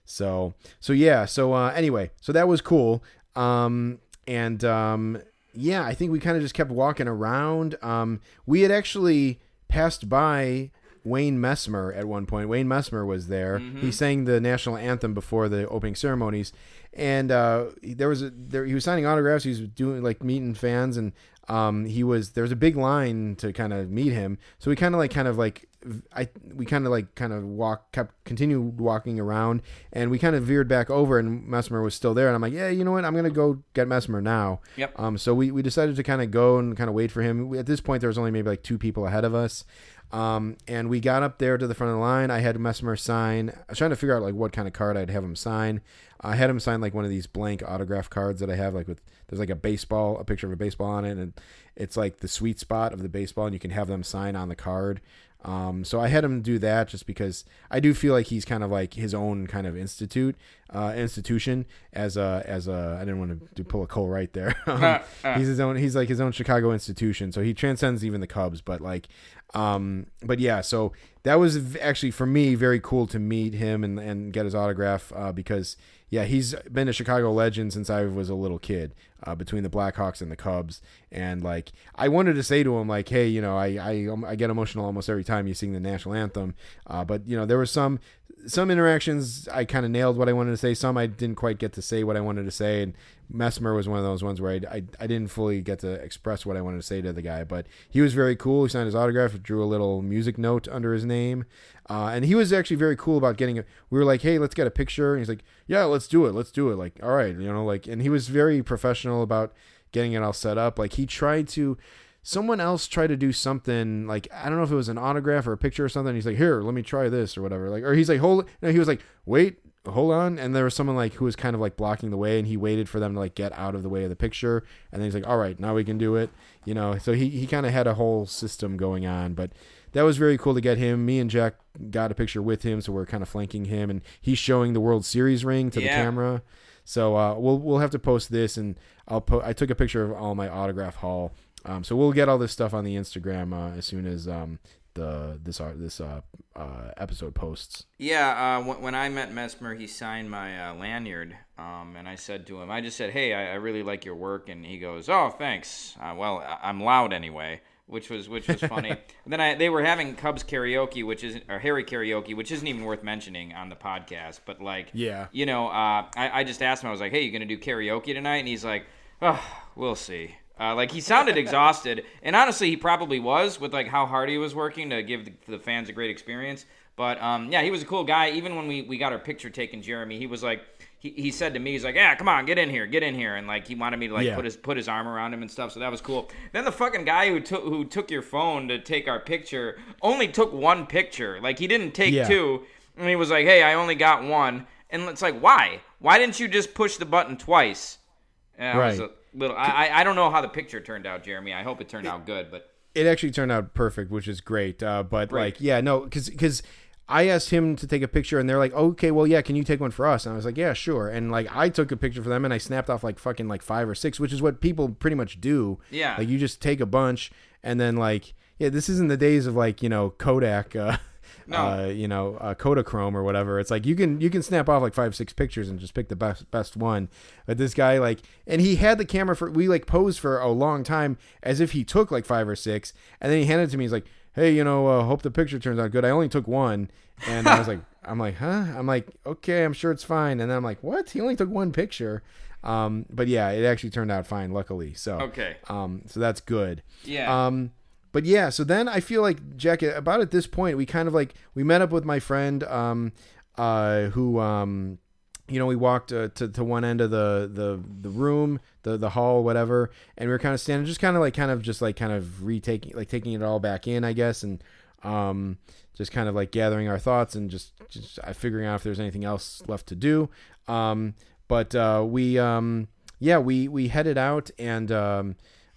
so so yeah. So uh, anyway, so that was cool. Um, and um, yeah, I think we kind of just kept walking around. Um, we had actually passed by Wayne Messmer at one point. Wayne Messmer was there. He sang the national anthem before the opening ceremonies, and uh, there was a there. He was signing autographs. He was doing like meeting fans, and um, he was there was a big line to kind of meet him. So we kind of like kind of like I we kind of like kind of walk kept continued walking around, and we kind of veered back over, and Messmer was still there, and I'm like, yeah, you know what, I'm gonna go get Messmer now. Yep. Um, so we, we decided to kind of go and kind of wait for him. We, at this point, there was only maybe like two people ahead of us. Um, and we got up there to the front of the line. I had Messmer sign. I was trying to figure out like what kind of card I'd have him sign. I had him sign like one of these blank autograph cards that I have, like with there's like a baseball, a picture of a baseball on it, and it's like the sweet spot of the baseball, and you can have them sign on the card. Um, so I had him do that just because I do feel like he's kind of like his own kind of institute, uh, institution as a as a. I didn't want to pull a Cole right there. um, he's his own. He's like his own Chicago institution. So he transcends even the Cubs. But like, um, but yeah. So that was actually for me very cool to meet him and and get his autograph uh, because yeah, he's been a Chicago legend since I was a little kid. Uh, between the Blackhawks and the Cubs, and like I wanted to say to him, like, hey, you know, I I, I get emotional almost every time you sing the national anthem, uh, but you know, there were some some interactions I kind of nailed what I wanted to say. Some I didn't quite get to say what I wanted to say, and Messmer was one of those ones where I, I, I didn't fully get to express what I wanted to say to the guy. But he was very cool. He signed his autograph, drew a little music note under his name, uh, and he was actually very cool about getting it. We were like, hey, let's get a picture, and he's like, yeah, let's do it, let's do it. Like, all right, you know, like, and he was very professional about getting it all set up. Like, he tried to someone else tried to do something like I don't know if it was an autograph or a picture or something. He's like, "Here, let me try this" or whatever. Like, or he's like, "Hold," no, he was like, "Wait, hold on," and there was someone like who was kind of like blocking the way, and he waited for them to like get out of the way of the picture, and then he's like, "All right, now we can do it," you know. So he he kind of had a whole system going on, but. That was very cool to get him. Me and Jack got a picture with him, so we're kind of flanking him, and he's showing the World Series ring to the camera. So uh, we'll we'll have to post this, and I'll po- I took a picture of all my autograph haul. Um, so we'll get all this stuff on the Instagram uh, as soon as um, the this uh, this uh, uh, episode posts. Yeah, uh, when, when I met Messmer, he signed my uh, lanyard, um, and I said to him, I just said, "Hey, I, I really like your work," and he goes, "Oh, thanks. Uh, well, I- I'm loud anyway." Which was which was funny. then I they were having Cubs karaoke, which isn't or Harry karaoke, which isn't even worth mentioning on the podcast. But like, Yeah. you know, uh, I I just asked him, I was like, "Hey, you gonna do karaoke tonight?" And he's like, "Oh, we'll see." Uh, like he sounded exhausted, and honestly, he probably was with like how hard he was working to give the, the fans a great experience. But um, yeah, he was a cool guy. Even when we, we got our picture taken, Jeremy, he was like, he, he said to me, he's like, yeah, come on, get in here, get in here, and like he wanted me to like Yeah. put his put his arm around him and stuff. So that was cool. Then the fucking guy who took who took your phone to take our picture only took one picture. Like he didn't take Yeah. two, and he was like, hey, I only got one. And it's like, why? Why didn't you just push the button twice? And Right. Little. I, I don't know how the picture turned out, Jeremy. I hope it turned out good, but It actually turned out perfect, which is great. Uh, but like, yeah, no, because because I asked him to take a picture, and they're like, "Okay, well, yeah, can you take one for us?" And I was like, "Yeah, sure." And like, I took a picture for them, and I snapped off like fucking like five or six, which is what people pretty much do. Yeah. like you just take a bunch, and then like, yeah, this isn't the days of like you know Kodak. Uh, No. uh, you know, uh, Kodachrome or whatever. It's like you can you can snap off like five six pictures and just pick the best best one. But this guy like, and he had the camera for we like posed for a long time as if he took like five or six, and then he handed it to me. He's like, hey, you know, uh, hope the picture turns out good. I only took one, and I was like, I'm like, huh? I'm like, okay, I'm sure it's fine. And then I'm like, what? He only took one picture. Um, but yeah, it actually turned out fine, luckily. So Okay. um, so that's good. Yeah. Um, but yeah, so then I feel like Jack. About at this point, we kind of like we met up with my friend, um, uh, who um, you know, we walked uh, to to one end of the the the room, the the hall, whatever, and we were kind of standing, just kind of like kind of just like kind of retaking, like taking it all back in, I guess, and um, just kind of like gathering our thoughts and just just uh, figuring out if there's anything else left to do. Um, but uh, we um, yeah, we we headed out and um,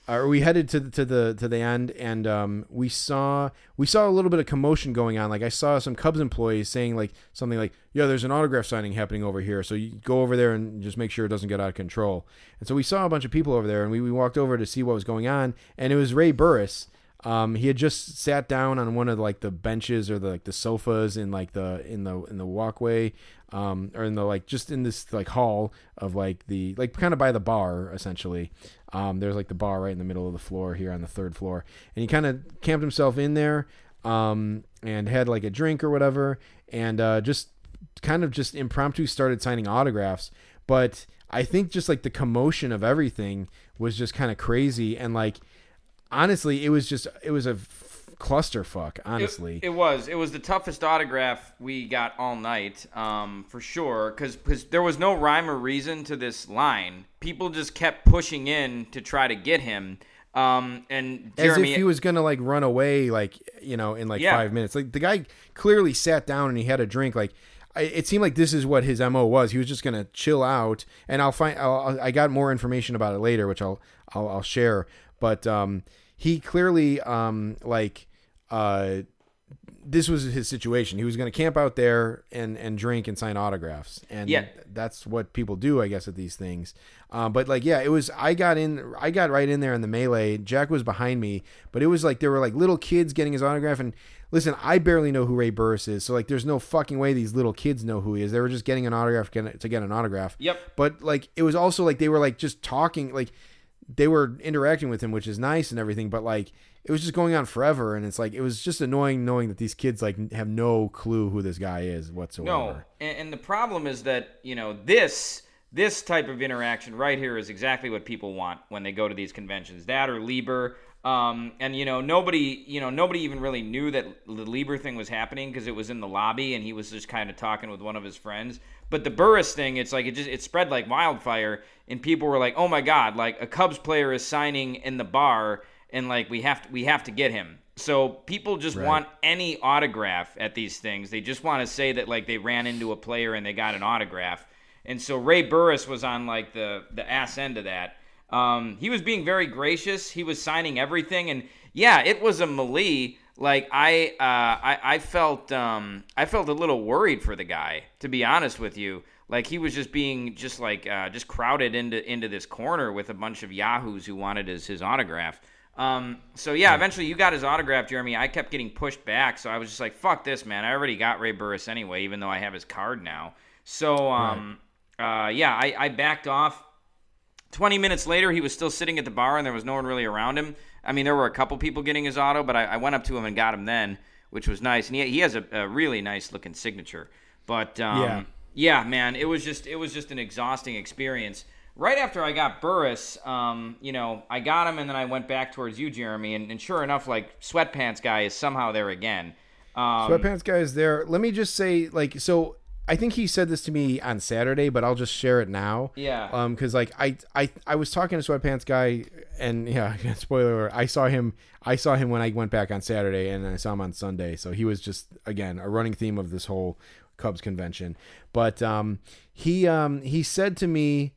or we headed to the, to the to the end and um, we saw we saw a little bit of commotion going on. Like I saw some Cubs employees saying like something like, "Yeah, there's an autograph signing happening over here, so you go over there and just make sure it doesn't get out of control." And so we saw a bunch of people over there, and we, we walked over to see what was going on, and it was Ray Burris. Um, he had just sat down on one of like the benches or the like the sofas in like the in the in the walkway, um, or in the like just in this like hall of like the like kind of by the bar essentially. Um, there's like the bar right in the middle of the floor here on the third floor, and he kind of camped himself in there, um, and had like a drink or whatever, and uh, just kind of just impromptu started signing autographs. But I think just like the commotion of everything was just kind of crazy, and like honestly, it was just it was a clusterfuck. Honestly, It, it was. It was the toughest autograph we got all night, um, for sure. Because there was no rhyme or reason to this line. People just kept pushing in to try to get him. Um, and as if he was gonna like run away, like you know, in like Yeah. five minutes. Like the guy clearly sat down and he had a drink. Like it seemed like this is what his mo was. He was just gonna chill out, and I'll find. I'll- I got more information about it later, which I'll I'll, I'll share. But um, he clearly um like uh this was his situation. He was going to camp out there and and drink and sign autographs, and Yeah. that's what people do, I guess, at these things. Um, but like, yeah, it was. I got in. I got right in there in the melee. Jack was behind me, but it was like there were like little kids getting his autograph. And listen, I barely know who Ray Burris is, so like, there's no fucking way these little kids know who he is. They were just getting an autograph to get an autograph. Yep. But like, it was also like they were like just talking, like they were interacting with him, which is nice and everything. But like, it was just going on forever, and it's like it was just annoying knowing that these kids like have no clue who this guy is whatsoever. No, and, and the problem is that you know this this type of interaction right here is exactly what people want when they go to these conventions. That or Lieber, um, and you know nobody you know nobody even really knew that the Lieber thing was happening because it was in the lobby and he was just kind of talking with one of his friends. But the Burris thing, it's like it just it spread like wildfire, and people were like, "Oh my God!" Like a Cubs player is signing in the bar, and like we have to we have to get him. So people just want any autograph at these things. They just want to say that like they ran into a player and they got an autograph. And so Ray Burris was on like the the ass end of that. Um, he was being very gracious. He was signing everything, and yeah, it was a melee. Like I, uh, I, I felt, um, I felt a little worried for the guy, to be honest with you. Like he was just being just like uh, just crowded into into this corner with a bunch of yahoos who wanted his his autograph. Um, so yeah, eventually you got his autograph, Jeremy. I kept getting pushed back, so I was just like, "Fuck this, man! I already got Ray Burris anyway, even though I have his card now." So um, uh, yeah, I, I backed off. 20 minutes later, he was still sitting at the bar and there was no one really around him. I mean, there were a couple people getting his auto, but I, I went up to him and got him then, which was nice. And he, he has a, a really nice looking signature. But um, Yeah. yeah, man, it was just it was just an exhausting experience. Right after I got Burris, um, you know, I got him and then I went back towards you, Jeremy, and, and sure enough, like sweatpants guy is somehow there again. Um, Sweatpants guy is there. Let me just say, like, so I think he said this to me on Saturday, but I'll just share it now. Yeah. Um, because like I I I was talking to Sweatpants guy, and yeah, spoiler alert, I saw him. I saw him when I went back on Saturday, and I saw him on Sunday. So he was just again a running theme of this whole Cubs convention. But um, he um he said to me.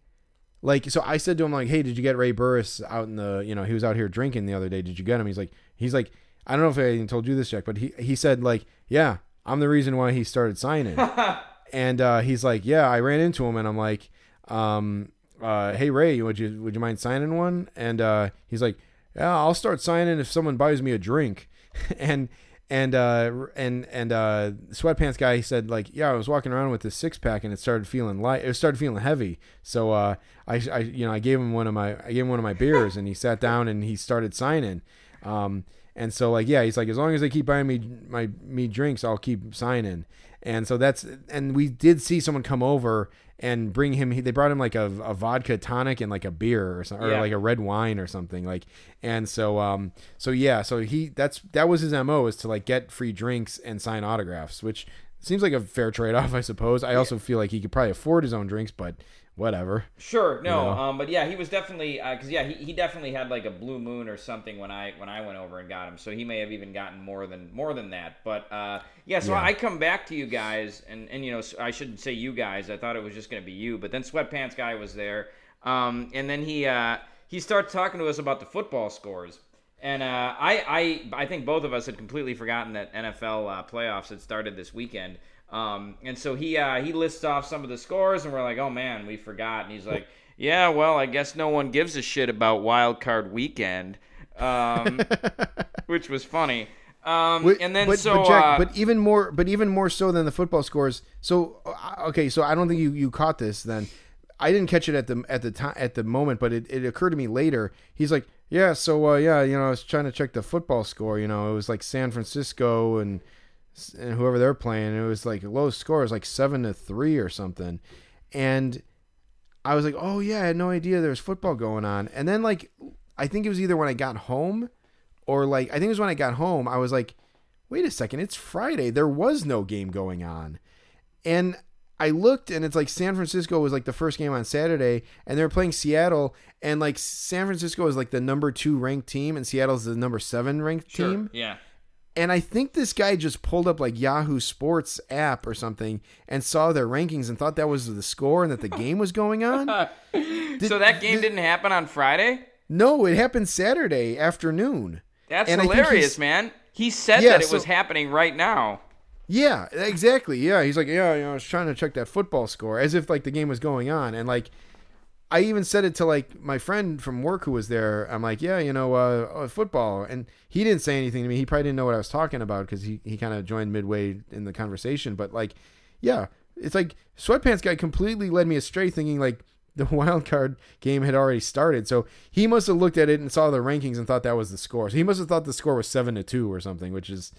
Like so, I said to him like, "Hey, did you get Ray Burris out in the? You know, he was out here drinking the other day. Did you get him?" He's like, "He's like, I don't know if I even told you this, Jack, but he he said like, yeah, I'm the reason why he started signing. and uh, he's like, yeah, I ran into him, and I'm like, um, uh, hey Ray, would you would you mind signing one? And uh, he's like, yeah, I'll start signing if someone buys me a drink. and and uh and and uh sweatpants guy he said like yeah i was walking around with this six pack and it started feeling light it started feeling heavy so uh i i you know i gave him one of my i gave him one of my beers and he sat down and he started signing um and so like yeah he's like as long as they keep buying me my me drinks i'll keep signing and so that's and we did see someone come over and bring him they brought him like a, a vodka tonic and like a beer or something or Yeah. like a red wine or something like and so um so yeah so he that's that was his mo is to like get free drinks and sign autographs which seems like a fair trade-off i suppose i also feel like he could probably afford his own drinks but whatever Sure, no, know? um, but yeah, he was definitely because yeah, he, he definitely had like a blue moon or something when I when I went over and got him. So he may have even gotten more than more than that. But uh, yeah, so Yeah. I come back to you guys, and and you know I shouldn't say you guys. I thought it was just gonna be you, but then sweatpants guy was there, um, and then he uh, he started talking to us about the football scores. And uh, I, I, I think both of us had completely forgotten that NFL uh, playoffs had started this weekend. Um, and so he, uh, he lists off some of the scores, and we're like, "Oh man, we forgot." And he's like, "Yeah, well, I guess no one gives a shit about Wild Card Weekend," um, which was funny. Um, Wait, and then but, so, but Jack, uh, but even more, but even more so than the football scores. So uh, okay, so I don't think you, you caught this. Then I didn't catch it at the at the time at the moment, but it, it occurred to me later. He's like, yeah, so uh, yeah, you know, I was trying to check the football score. You know, it was like San Francisco and and whoever they're playing. It was like low score, it was like seven to three or something, and I was like, oh yeah, I had no idea there was football going on. And then like, I think it was either when I got home or like I think it was when I got home, I was like, wait a second, it's Friday. There was no game going on. And I looked and it's like San Francisco was like the first game on Saturday and they were playing Seattle and like San Francisco is like the number 2 ranked team and Seattle's the number 7 ranked sure, team. yeah, And I think this guy just pulled up like Yahoo Sports app or something and saw their rankings and thought that was the score and that the game was going on. so that game didn't happen on Friday. No, it happened Saturday afternoon. That's And I think he's- hilarious, man. He said Yeah, that it so- was happening right now. Yeah, exactly. Yeah, he's like, yeah, you know, I was trying to check that football score as if like the game was going on, and like, I even said it to like my friend from work who was there. I'm like, yeah, you know, uh, uh, football, and he didn't say anything to me. He probably didn't know what I was talking about because he he kind of joined midway in the conversation. But like, yeah, it's like sweatpants guy completely led me astray, thinking like the wild card game had already started. So he must have looked at it and saw the rankings and thought that was the score. So he must have thought the score was seven to two or something, which is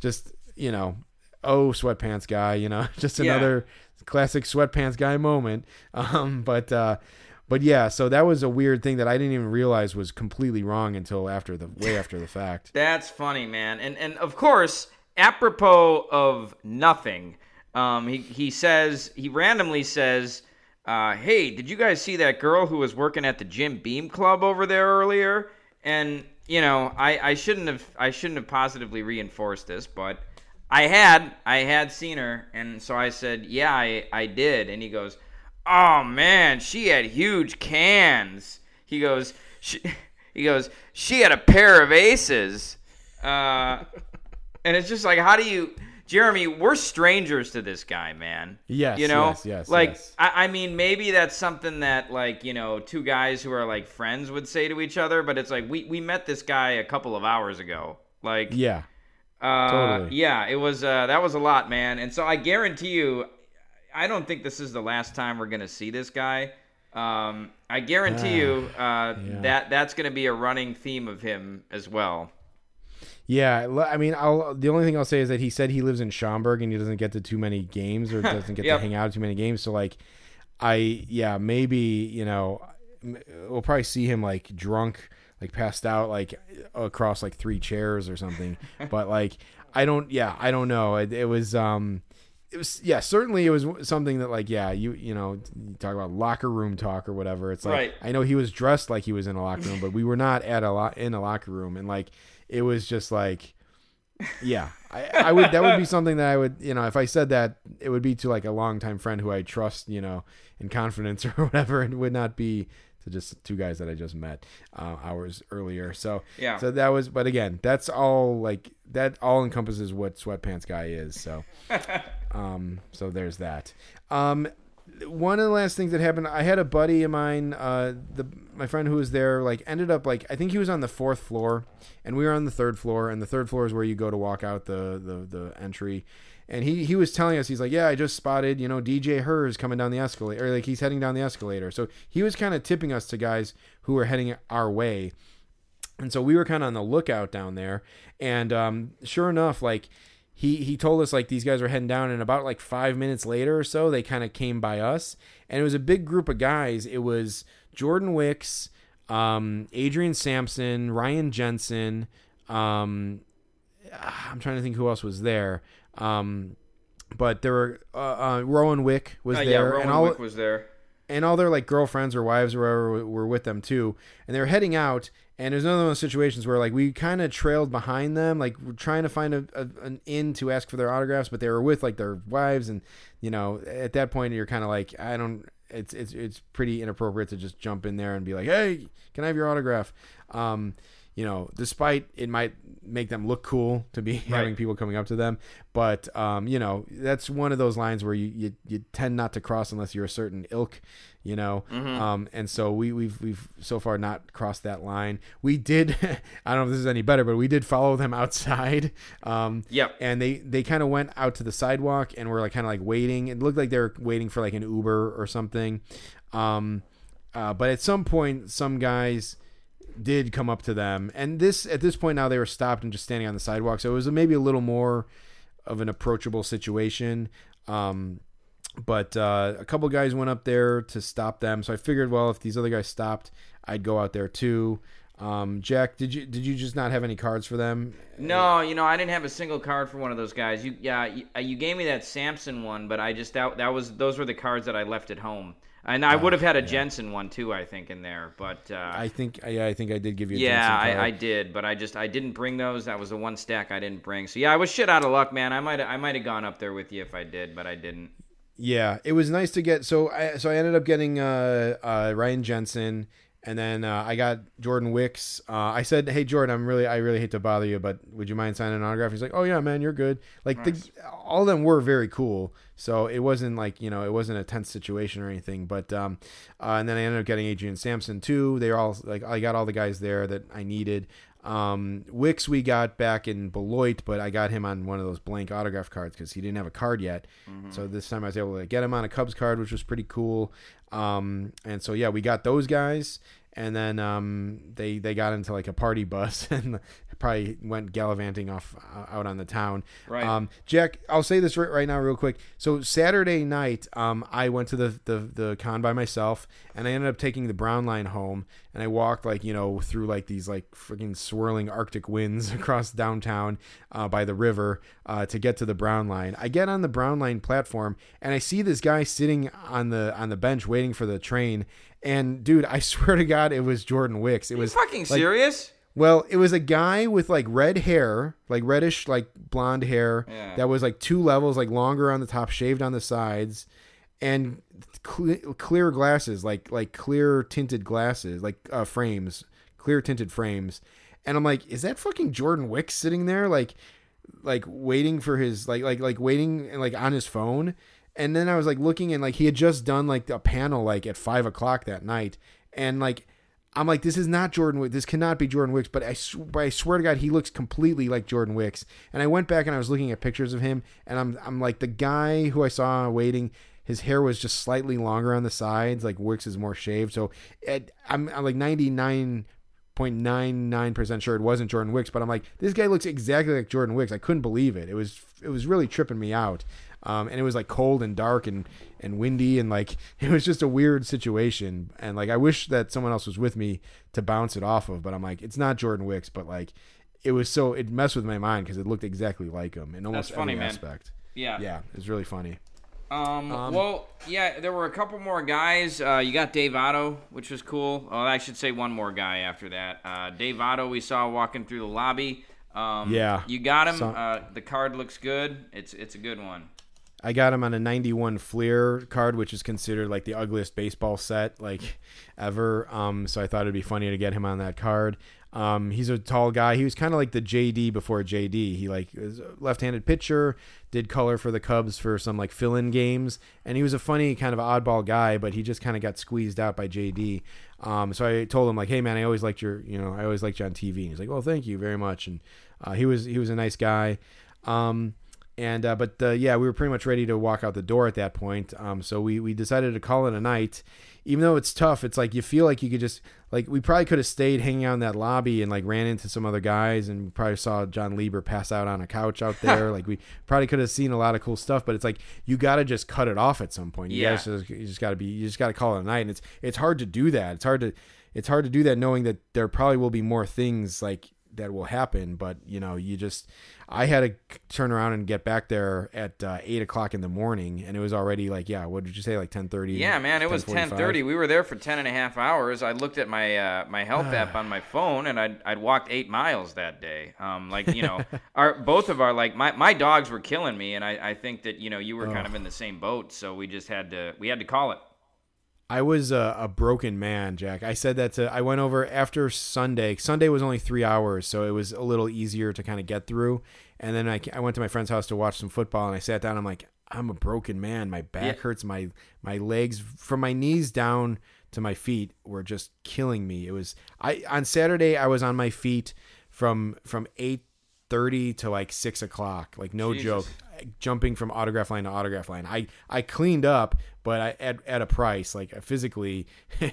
just you know oh sweatpants guy you know just Yeah. another classic sweatpants guy moment um but uh but yeah so that was a weird thing that i didn't even realize was completely wrong until after the way after the fact That's funny, man. And and of course, apropos of nothing, um, he he says he randomly says, uh, "Hey, did you guys see that girl who was working at the Jim Beam Club over there earlier?" And you know, I I shouldn't have I shouldn't have positively reinforced this, but I had I had seen her, and so I said, "Yeah, I I did." And he goes, "Oh man, she had huge cans." He goes, she, he goes, she had a pair of aces. Uh, and it's just like, how do you, Jeremy? We're strangers to this guy, man. Yes, you know, yes, yes, like yes. I, I mean, maybe that's something that like you know, two guys who are like friends would say to each other, but it's like we we met this guy a couple of hours ago, like yeah uh, Totally. Yeah, it was. Uh, that was a lot, man. And so I guarantee you, I don't think this is the last time we're gonna see this guy. Um, I guarantee you uh, that that's gonna be a running theme of him as well. yeah I mean i'll the only thing i'll say is that he said he lives in schaumburg and he doesn't get to too many games or doesn't get Yep. to hang out at too many games so like i yeah maybe you know we'll probably see him like drunk like passed out like across like three chairs or something but like i don't yeah i don't know it, it was um it was yeah certainly it was something that like yeah you you know you talk about locker room talk or whatever it's like Right. i know he was dressed like he was in a locker room but we were not at a lot in a locker room and like it was just like yeah I, I would that would be something that i would you know if i said that it would be to like a longtime friend who i trust you know in confidence or whatever it would not be to just two guys that I just met uh, hours earlier. So Yeah. so that was. But again, that's all like that all encompasses what sweatpants guy is. So um, so there's that. Um, one of the last things that happened, I had a buddy of mine, uh, the my friend who was there, like ended up like I think he was on the fourth floor, and we were on the third floor, and the third floor is where you go to walk out the the, the entry. And he, he was telling us he's like yeah I just spotted you know DJ Herz coming down the escalator or like he's heading down the escalator so he was kind of tipping us to guys who were heading our way and so we were kind of on the lookout down there. And um, sure enough, like he he told us like these guys were heading down, and about like five minutes later or so, they kind of came by us, and it was a big group of guys. It was Jordan Wicks, um, Adrian Sampson, Ryan Jensen. Um, I'm trying to think who else was there. Um, but there were uh, uh, Rowan Wick was Uh, there, yeah, Rowan and all Wick was there. and all their like girlfriends or wives or whatever were- were with them too and they were heading out and there's another one of those situations where like we kind of trailed behind them like we're trying to find a, a, an inn to ask for their autographs but they were with like their wives and you know at that point you're kind of like i don't it's it's it's pretty inappropriate to just jump in there and be like hey can i have your autograph um you know despite it might make them look cool to be having people coming up to them but um you know that's one of those lines where you you, you tend not to cross unless you're a certain ilk you know? Um and so we we've we've so far not crossed that line. We did i don't know if this is any better but we did follow them outside um Yep. and they they kind of went out to the sidewalk and were like kind of like waiting. It looked like they were waiting for like an uber or something. Um uh, but at some point some guys did come up to them. And this at this point now they were stopped and just standing on the sidewalk. So it was maybe a little more of an approachable situation. Um but uh, a couple guys went up there to stop them. So i figured well if these other guys stopped i'd go out there too. Um, jack did you did you just not have any cards for them? No, you know, I didn't have a single card for one of those guys. You, yeah, you, you gave me that Sampson one, but I just that that was those were the cards that I left at home, and I would have had a Jensen one too, I think, in there. But uh, i think yeah i think i did give you a yeah, I. I did, but I just I didn't bring those. That was the one stack I didn't bring. So yeah, I was shit out of luck, man. I might I might have gone up there with you if I did, but I didn't. Yeah, it was nice to get. So I so I ended up getting uh, uh, Ryan Jensen, and then uh, I got Jordan Wicks. Uh, I said, "Hey Jordan, I'm really I really hate to bother you, but would you mind signing an autograph?" He's like, "Oh yeah, man, you're good." Like the, all of them were very cool. So it wasn't like you know it wasn't a tense situation or anything. But um, uh, and then I ended up getting Adrian Sampson too. They were all like I got all the guys there that I needed. Um, Wicks we got back in Beloit, but I got him on one of those blank autograph cards because he didn't have a card yet. So this time I was able to get him on a Cubs card, which was pretty cool. Um, and so yeah, we got those guys, and then um, they they got into like a party bus and probably went gallivanting off uh, out on the town. Right. Um, Jack, I'll say this right, right now, real quick. So Saturday night, um, I went to the, the the con by myself, and I ended up taking the Brown Line home, and I walked like you know through like these like freaking swirling Arctic winds across downtown uh, by the river uh, to get to the Brown Line. I get on the Brown Line platform, and I see this guy sitting on the on the bench waiting for the train. And dude, I swear to God, it was Jordan Wicks. It was Fucking like, serious? Well, it was a guy with like red hair, like reddish, like blonde hair Yeah. that was like two levels, like longer on the top, shaved on the sides, and cle clear glasses, like like clear tinted glasses, like uh, frames, clear tinted frames. And I'm like, is that fucking Jordan Wicks sitting there, like, like waiting for his, like, like, like waiting and like on his phone? And then I was like looking and like he had just done like a panel like at five o'clock that night, and like I'm like, this is not Jordan Wicks. This cannot be Jordan Wicks. But I, sw- I swear to God, he looks completely like Jordan Wicks. And I went back and I was looking at pictures of him, and I'm, I'm like, the guy who I saw waiting, his hair was just slightly longer on the sides. Like Wicks is more shaved. So it, I'm, I'm like 99.99% sure it wasn't Jordan Wicks. But I'm like, this guy looks exactly like Jordan Wicks. I couldn't believe it. It was, it was really tripping me out. Um, and it was like cold and dark and, and windy and like it was just a weird situation and like I wish that someone else was with me to bounce it off of but I'm like it's not Jordan Wicks but like it was so it messed with my mind because it looked exactly like him in almost That's funny, every man. aspect Yeah. yeah it's really funny Um, well, yeah, there were a couple more guys. Uh, you got Dave Otto, which was cool. Oh, I should say one more guy after that. Uh, Dave Otto, we saw walking through the lobby. Um, Yeah. you got him. So- uh, the card looks good. It's it's a good one. I got him on a 91 Fleer card, which is considered like the ugliest baseball set like ever. Um, so I thought it'd be funny to get him on that card. Um, he's a tall guy. He was kind of like the JD before JD. He like was a left-handed pitcher, did color for the Cubs for some like fill-in games, and he was a funny kind of oddball guy. But he just kind of got squeezed out by JD. Um, so I told him like, hey man, I always liked your, you know, I always liked you on TV. And he's like, well, thank you very much. And uh, he was he was a nice guy. Um, and uh, but uh, yeah, we were pretty much ready to walk out the door at that point. Um, so we we decided to call it a night. Even though it's tough, it's like you feel like you could just like we probably could have stayed hanging out in that lobby and like ran into some other guys and probably saw Jon Lieber pass out on a couch out there. like we probably could have seen a lot of cool stuff. But it's like you got to just cut it off at some point. You Yeah. just, you just got to be you just got to call it a night. And it's it's hard to do that. It's hard to it's hard to do that knowing that there probably will be more things like that will happen but you know you just i had to turn around and get back there at uh, 8 o'clock in the morning and it was already like yeah what did you say like 10.30 Yeah, man, it was 10:30. We were there for 10 and a half hours. I looked at my uh, my health app on my phone, and I'd, I'd walked eight miles that day. Um, like you know, our both of our like my, my dogs were killing me, and I, I think that you know you were kind of in the same boat, so we just had to we had to call it. I was a, a broken man, Jack. I said that to. I went over after Sunday. Sunday was only three hours, so it was a little easier to kind of get through. And then I, I went to my friend's house to watch some football, and I sat down. I'm like, I'm a broken man. My back Yeah. hurts. My my legs from my knees down to my feet were just killing me. It was I on Saturday. I was on my feet from from eight thirty to like six o'clock. Like no Jesus. joke jumping from autograph line to autograph line. I, I cleaned up, but I at, at a price. Like physically,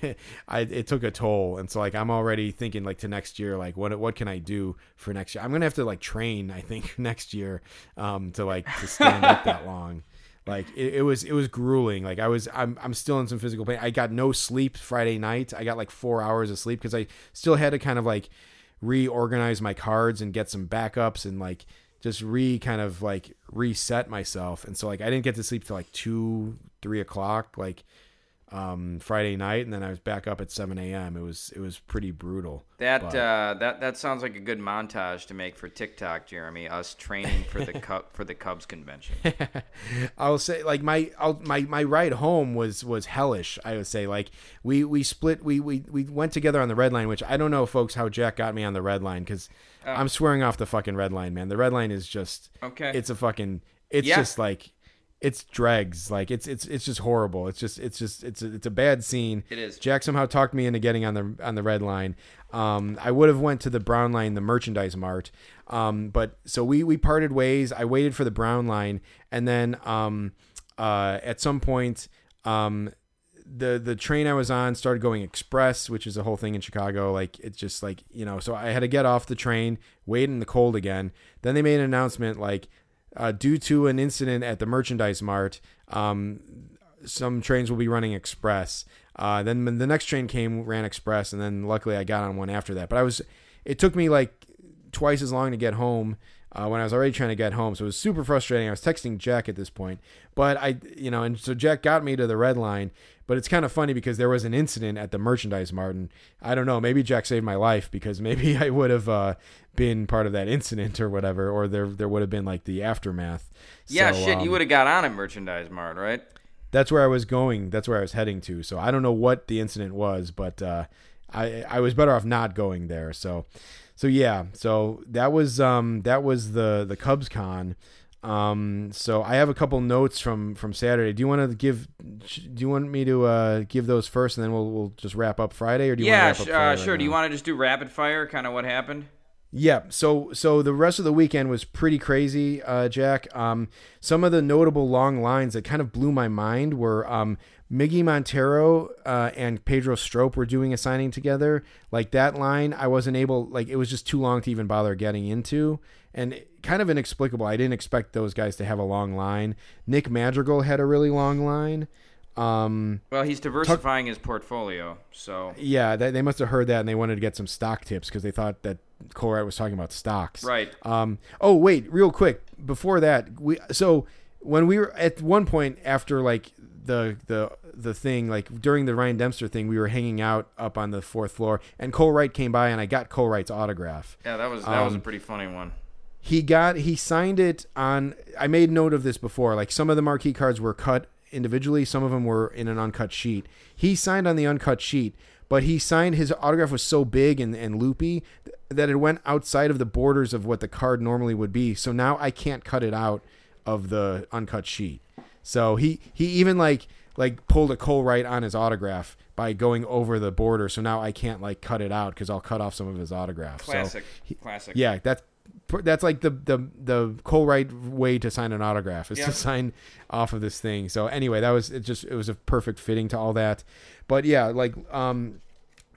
I it took a toll, and so like I'm already thinking like to next year, like what what can I do for next year? I'm gonna have to like train. I think next year, um, to like to stand up that long. Like it, it was it was grueling. Like I was I'm I'm still in some physical pain. I got no sleep Friday night. I got like four hours of sleep because I still had to kind of like reorganize my cards and get some backups and like just re kind of like reset myself. And so like I didn't get to sleep till like two, three o'clock, like um Friday night, and then I was back up at seven AM. It was it was pretty brutal. That But- uh, that that sounds like a good montage to make for TikTok, Jeremy. Us training for the cup for the Cubs convention. I'll say like my I'll, my my ride home was was hellish. I would say like we we split we we we went together on the red line, which I don't know, folks, how Jack got me on the red line because I'm swearing off the fucking red line, man. The red line is just Okay. It's a fucking it's Yeah. just like it's dregs. Like it's it's it's just horrible. It's just it's just it's a, it's a bad scene. It is. jack somehow talked me into getting on the on the red line. Um i would have went to the brown line the merchandise mart. Um but so we we parted ways. I waited for the brown line. And then um uh at some point um the the train I was on started going express, which is a whole thing in Chicago. Like it's just like you know, so I had to get off the train, wait in the cold again. Then they made an announcement like, uh, due to an incident at the merchandise mart, um, some trains will be running express. Uh, then the next train came, ran express, and then luckily I got on one after that. But I was, it took me like twice as long to get home uh, when I was already trying to get home. So it was super frustrating. I was texting Jack at this point, but I, you know, and so Jack got me to the red line. But it's kind of funny because there was an incident at the merchandise mart, and I don't know. Maybe Jack saved my life because maybe I would have uh, been part of that incident or whatever, or there there would have been like the aftermath. Yeah, So, shit, um, you would have got on at Merchandise Mart, right? that's where I was going. That's where I was heading to. So I don't know what the incident was, but uh, I I was better off not going there. So so yeah. So that was um that was the the Cubs con. Um so I have a couple notes from from Saturday. Do you want to give do you want me to uh give those first and then we'll we'll just wrap up Friday or do you Yeah, want to wrap up uh, Friday sure. right Do you want to just do rapid fire, kind of what happened? Yeah, so so the rest of the weekend was pretty crazy, uh, Jack. Um, some of the notable long lines that kind of blew my mind were um, Miggy Montero uh, and Pedro Strop were doing a signing together. Like that line, I wasn't able, like it was just too long to even bother getting into, and kind of inexplicable. I didn't expect those guys to have a long line. Nick Madrigal had a really long line. Um, Well, he's diversifying his portfolio, so yeah, they, they must have heard that and they wanted to get some stock tips because they thought that Cole Wright was talking about stocks. right. Um, oh wait, real quick before that, we so when we were at one point after like the the the thing like during the Ryan Dempster thing, we were hanging out up on the fourth floor, and Cole Wright came by, and I got Cole Wright's autograph. Yeah, that was that was a Um, pretty funny one. he got he signed it on. I made note of this before. Like some of the marquee cards were cut individually, some of them were in an uncut sheet. He signed on the uncut sheet, but he signed his autograph was so big and, and loopy that it went outside of the borders of what the card normally would be. So now I can't cut it out of the uncut sheet. So he he even like like pulled a Cole Wright on his autograph by going over the border. So now I can't like cut it out because I'll cut off some of his autograph. So Classic. he- Classic. yeah, that's that's like the the the Cole Wright way to sign an autograph is Yeah. to sign off of this thing. So anyway, that was it. Just it was a perfect fitting to all that. But yeah, like um,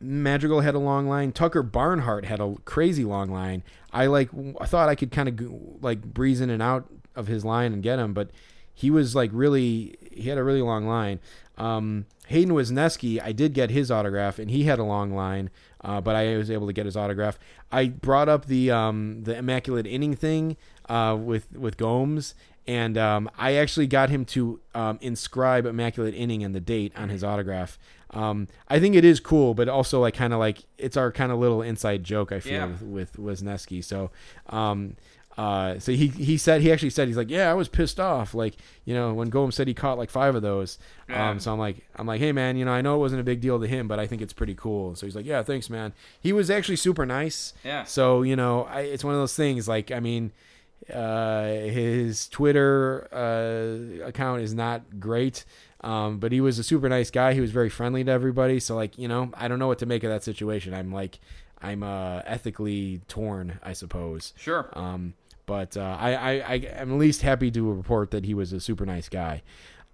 Madrigal had a long line. Tucker Barnhart had a crazy long line. I like I thought I could kind of like breeze in and out of his line and get him, but he was like really he had a really long line. Um, Hayden Wesneski, I did get his autograph, and he had a long line, uh, but I was able to get his autograph. I brought up the um, the immaculate inning thing uh, with with Gomes, and um, I actually got him to um, inscribe immaculate inning and the date on his autograph. Um, I think it is cool, but also like kind of like it's our kind of little inside joke. I feel Yeah. with, with Wesneski. So, um, uh, so he he said he actually said he's like, yeah, I was pissed off. Like you know when Gomes said he caught like five of those. Yeah. Um, so I'm like I'm like, hey man, you know I know it wasn't a big deal to him, but I think it's pretty cool. So he's like, yeah, thanks man. He was actually super nice. Yeah. So you know I, it's one of those things. Like I mean. Uh, his Twitter uh, account is not great, um, but he was a super nice guy. He was very friendly to everybody. So, like, you know, I don't know what to make of that situation. I'm like, I'm uh, ethically torn, I suppose. Sure. Um, but uh, I, I, I am at least happy to report that he was a super nice guy.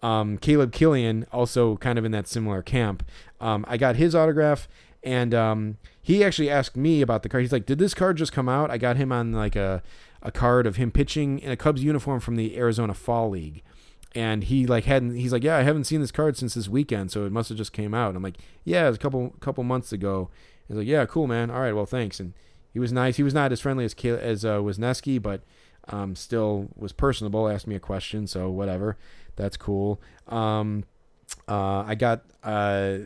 Um, Caleb Killian, also kind of in that similar camp. Um, I got his autograph, and um, he actually asked me about the card. He's like, "Did this card just come out?" I got him on like a a card of him pitching in a Cubs uniform from the Arizona Fall League. And he like hadn't. He's like, yeah, I haven't seen this card since this weekend, so it must have just came out. And I'm like, yeah, it was a couple couple months ago. He's like, yeah, cool, man. All right, well, thanks. And he was nice. He was not as friendly as as uh, Wesneski, but um, still was personable. Asked me a question, so whatever. That's cool. Um, uh, I got uh,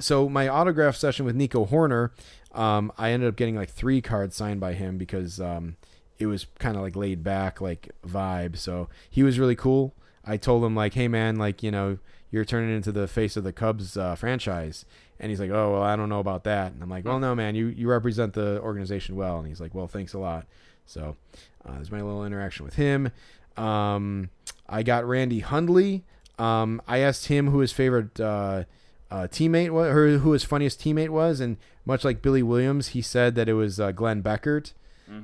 so my autograph session with Nico Hoerner. Um, I ended up getting like three cards signed by him because um, it was kind of like laid back, like vibe. So he was really cool. I told him like, hey man, like you know, you're turning into the face of the Cubs uh, franchise. And he's like, oh well, I don't know about that. And I'm like, well, no man, you you represent the organization well. And he's like, well, thanks a lot. So uh, there's my little interaction with him. Um, I got Randy Hundley. Um, I asked him who his favorite uh, uh, teammate was, or who his funniest teammate was, and much like Billy Williams, he said that it was uh, Glenn Beckert,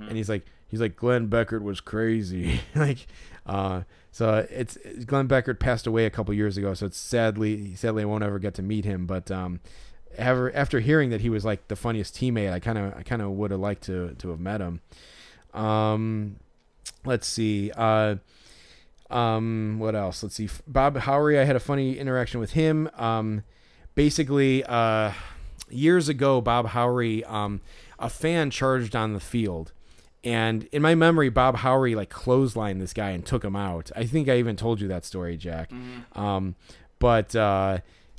and he's like, he's like Glenn Beckert was crazy, like, uh, so it's Glenn Beckert passed away a couple years ago, so it's sadly, sadly, I won't ever get to meet him, but um, ever after hearing that he was like the funniest teammate, I kind of, I kind of would have liked to to have met him. Um, let's see. Uh, um, what else? Let's see. Bob Howry, I had a funny interaction with him. Um, basically, uh, years ago, Bob Howry, um, a fan charged on the field. And in my memory, Bob Howry like clotheslined this guy and took him out. I think I even told you that story, Jack. Um, but uh,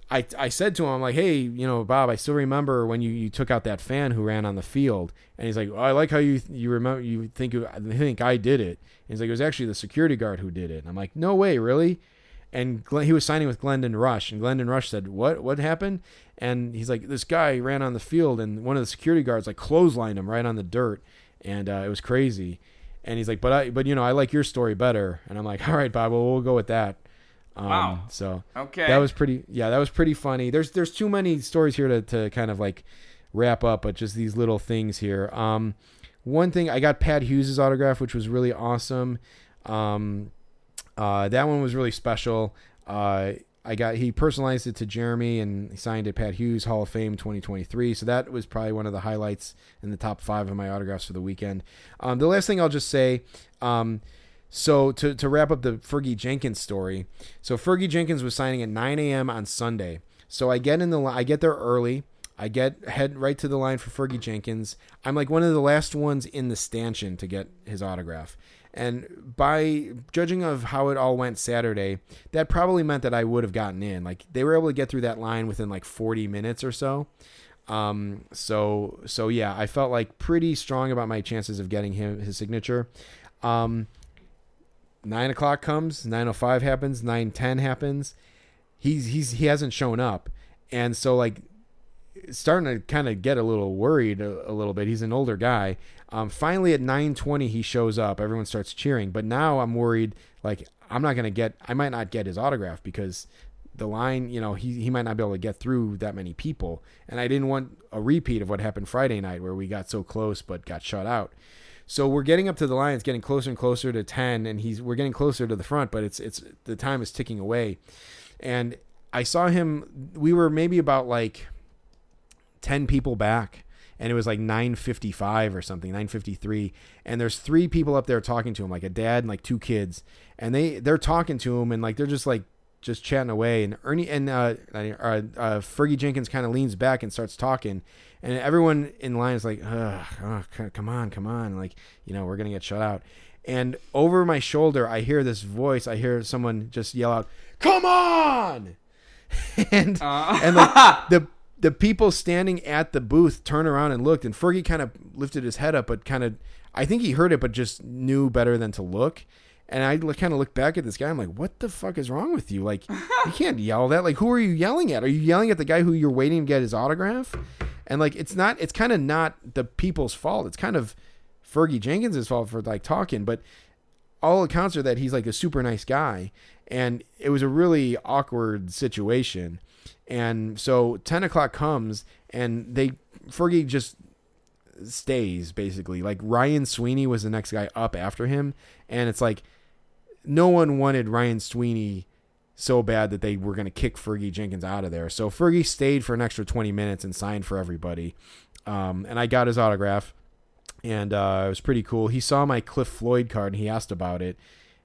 I I said to him, I'm like, hey, you know, Bob, I still remember when you, you took out that fan who ran on the field. And he's like, oh, I like how you you remember you think you think I did it. And he's like, it was actually the security guard who did it. And I'm like, no way, really? And Glenn, he was signing with Glendon Rusch, and Glendon Rusch said, "What? What happened?" And he's like, "This guy ran on the field, and one of the security guards like clotheslined him right on the dirt, and uh, it was crazy." And he's like, "But I, but you know, I like your story better." And I'm like, "All right, Bob, well, we'll go with that." Um, Wow. So Okay. that was pretty. Yeah, that was pretty funny. There's there's too many stories here to to kind of like wrap up, but just these little things here. Um, one thing I got Pat Hughes' autograph, which was really awesome. Um, uh, that one was really special. Uh, I got he personalized it to Jeremy and he signed it Pat Hughes Hall of Fame 2023. So that was probably one of the highlights in the top five of my autographs for the weekend. Um, the last thing I'll just say. Um, so to, to wrap up the Fergie Jenkins story, so Fergie Jenkins was signing at 9 a.m. on Sunday. So I get in the I get there early. I get head right to the line for Fergie Jenkins. I'm like one of the last ones in the stanchion to get his autograph. And by judging of how it all went Saturday, that probably meant that I would have gotten in. Like they were able to get through that line within like 40 minutes or so. Um, so so yeah, I felt like pretty strong about my chances of getting him his signature. Um, nine o'clock comes, nine o five happens, nine ten happens. He's he's he hasn't shown up, and so like starting to kind of get a little worried a, a little bit. He's an older guy. Um, finally at nine twenty he shows up. Everyone starts cheering, but now I'm worried. Like I'm not gonna get. I might not get his autograph because the line, you know, he, he might not be able to get through that many people. And I didn't want a repeat of what happened Friday night where we got so close but got shut out. So we're getting up to the line. It's getting closer and closer to 10 and he's we're getting closer to the front, but it's it's the time is ticking away. And I saw him we were maybe about like 10 people back and it was like 955 or something 953 and there's three people up there talking to him like a dad and like two kids and they they're talking to him and like they're just like just chatting away and Ernie and uh, uh, uh Fergie Jenkins kind of leans back and starts talking and everyone in line is like oh, come on come on like you know we're gonna get shut out and over my shoulder I hear this voice I hear someone just yell out come on and Uh. and like the the people standing at the booth turn around and looked and Fergie kind of lifted his head up but kind of I think he heard it but just knew better than to look and I kind of look back at this guy. I'm like, what the fuck is wrong with you? Like, you can't yell that. Like, who are you yelling at? Are you yelling at the guy who you're waiting to get his autograph? And like, it's not. It's kind of not the people's fault. It's kind of Fergie Jenkins' fault for like talking. But all accounts are that he's like a super nice guy, and it was a really awkward situation. And so 10 o'clock comes, and they Fergie just stays basically. Like Ryan Sweeney was the next guy up after him, and it's like no one wanted Ryan Sweeney so bad that they were going to kick Fergie Jenkins out of there. So Fergie stayed for an extra 20 minutes and signed for everybody. Um, and I got his autograph, and uh, it was pretty cool. He saw my Cliff Floyd card and he asked about it.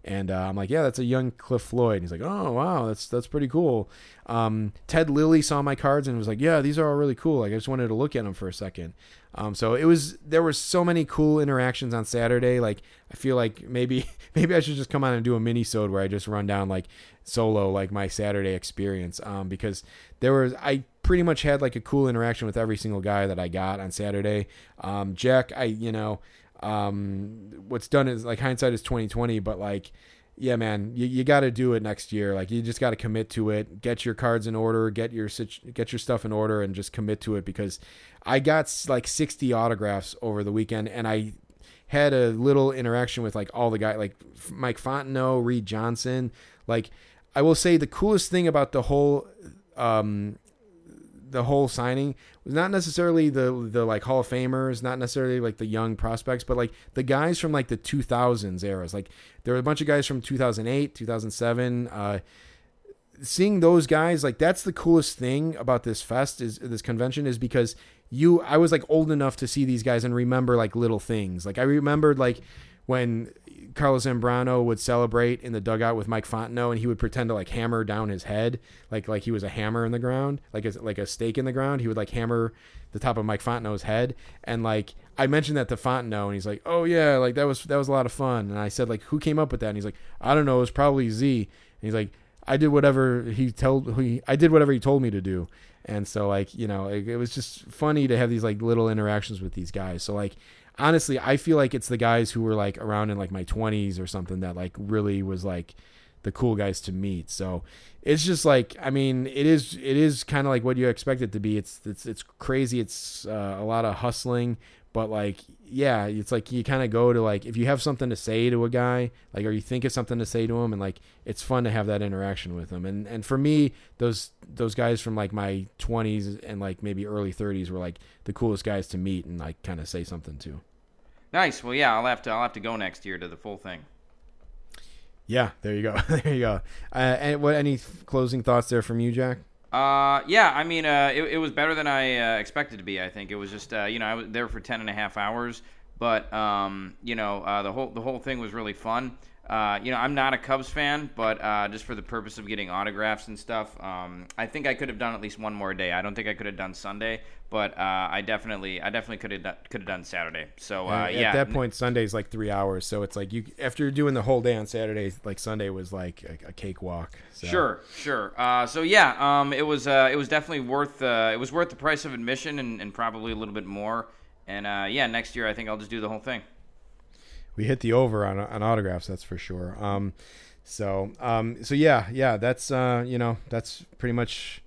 And uh, I'm like, yeah, that's a young Cliff Floyd. And he's like, oh wow, that's that's pretty cool. Um, Ted Lilly saw my cards and was like, yeah, these are all really cool. Like I just wanted to look at them for a second. Um, so it was there were so many cool interactions on Saturday. Like I feel like maybe maybe I should just come on and do a mini sode where I just run down like solo like my Saturday experience. Um, because there was I pretty much had like a cool interaction with every single guy that I got on Saturday. Um, Jack, I you know um, what's done is like hindsight is 2020, but like, yeah, man, you, you got to do it next year. Like you just got to commit to it, get your cards in order, get your, get your stuff in order and just commit to it because I got like 60 autographs over the weekend and I had a little interaction with like all the guys, like Mike Fontenot, Reed Johnson. Like I will say the coolest thing about the whole, um, the whole signing was not necessarily the the like Hall of Famers, not necessarily like the young prospects, but like the guys from like the 2000s eras. Like there were a bunch of guys from 2008, 2007. Uh, seeing those guys, like that's the coolest thing about this fest is this convention is because you I was like old enough to see these guys and remember like little things. Like I remembered like when Carlos Zambrano would celebrate in the dugout with Mike Fontenot, and he would pretend to like hammer down his head, like like he was a hammer in the ground, like a, like a stake in the ground. He would like hammer the top of Mike Fontenot's head, and like I mentioned that to Fontenot, and he's like, "Oh yeah, like that was that was a lot of fun." And I said like, "Who came up with that?" And he's like, "I don't know, it was probably Z." And he's like, "I did whatever he told he I did whatever he told me to do." And so like you know it, it was just funny to have these like little interactions with these guys. So like honestly, I feel like it's the guys who were like around in like my 20s or something that like really was like the cool guys to meet. So it's just like I mean, it is it is kind of like what you expect it to be. It's it's it's crazy. It's uh, a lot of hustling, but like yeah, it's like you kind of go to like if you have something to say to a guy, like or you think of something to say to him, and like it's fun to have that interaction with him. And and for me, those those guys from like my 20s and like maybe early 30s were like the coolest guys to meet and like kind of say something to. Nice. Well, yeah, I'll have to I'll have to go next year to the full thing. Yeah, there you go. there you go. Uh, and what any closing thoughts there from you, Jack? Uh, yeah, I mean, uh, it, it was better than I uh, expected to be. I think it was just, uh, you know, I was there for 10 and a half hours, but, um, you know, uh, the whole the whole thing was really fun. Uh, you know, I'm not a Cubs fan, but uh, just for the purpose of getting autographs and stuff, um, I think I could have done at least one more day. I don't think I could have done Sunday, but uh, I definitely, I definitely could have done, could have done Saturday. So uh, And yeah, At that point, Sunday's like three hours, so it's like you after doing the whole day on Saturday, like Sunday was like a, a cakewalk. So. Sure, sure. Uh, so yeah, um, it was uh, it was definitely worth uh, it was worth the price of admission and, and probably a little bit more. And uh, yeah, next year I think I'll just do the whole thing. We hit the over on on autographs. That's for sure. Um, so um, so yeah, yeah. That's uh, you know, that's pretty much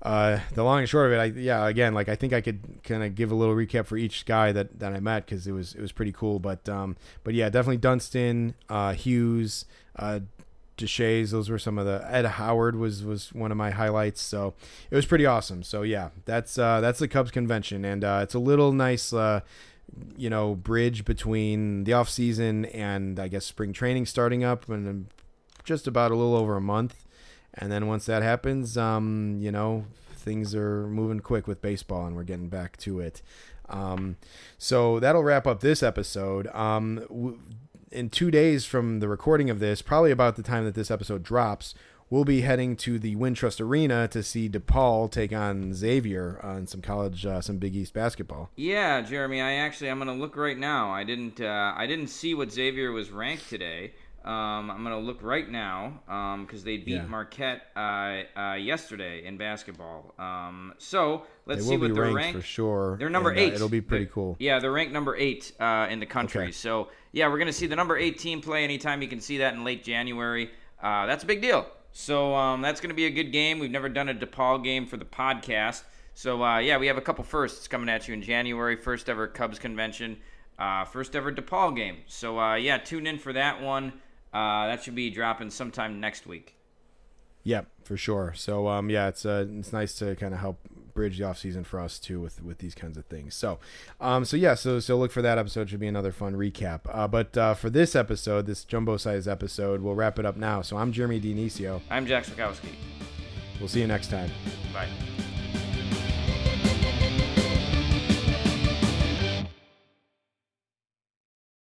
uh, the long and short of it, I, yeah, again, like I think I could kind of give a little recap for each guy that, that I met because it was it was pretty cool. But um, but yeah, definitely Dunston, uh, Hughes, uh, Deshaies. Those were some of the Ed Howard was was one of my highlights. So it was pretty awesome. So yeah, that's uh, that's the Cubs convention, and uh, it's a little nice. Uh, you know, bridge between the off season and I guess spring training starting up and just about a little over a month. And then once that happens, um, you know, things are moving quick with baseball, and we're getting back to it. Um, so that'll wrap up this episode. Um, w- in two days from the recording of this, probably about the time that this episode drops, we'll be heading to the Wintrust Arena to see DePaul take on Xavier on some college, uh, some Big East basketball. Yeah, Jeremy. I actually I'm gonna look right now. I didn't uh, I didn't see what Xavier was ranked today. Um, I'm gonna look right now because um, they beat Yeah. Marquette uh, uh, yesterday in basketball. Um, so let's see what they're ranked, for sure. They're number and, uh, eight. it'll be pretty They're- cool. Yeah, they're ranked number eight uh, in the country. Okay. So yeah, we're gonna see the number eight team play anytime. You can see that in late January. Uh, that's a big deal. So um, that's gonna be a good game. We've never done a DePaul game for the podcast. So uh, yeah, we have a couple firsts coming at you in January. First ever Cubs convention. Uh, first ever DePaul game. So uh, yeah, tune in for that one. Uh, that should be dropping sometime next week. Yep, for sure. So um, yeah, it's uh, it's nice to kind of help bridge the off season for us too with with these kinds of things. So um, so yeah, so so look for that episode. Should be another fun recap. Uh, but uh, for this episode, this jumbo size episode, we'll wrap it up now. So I'm Jeremy Dinicio. I'm Jack Sikowski. We'll see you next time. Bye.